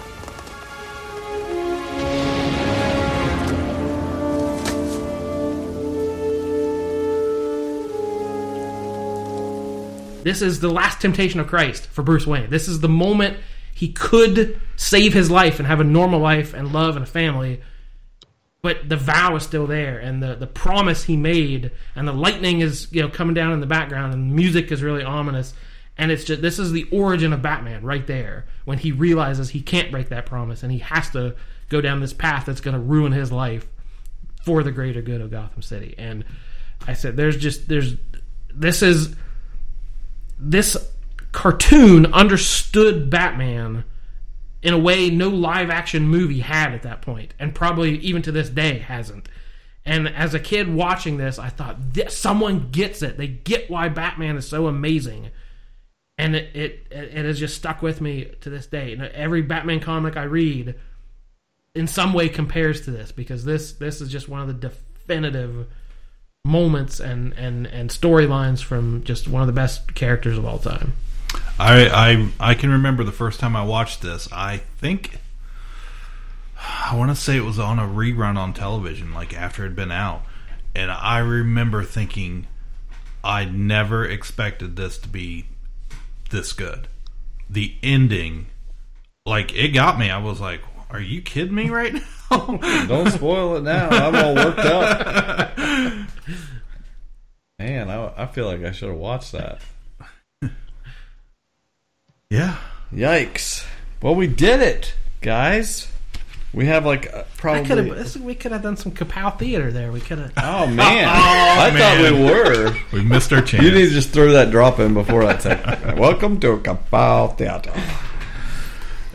This is the last temptation of Christ for Bruce Wayne. This is the moment he could save his life and have a normal life and love and a family. But the vow is still there, and the, the promise he made, and the lightning is you know coming down in the background, and the music is really ominous, and it's just this is the origin of Batman right there when he realizes he can't break that promise, and he has to go down this path that's going to ruin his life for the greater good of Gotham City. And I said, there's just there's this is this cartoon understood Batman in a way no live action movie had at that point, and probably even to this day hasn't. And as a kid watching this, I thought someone gets it. They get why Batman is so amazing, and it, it it has just stuck with me to this day. And every Batman comic I read, in some way, compares to this because this this is just one of the definitive moments and and and storylines from just one of the best characters of all time. I, I I can remember the first time I watched this. I think I want to say it was on a rerun on television, like after it had been out, and I remember thinking I never expected this to be this good. The ending, like it got me. I was like, "Are you kidding me right now?" Don't spoil it now. I'm all worked up. Man, I, I feel like I should have watched that. Yeah. Yikes. Well, we did it, guys. We have like uh, I probably. could have we could have done some Kapow theater there. We could have. Oh man, I thought we were. We missed our chance. You need to just throw that drop in before that segment. Welcome to Kapow Theater.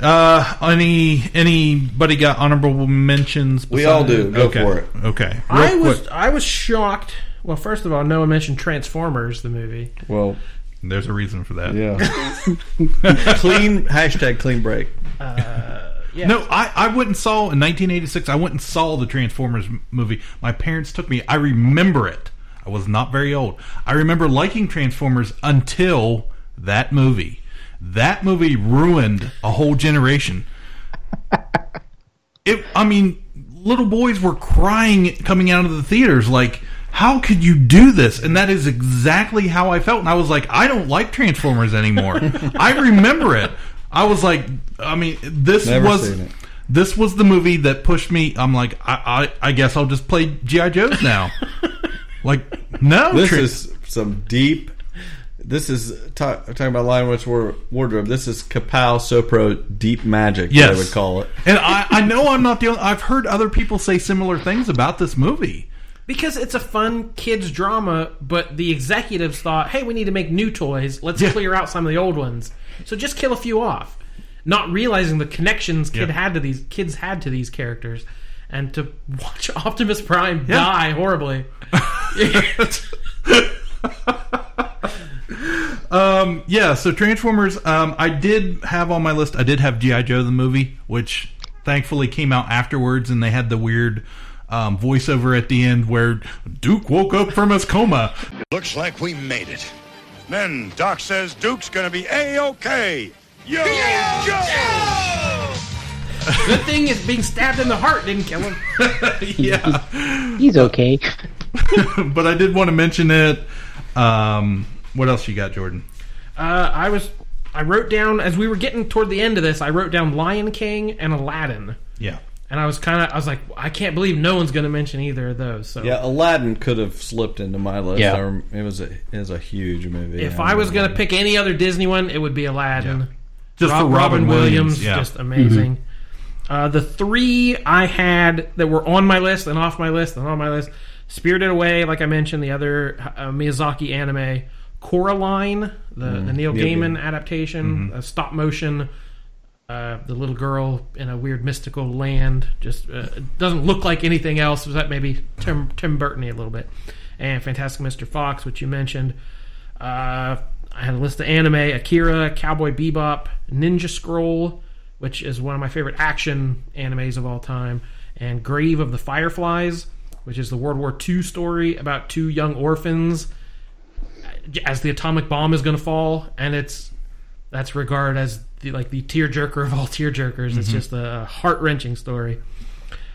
Uh, any anybody got honorable mentions? We all do. Go okay. for it. Okay. I was quick. I was shocked. Well, first of all, Noah mentioned Transformers, the movie. Well, there's a reason for that. Yeah. clean hashtag clean break. Yeah. No, I, I went and saw in 1986. I went and saw the Transformers movie. My parents took me. I remember it. I was not very old. I remember liking Transformers until that movie. That movie ruined a whole generation. It. I mean, little boys were crying coming out of the theaters. Like, how could you do this? And that is exactly how I felt. And I was like, I don't like Transformers anymore. I remember it. I was like, I mean, this Never was this was the movie that pushed me. I'm like, I, I, I guess I'll just play GI Joes now. like, no, This Tra- is some deep. This is ta- talking about Lion Witch War- Wardrobe. This is Kapow Sopro deep magic. Yes. I would call it. and I, I know I'm not the only. I've heard other people say similar things about this movie. Because it's a fun kids drama, but the executives thought, "Hey, we need to make new toys. Let's clear out some of the old ones. So just kill a few off." Not realizing the connections kid Yeah. had to these kids had to these characters, and to watch Optimus Prime Yeah. die horribly. Um, yeah, so Transformers, um, I did have on my list, I did have G.I. Joe the movie, which thankfully came out afterwards, and they had the weird um, voiceover at the end where Duke woke up from his coma. Looks like we made it. Then Doc says Duke's gonna be A-OK. Yo, Joe! Good thing is being stabbed in the heart didn't kill him. yeah. He's okay. but I did want to mention it. Um, what else you got, Jordan? Uh, I was I wrote down as we were getting toward the end of this. I wrote down Lion King and Aladdin. Yeah. And I was kind of I was like I can't believe no one's going to mention either of those. So Yeah, Aladdin could have slipped into my list. Yeah. I rem- it was a it was a huge movie. if I was going to pick any other Disney one, it would be Aladdin. Just Rob- for Robin Williams, yeah. just amazing. Uh, the three I had that were on my list and off my list and on my list: Spirited Away, like I mentioned, the other uh, Miyazaki anime, Coraline, the, Mm, the Neil Neil Gaiman Gaiman. adaptation, uh, stop motion. Uh, the little girl in a weird mystical land just uh, doesn't look like anything else. Was that maybe Tim Tim Burton a little bit? And Fantastic Mr. Fox, which you mentioned. Uh, I had a list of anime: Akira, Cowboy Bebop, Ninja Scroll, which is one of my favorite action animes of all time, and Grave of the Fireflies, which is the World War II story about two young orphans as the atomic bomb is going to fall, and it's that's regarded as the like the tearjerker of all tearjerkers. It's Mhm. just a heart wrenching story.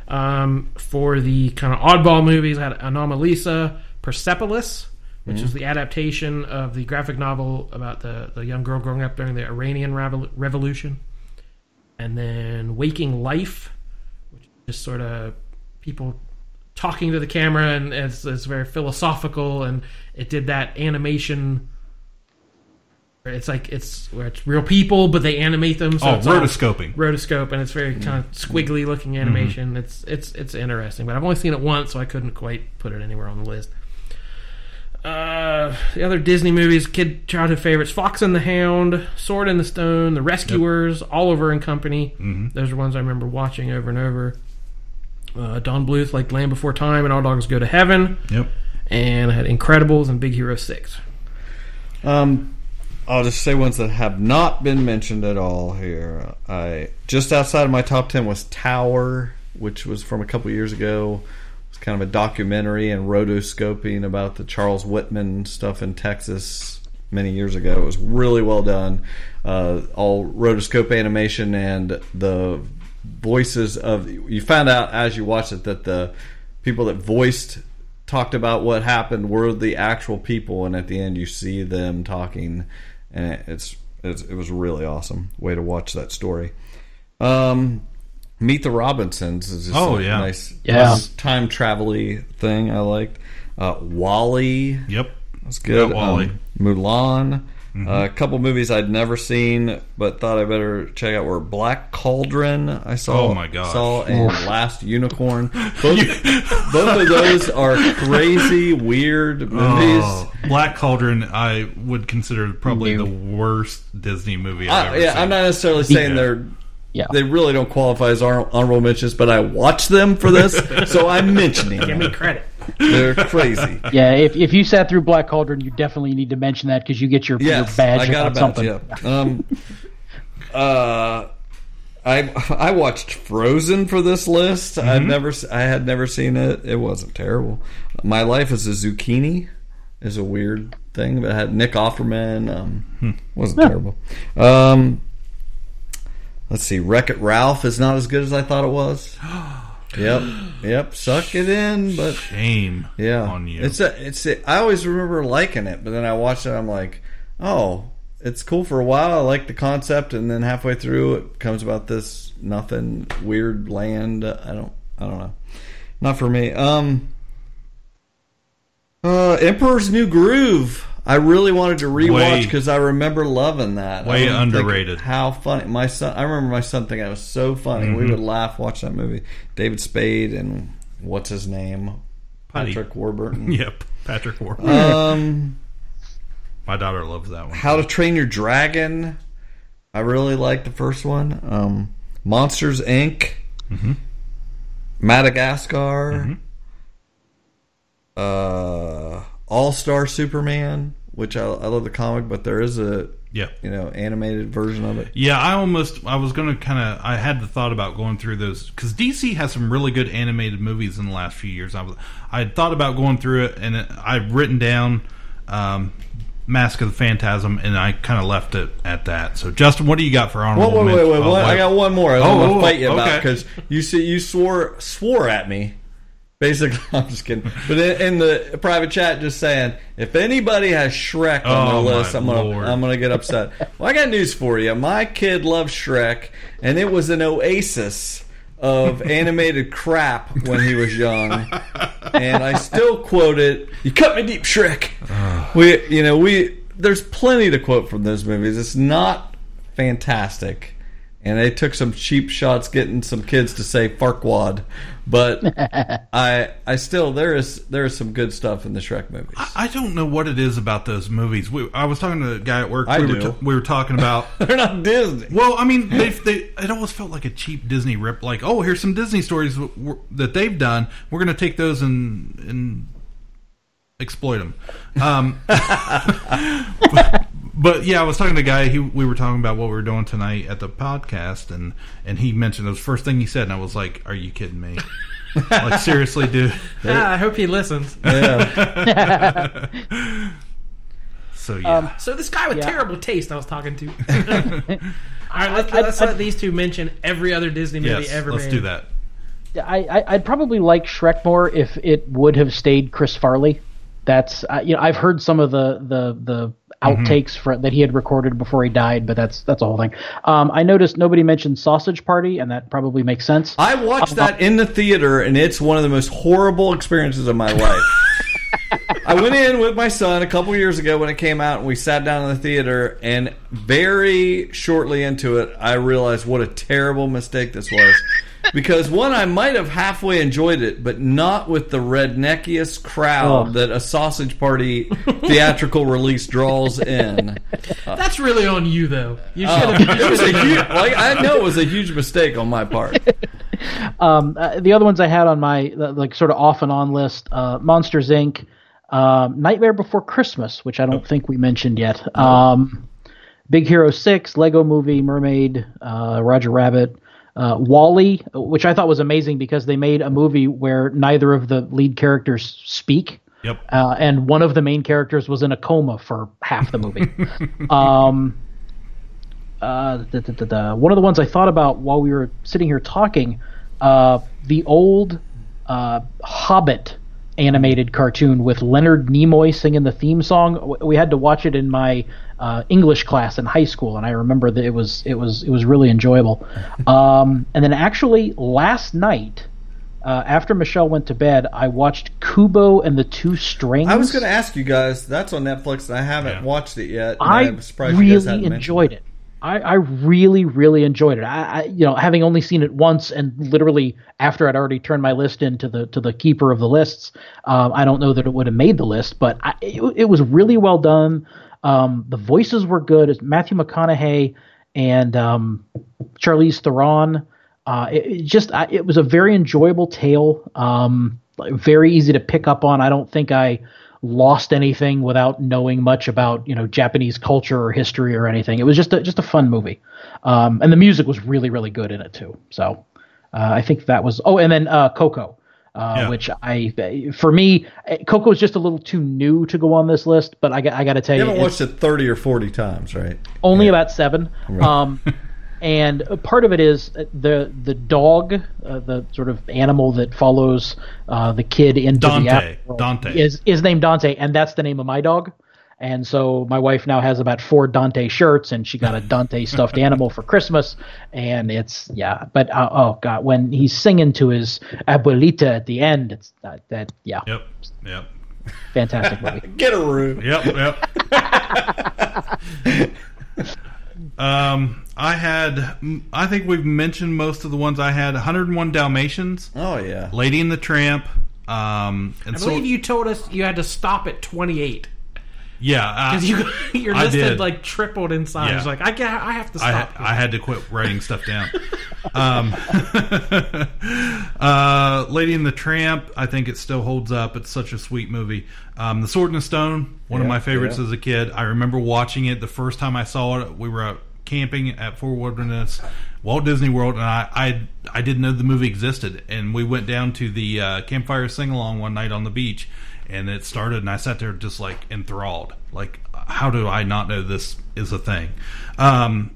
Um, for the kind of oddball movies, I had Anomalisa, Persepolis, which is the adaptation of the graphic novel about the, the young girl growing up during the Iranian Revol- Revolution. And then Waking Life, which is just sort of people talking to the camera, and it's, it's very philosophical, and it did that animation. where It's like it's where it's real people, but they animate them. So Oh, it's rotoscoping. rotoscope, and it's very kind of squiggly looking animation. It's it's it's interesting, but I've only seen it once, so I couldn't quite put it anywhere on the list. Uh, the other Disney movies, kid childhood favorites: Fox and the Hound, Sword in the Stone, The Rescuers, Oliver and Company. Mhm. Those are ones I remember watching over and over. Uh, Don Bluth, like Land Before Time, and All Dogs Go to Heaven. Yep. And I had Incredibles and Big Hero Six. Um, I'll just say ones that have not been mentioned at all here. I just outside of my top ten was Tower, which was from a couple years ago. It's kind of a documentary and rotoscoping about the Charles Whitman stuff in Texas many years ago. It was really well done. Uh, all rotoscope animation and the voices of you found out as you watched it that the people that voiced talked about what happened were the actual people and at the end you see them talking and it's, it's it was really awesome way to watch that story um meet the robinsons is just Oh, a yeah. nice, Yeah. nice time travel-y thing i liked uh WALL-E Yep. that's good Got WALL-E. Um, mulan Mhm. uh, a couple movies I'd never seen, but thought I better check out were Black Cauldron. I saw. Oh, my gosh. Saw and Last Unicorn. Both, both of those are crazy, weird movies. Oh, Black Cauldron, I would consider probably New. the worst Disney movie I've I, ever yeah, seen. I'm not necessarily saying Yeah. they're. Yeah. They really don't qualify as honorable mentions, but I watched them for this, so I'm mentioning. Give me credit. They're crazy. Yeah, if, if you sat through Black Cauldron, you definitely need to mention that because you get your, Yes, your badge I got a about badge. something. Yeah. Um, uh, I I watched Frozen for this list. I've Mhm. never, I had never seen it. It wasn't terrible. My life is a zucchini is a weird thing, but it had Nick Offerman. Um, Hmm. wasn't terrible. Um, let's see, Wreck It Ralph is not as good as I thought it was. Yep, yep. Suck it in, but Shame yeah, on you. It's a, it's. A, I always remember liking it, but then I watched it. I'm like, oh, it's cool for a while. I like the concept, and then halfway through, it comes about this nothing weird land. I don't. I don't know. Not for me. Um. Uh, Emperor's New Groove. I really wanted to rewatch because I remember loving that. Way don't think underrated. How funny! My son. I remember my son thinking it was so funny. We Mhm. would laugh watch that movie. David Spade and what's his name? Patrick Warburton. Yep, Patrick Warburton. Um, My daughter loves that one. How to Train Your Dragon. I really like the first one. Um, Monsters Inc. Mhm. Madagascar. Uh, All Star Superman which I, I love the comic, but there is a Yeah. you know animated version of it. Yeah, I almost I was going to kind of I had the thought about going through those because DC has some really good animated movies in the last few years. I was I had thought about going through it and it, I've written down um, Mask of the Phantasm and I kind of left it at that. So Justin, what do you got for Wait, honorable? wait, wait, men- wait! oh, one- I got one more. I Oh, want oh, to fight you about because you see, you swore swore at me. Basically, I'm just kidding. But in, in the private chat, just saying, if anybody has Shrek on Oh, their list, I'm gonna Lord. I'm gonna get upset. well, I got news for you. My kid loves Shrek, and it was an oasis of animated crap when he was young. and I still quote it. You cut me deep, Shrek. we, you know, we there's plenty to quote from those movies. It's not fantastic, and they took some cheap shots getting some kids to say Farquaad, but I, I still there is there is some good stuff in the Shrek movies. I don't know what it is about those movies. We, I was talking to a guy at work. I we, do. Were t- we were talking about. They're not Disney. Well, I mean, they, they it almost felt like a cheap Disney rip. Like, oh, here's some Disney stories w- w- that they've done. We're going to take those and and exploit them. Um, but, but yeah, I was talking to a guy. He we were talking about what we were doing tonight at the podcast, and and he mentioned it was the first thing he said, and I was like, "Are you kidding me?" like seriously, dude. Ah, I hope he listens. so yeah. Um, so this guy with yeah. terrible taste I was talking to. All right, let's, let's let these two mention every other Disney movie yes, ever let's made. do that. I, I I'd probably like Shrek more if it would have stayed Chris Farley. That's uh, you know I've heard some of the the the outtakes for, that he had recorded before he died, but that's that's a whole thing. Um, I noticed nobody mentioned Sausage Party, and that probably makes sense. I watched that in the theater, and it's one of the most horrible experiences of my life. I went in with my son a couple years ago when it came out, and we sat down in the theater. And very shortly into it, I realized what a terrible mistake this was. Because one, I might have halfway enjoyed it, but not with the redneckiest crowd Oh. that a sausage party theatrical release draws in. That's really on you, though. You should Oh, have. it was a huge, like I know it was a huge mistake on my part. Um, uh, the other ones I had on my uh, like sort of off and on list: uh, Monsters Inc., um, Nightmare Before Christmas, which I don't think we mentioned yet. Um, Big Hero Six, Lego Movie, Mermaid, uh, Roger Rabbit, uh, WALL-E, which I thought was amazing because they made a movie where neither of the lead characters speak. Yep. Uh, and one of the main characters was in a coma for half the movie. um, uh. One of the ones I thought about while we were sitting here talking, uh, the old uh, Hobbit animated cartoon with Leonard Nimoy singing the theme song. We had to watch it in my uh, English class in high school, and I remember that it was it was it was really enjoyable. Um, and then actually last night. Uh, after Michelle went to bed, I watched Kubo and the Two Strings. I was going to ask you guys. That's on Netflix, and I haven't watched it yet. I I'm surprised you guys really hadn't enjoyed it. I, I really, really enjoyed it. I, I, you know, having only seen it once, and literally after I'd already turned my list into the to the keeper of the lists, um, I don't know that it would have made the list, but I, it, it was really well done. Um, the voices were good. It's Matthew McConaughey and um, Charlize Theron. Uh, it, it just I, it was a very enjoyable tale. Um, very easy to pick up on. I don't think I lost anything without knowing much about you know Japanese culture or history or anything. It was just a, just a fun movie, um, and the music was really really good in it too. So uh, I think that was oh, and then uh, Coco. Uh, Yeah. Which I, for me, Coco is just a little too new to go on this list. But I, I got to tell You you, haven't watched it thirty or forty times, right? only about seven. Right. Um, and part of it is uh, the the dog, uh, the sort of animal that follows uh, the kid into Dante. the outer world Dante. is is named Dante, and that's the name of my dog. And so my wife now has about four Dante shirts, and she got a Dante stuffed animal for Christmas. And it's yeah, but uh, oh god, when he's singing to his abuelita at the end, it's uh, that yeah, Yep. Yep. fantastic movie. Get a room. Yep. Yep. um, I had. I think we've mentioned most of the ones I had. 101 Dalmatians. Oh yeah. Lady and the Tramp. Um, and I so believe you told us you had to stop at 28 yeah, uh, because you your I list had like tripled in size. Yeah. Like I get, I have to stop. I had to quit writing stuff down. um, uh, Lady and the Tramp, I think it still holds up. It's such a sweet movie. Um, the Sword and the Stone, one of my favorites yeah. as a kid. I remember watching it the first time I saw it. We were out camping at Fort Wilderness, Walt Disney World, and I, I I didn't know the movie existed. And we went down to the uh, campfire sing along one night on the beach, and it started, and I sat there just like enthralled. Like, how do I not know this is a thing? Um,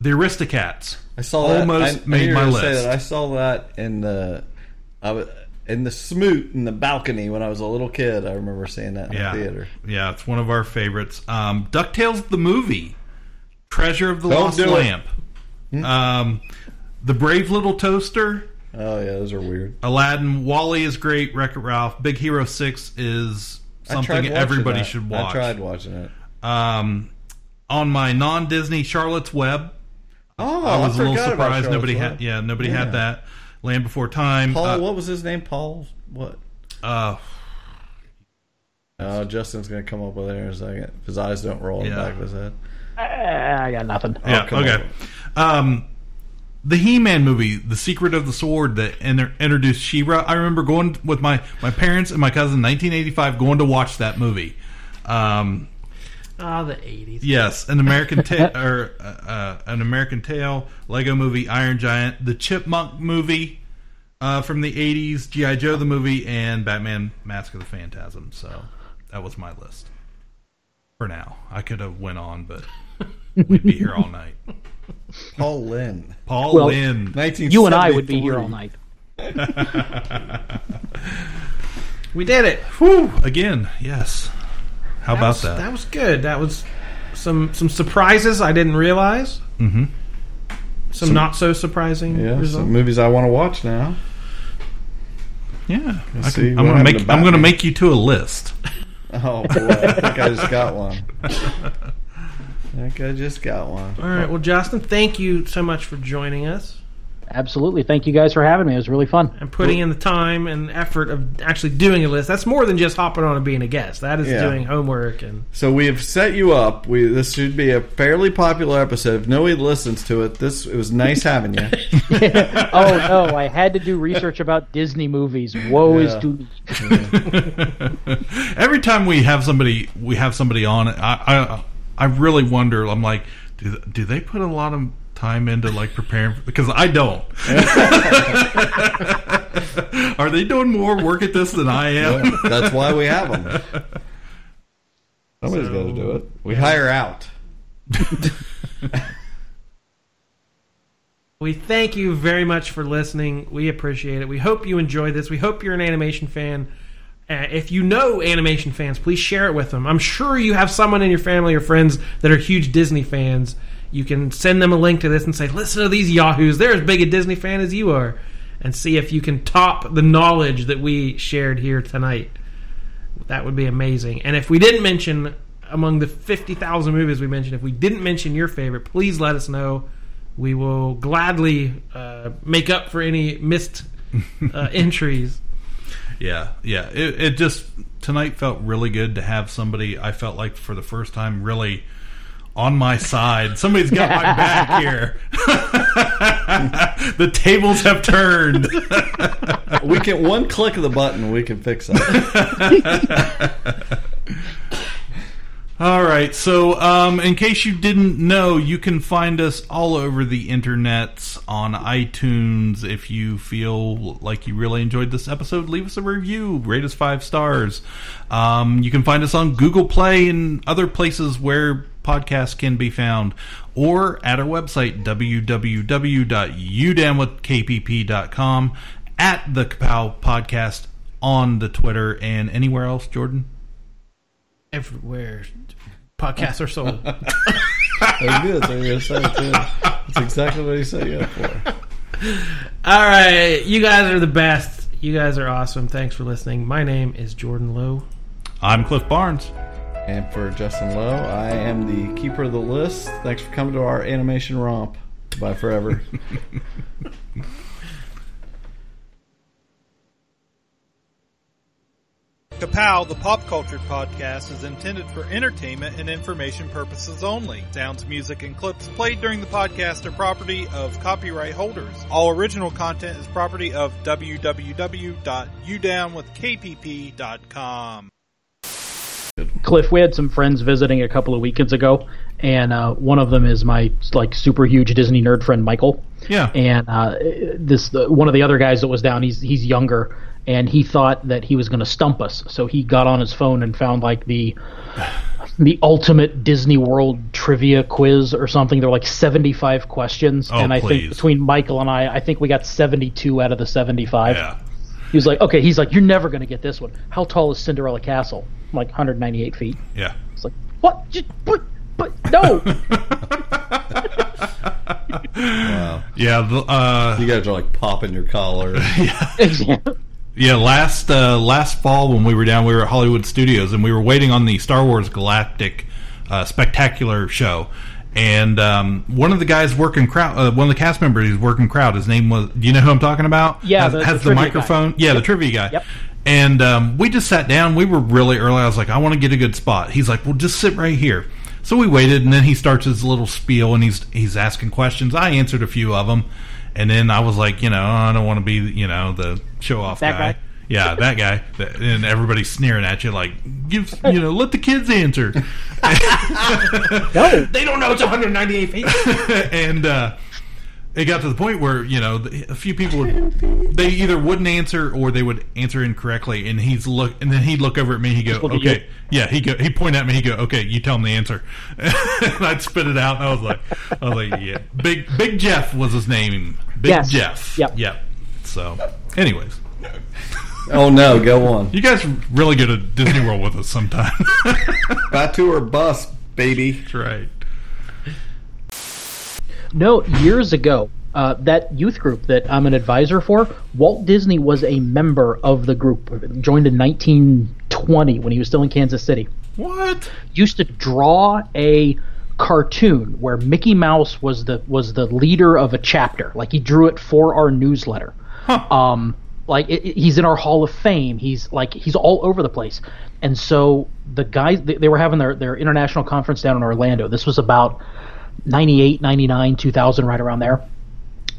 the Aristocats. I saw that. almost I, I made knew my you were gonna list. Say that. I saw that in the, I was in the smoot in the balcony when I was a little kid. I remember seeing that in yeah, the theater. yeah, it's one of our favorites. Um, Ducktales the movie, Treasure of the Don't Lost. Lamp, um, the Brave Little Toaster. Oh yeah, those are weird. Aladdin, WALL-E is great. Wreck It Ralph, Big Hero Six is something everybody that. should watch. I tried watching it. Um, on my non-Disney Charlotte's Web, Oh, I was a little surprised nobody Charlotte's had. Yeah, nobody Yeah. had that. Land Before Time. Paul, uh, what was his name? Paul what? Uh, oh, Justin's gonna come up with it in a second. His eyes don't roll in Yeah. the back of his head. I got nothing. Yeah. come okay. Um, the He-Man movie, The Secret of the Sword, that enter- introduced She-Ra. I remember going with my my parents and my cousin, in 1985, going to watch that movie. Um, Ah, the eighties. yes, an American ta- or uh, uh, an American Tail, Lego Movie, Iron Giant, the Chipmunk movie uh, from the 80s, GI Joe the movie, and Batman: Mask of the Phantasm. So that was my list for now. I could have went on, but we'd be here all night. Paul Lynde. Paul Well, Lynde. You and I would be here all night. We did it. Whew, again, yes. How That about was- that? That was good. That was some some surprises I didn't realize. Mm-hmm. Some, not so surprising Yeah, results. some movies I want to watch now. Yeah, I can, I'm gonna make. I'm gonna make you to a list. Oh boy, I think I just got one. I think I just got one. All right. Well, Justin, thank you so much for joining us Absolutely. Thank you guys for having me. It was really fun. and putting in the time and effort of actually doing a list. That's more than just hopping on and being a guest. That is Yeah. doing homework and So we have set you up. We this should be a fairly popular episode. If nobody listens to it, this it was nice having you. oh no, I had to do research about Disney movies. Woe is Yeah. to me. Every time we have somebody, we have somebody on. I, I, I really wonder. I'm like, do do they put a lot of time into like preparing? Because I don't. Are they doing more work at this than I am? Yeah, that's why we have them. Somebody's So- got to do it. We hire out. We thank you very much for listening. We appreciate it. We hope you enjoyed this. We hope you're an animation fan. Uh, if you know animation fans, please share it with them. I'm sure you have someone in your family or friends that are huge Disney fans. You can send them a link to this and say, listen to these yahoos. They're as big a Disney fan as you are. And see if you can top the knowledge that we shared here tonight. That would be amazing. And if we didn't mention, among the 50,000 movies we mentioned, if we didn't mention your favorite, please let us know. We will gladly uh, make up for any missed uh, entries. Yeah, yeah. It, it just tonight felt really good to have somebody. I felt like for the first time, really on my side. Somebody's got my back here. the tables have turned. We can one click of the button. We can fix that. All right. So, um, in case you didn't know, you can find us all over the internets on iTunes. If you feel like you really enjoyed this episode, leave us a review, rate us five stars. Um, you can find us on Google Play and other places where podcasts can be found, or at our website www.udownwithkpp.com, at the Kapow Podcast on the Twitter and anywhere else. Jordan. Everywhere podcasts are sold. That's good. That's what you're gonna say too. That's exactly what he set you up for. All right. You guys are the best. You guys are awesome. Thanks for listening. My name is Jordan Lowe. I'm Cliff Barnes. And for Justin Lowe, I am the keeper of the list. Thanks for coming to our animation romp. Bye forever. Kapow, the pop culture podcast, is intended for entertainment and information purposes only. Sounds, music, and clips played during the podcast are property of copyright holders. All original content is property of www.udownwithkpp.com. Cliff, we had some friends visiting a couple of weekends ago, and uh, one of them is my like super huge Disney nerd friend Michael. Yeah. And uh, this the, one of the other guys that was down. He's he's younger, and he thought that he was going to stump us. So he got on his phone and found like the the ultimate Disney World trivia quiz or something. There were like seventy five questions, Oh, and I please. think between Michael and I, I think we got seventy two out of the seventy five. Yeah. He was like, okay, he's like, you're never going to get this one. How tall is Cinderella Castle? I'm like 198 feet. Yeah. It's like, what? Just, but, but, no. Wow. Yeah, the, uh, you guys are like popping your collar. Yeah, last uh, last fall when we were down, we were at Hollywood Studios and we were waiting on the Star Wars Galactic uh, Spectacular show. And um, one of the guys working crowd, uh, one of the cast members, who's working crowd. His name was. Do you know who I'm talking about? Yeah, has, the- the has the, trivia microphone. guy. Yeah, the trivia guy. Yep. And um, we just sat down. We were really early. I was like, I want to get a good spot. He's like, well, just sit right here. So we waited, and then he starts his little spiel, and he's he's asking questions. I answered a few of them, and then I was like, you know, I don't want to be, you know, the show off That guy? Yeah, that guy. And everybody's sneering at you, like, give, you know, let the kids answer. no, they don't know it's 198 feet. and uh, it got to the point where you know a few people would, they either wouldn't answer or they would answer incorrectly, and he's look, and then he'd look over at me. He would go, look at you. okay, yeah. He go, he point at me. He go, okay, you tell him the answer. and I'd spit it out, and I was like, I was like, yeah, big Big Jeff was his name. Big Yes. Jeff. Yep. Yep. So, anyways. Oh no, go on. You guys are really good at Disney World with us sometime. Batu or bus, baby. That's right. No, years ago, uh, that youth group that I'm an advisor for, Walt Disney was a member of the group. Joined in 1920 when he was still in Kansas City. What? Used to draw a cartoon where Mickey Mouse was the was the leader of a chapter. Like he drew it for our newsletter. Um, like it, it- he's in our Hall of Fame. He's like he's all over the place. And so the guys they, they were having their their international conference down in Orlando. This was about 98, 99, 2000, right around there.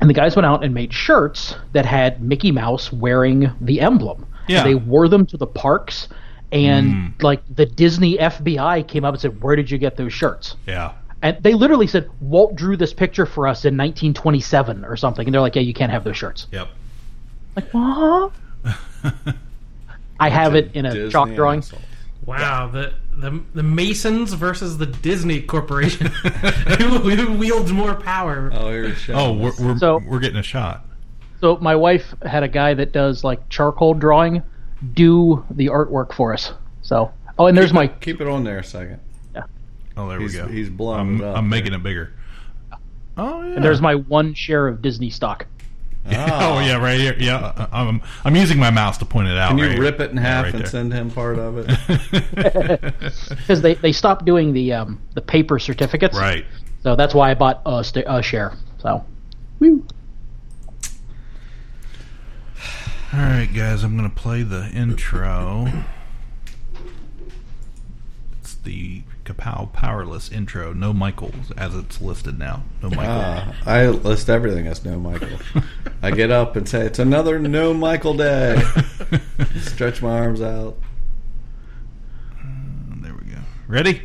And the guys went out and made shirts that had Mickey Mouse wearing the emblem. Yeah. They wore them to the parks, and like the Disney FBI came up and said, "Where did you get those shirts?" Yeah. And they literally said, "Walt drew this picture for us in 1927 or something." And they're like, "Yeah, you can't have those shirts." Yep. Like what? I have it in a Disney chalk drawing. asshole. Wow, the, the the Masons versus the Disney Corporation. who, who wields more power? Oh, here's Oh, we're we're, So- we're getting a shot. So my wife had a guy that does like charcoal drawing do the artwork for us. So oh, and there's keep my it, keep it on there a second. Oh, there He's- we go. he's blowing I'm, it up I'm there. making it bigger. Oh yeah. and there's my one share of Disney stock. Ah. Oh yeah, right here. Yeah, uh, I'm I'm using my mouse to point it out. Can you right here. rip it in Yeah, half right and there. send him part of it? because they, they stopped doing the um, the paper certificates. Right. So that's why I bought a, st- a share. So woo. All right, guys, I'm going to play the intro. It's the Kapow Powerless intro. No Michaels, as it's listed now. No Michael. Ah, I list everything as no Michael. I get up and say it's another no Michael day. Stretch my arms out. there we go. Ready?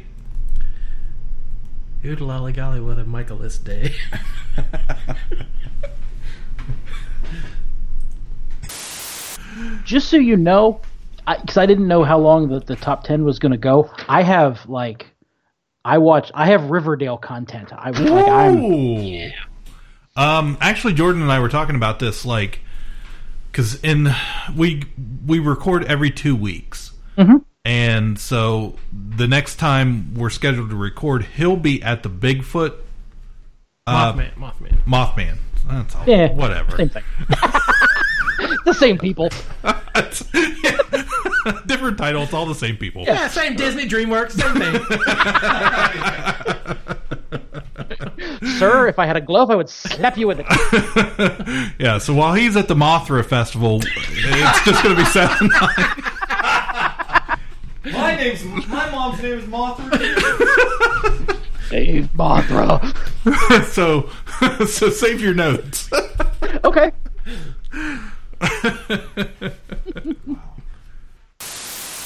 Ood lolly golly, what a Michaelis day. just so you know, because I, didn't know how long the, the top ten was going to go. I have like, I watch. I have Riverdale content. I was like. I'm Ooh. Um, actually, Jordan and I were talking about this, like, because in we we record every two weeks, Mhm. and so the next time we're scheduled to record, he'll be at the Bigfoot. uh, Mothman, Mothman. Mothman. That's all. Yeah, Whatever. Same thing. the same people. Different title. It's all the same people. Yeah, same Disney, DreamWorks, same thing. Sir, if I had a glove, I would slap you with it. yeah. So while he's at the Mothra festival, it's just going to be seven. My name's my mom's name is Mothra. Hey, Mothra. so, so save your notes. okay.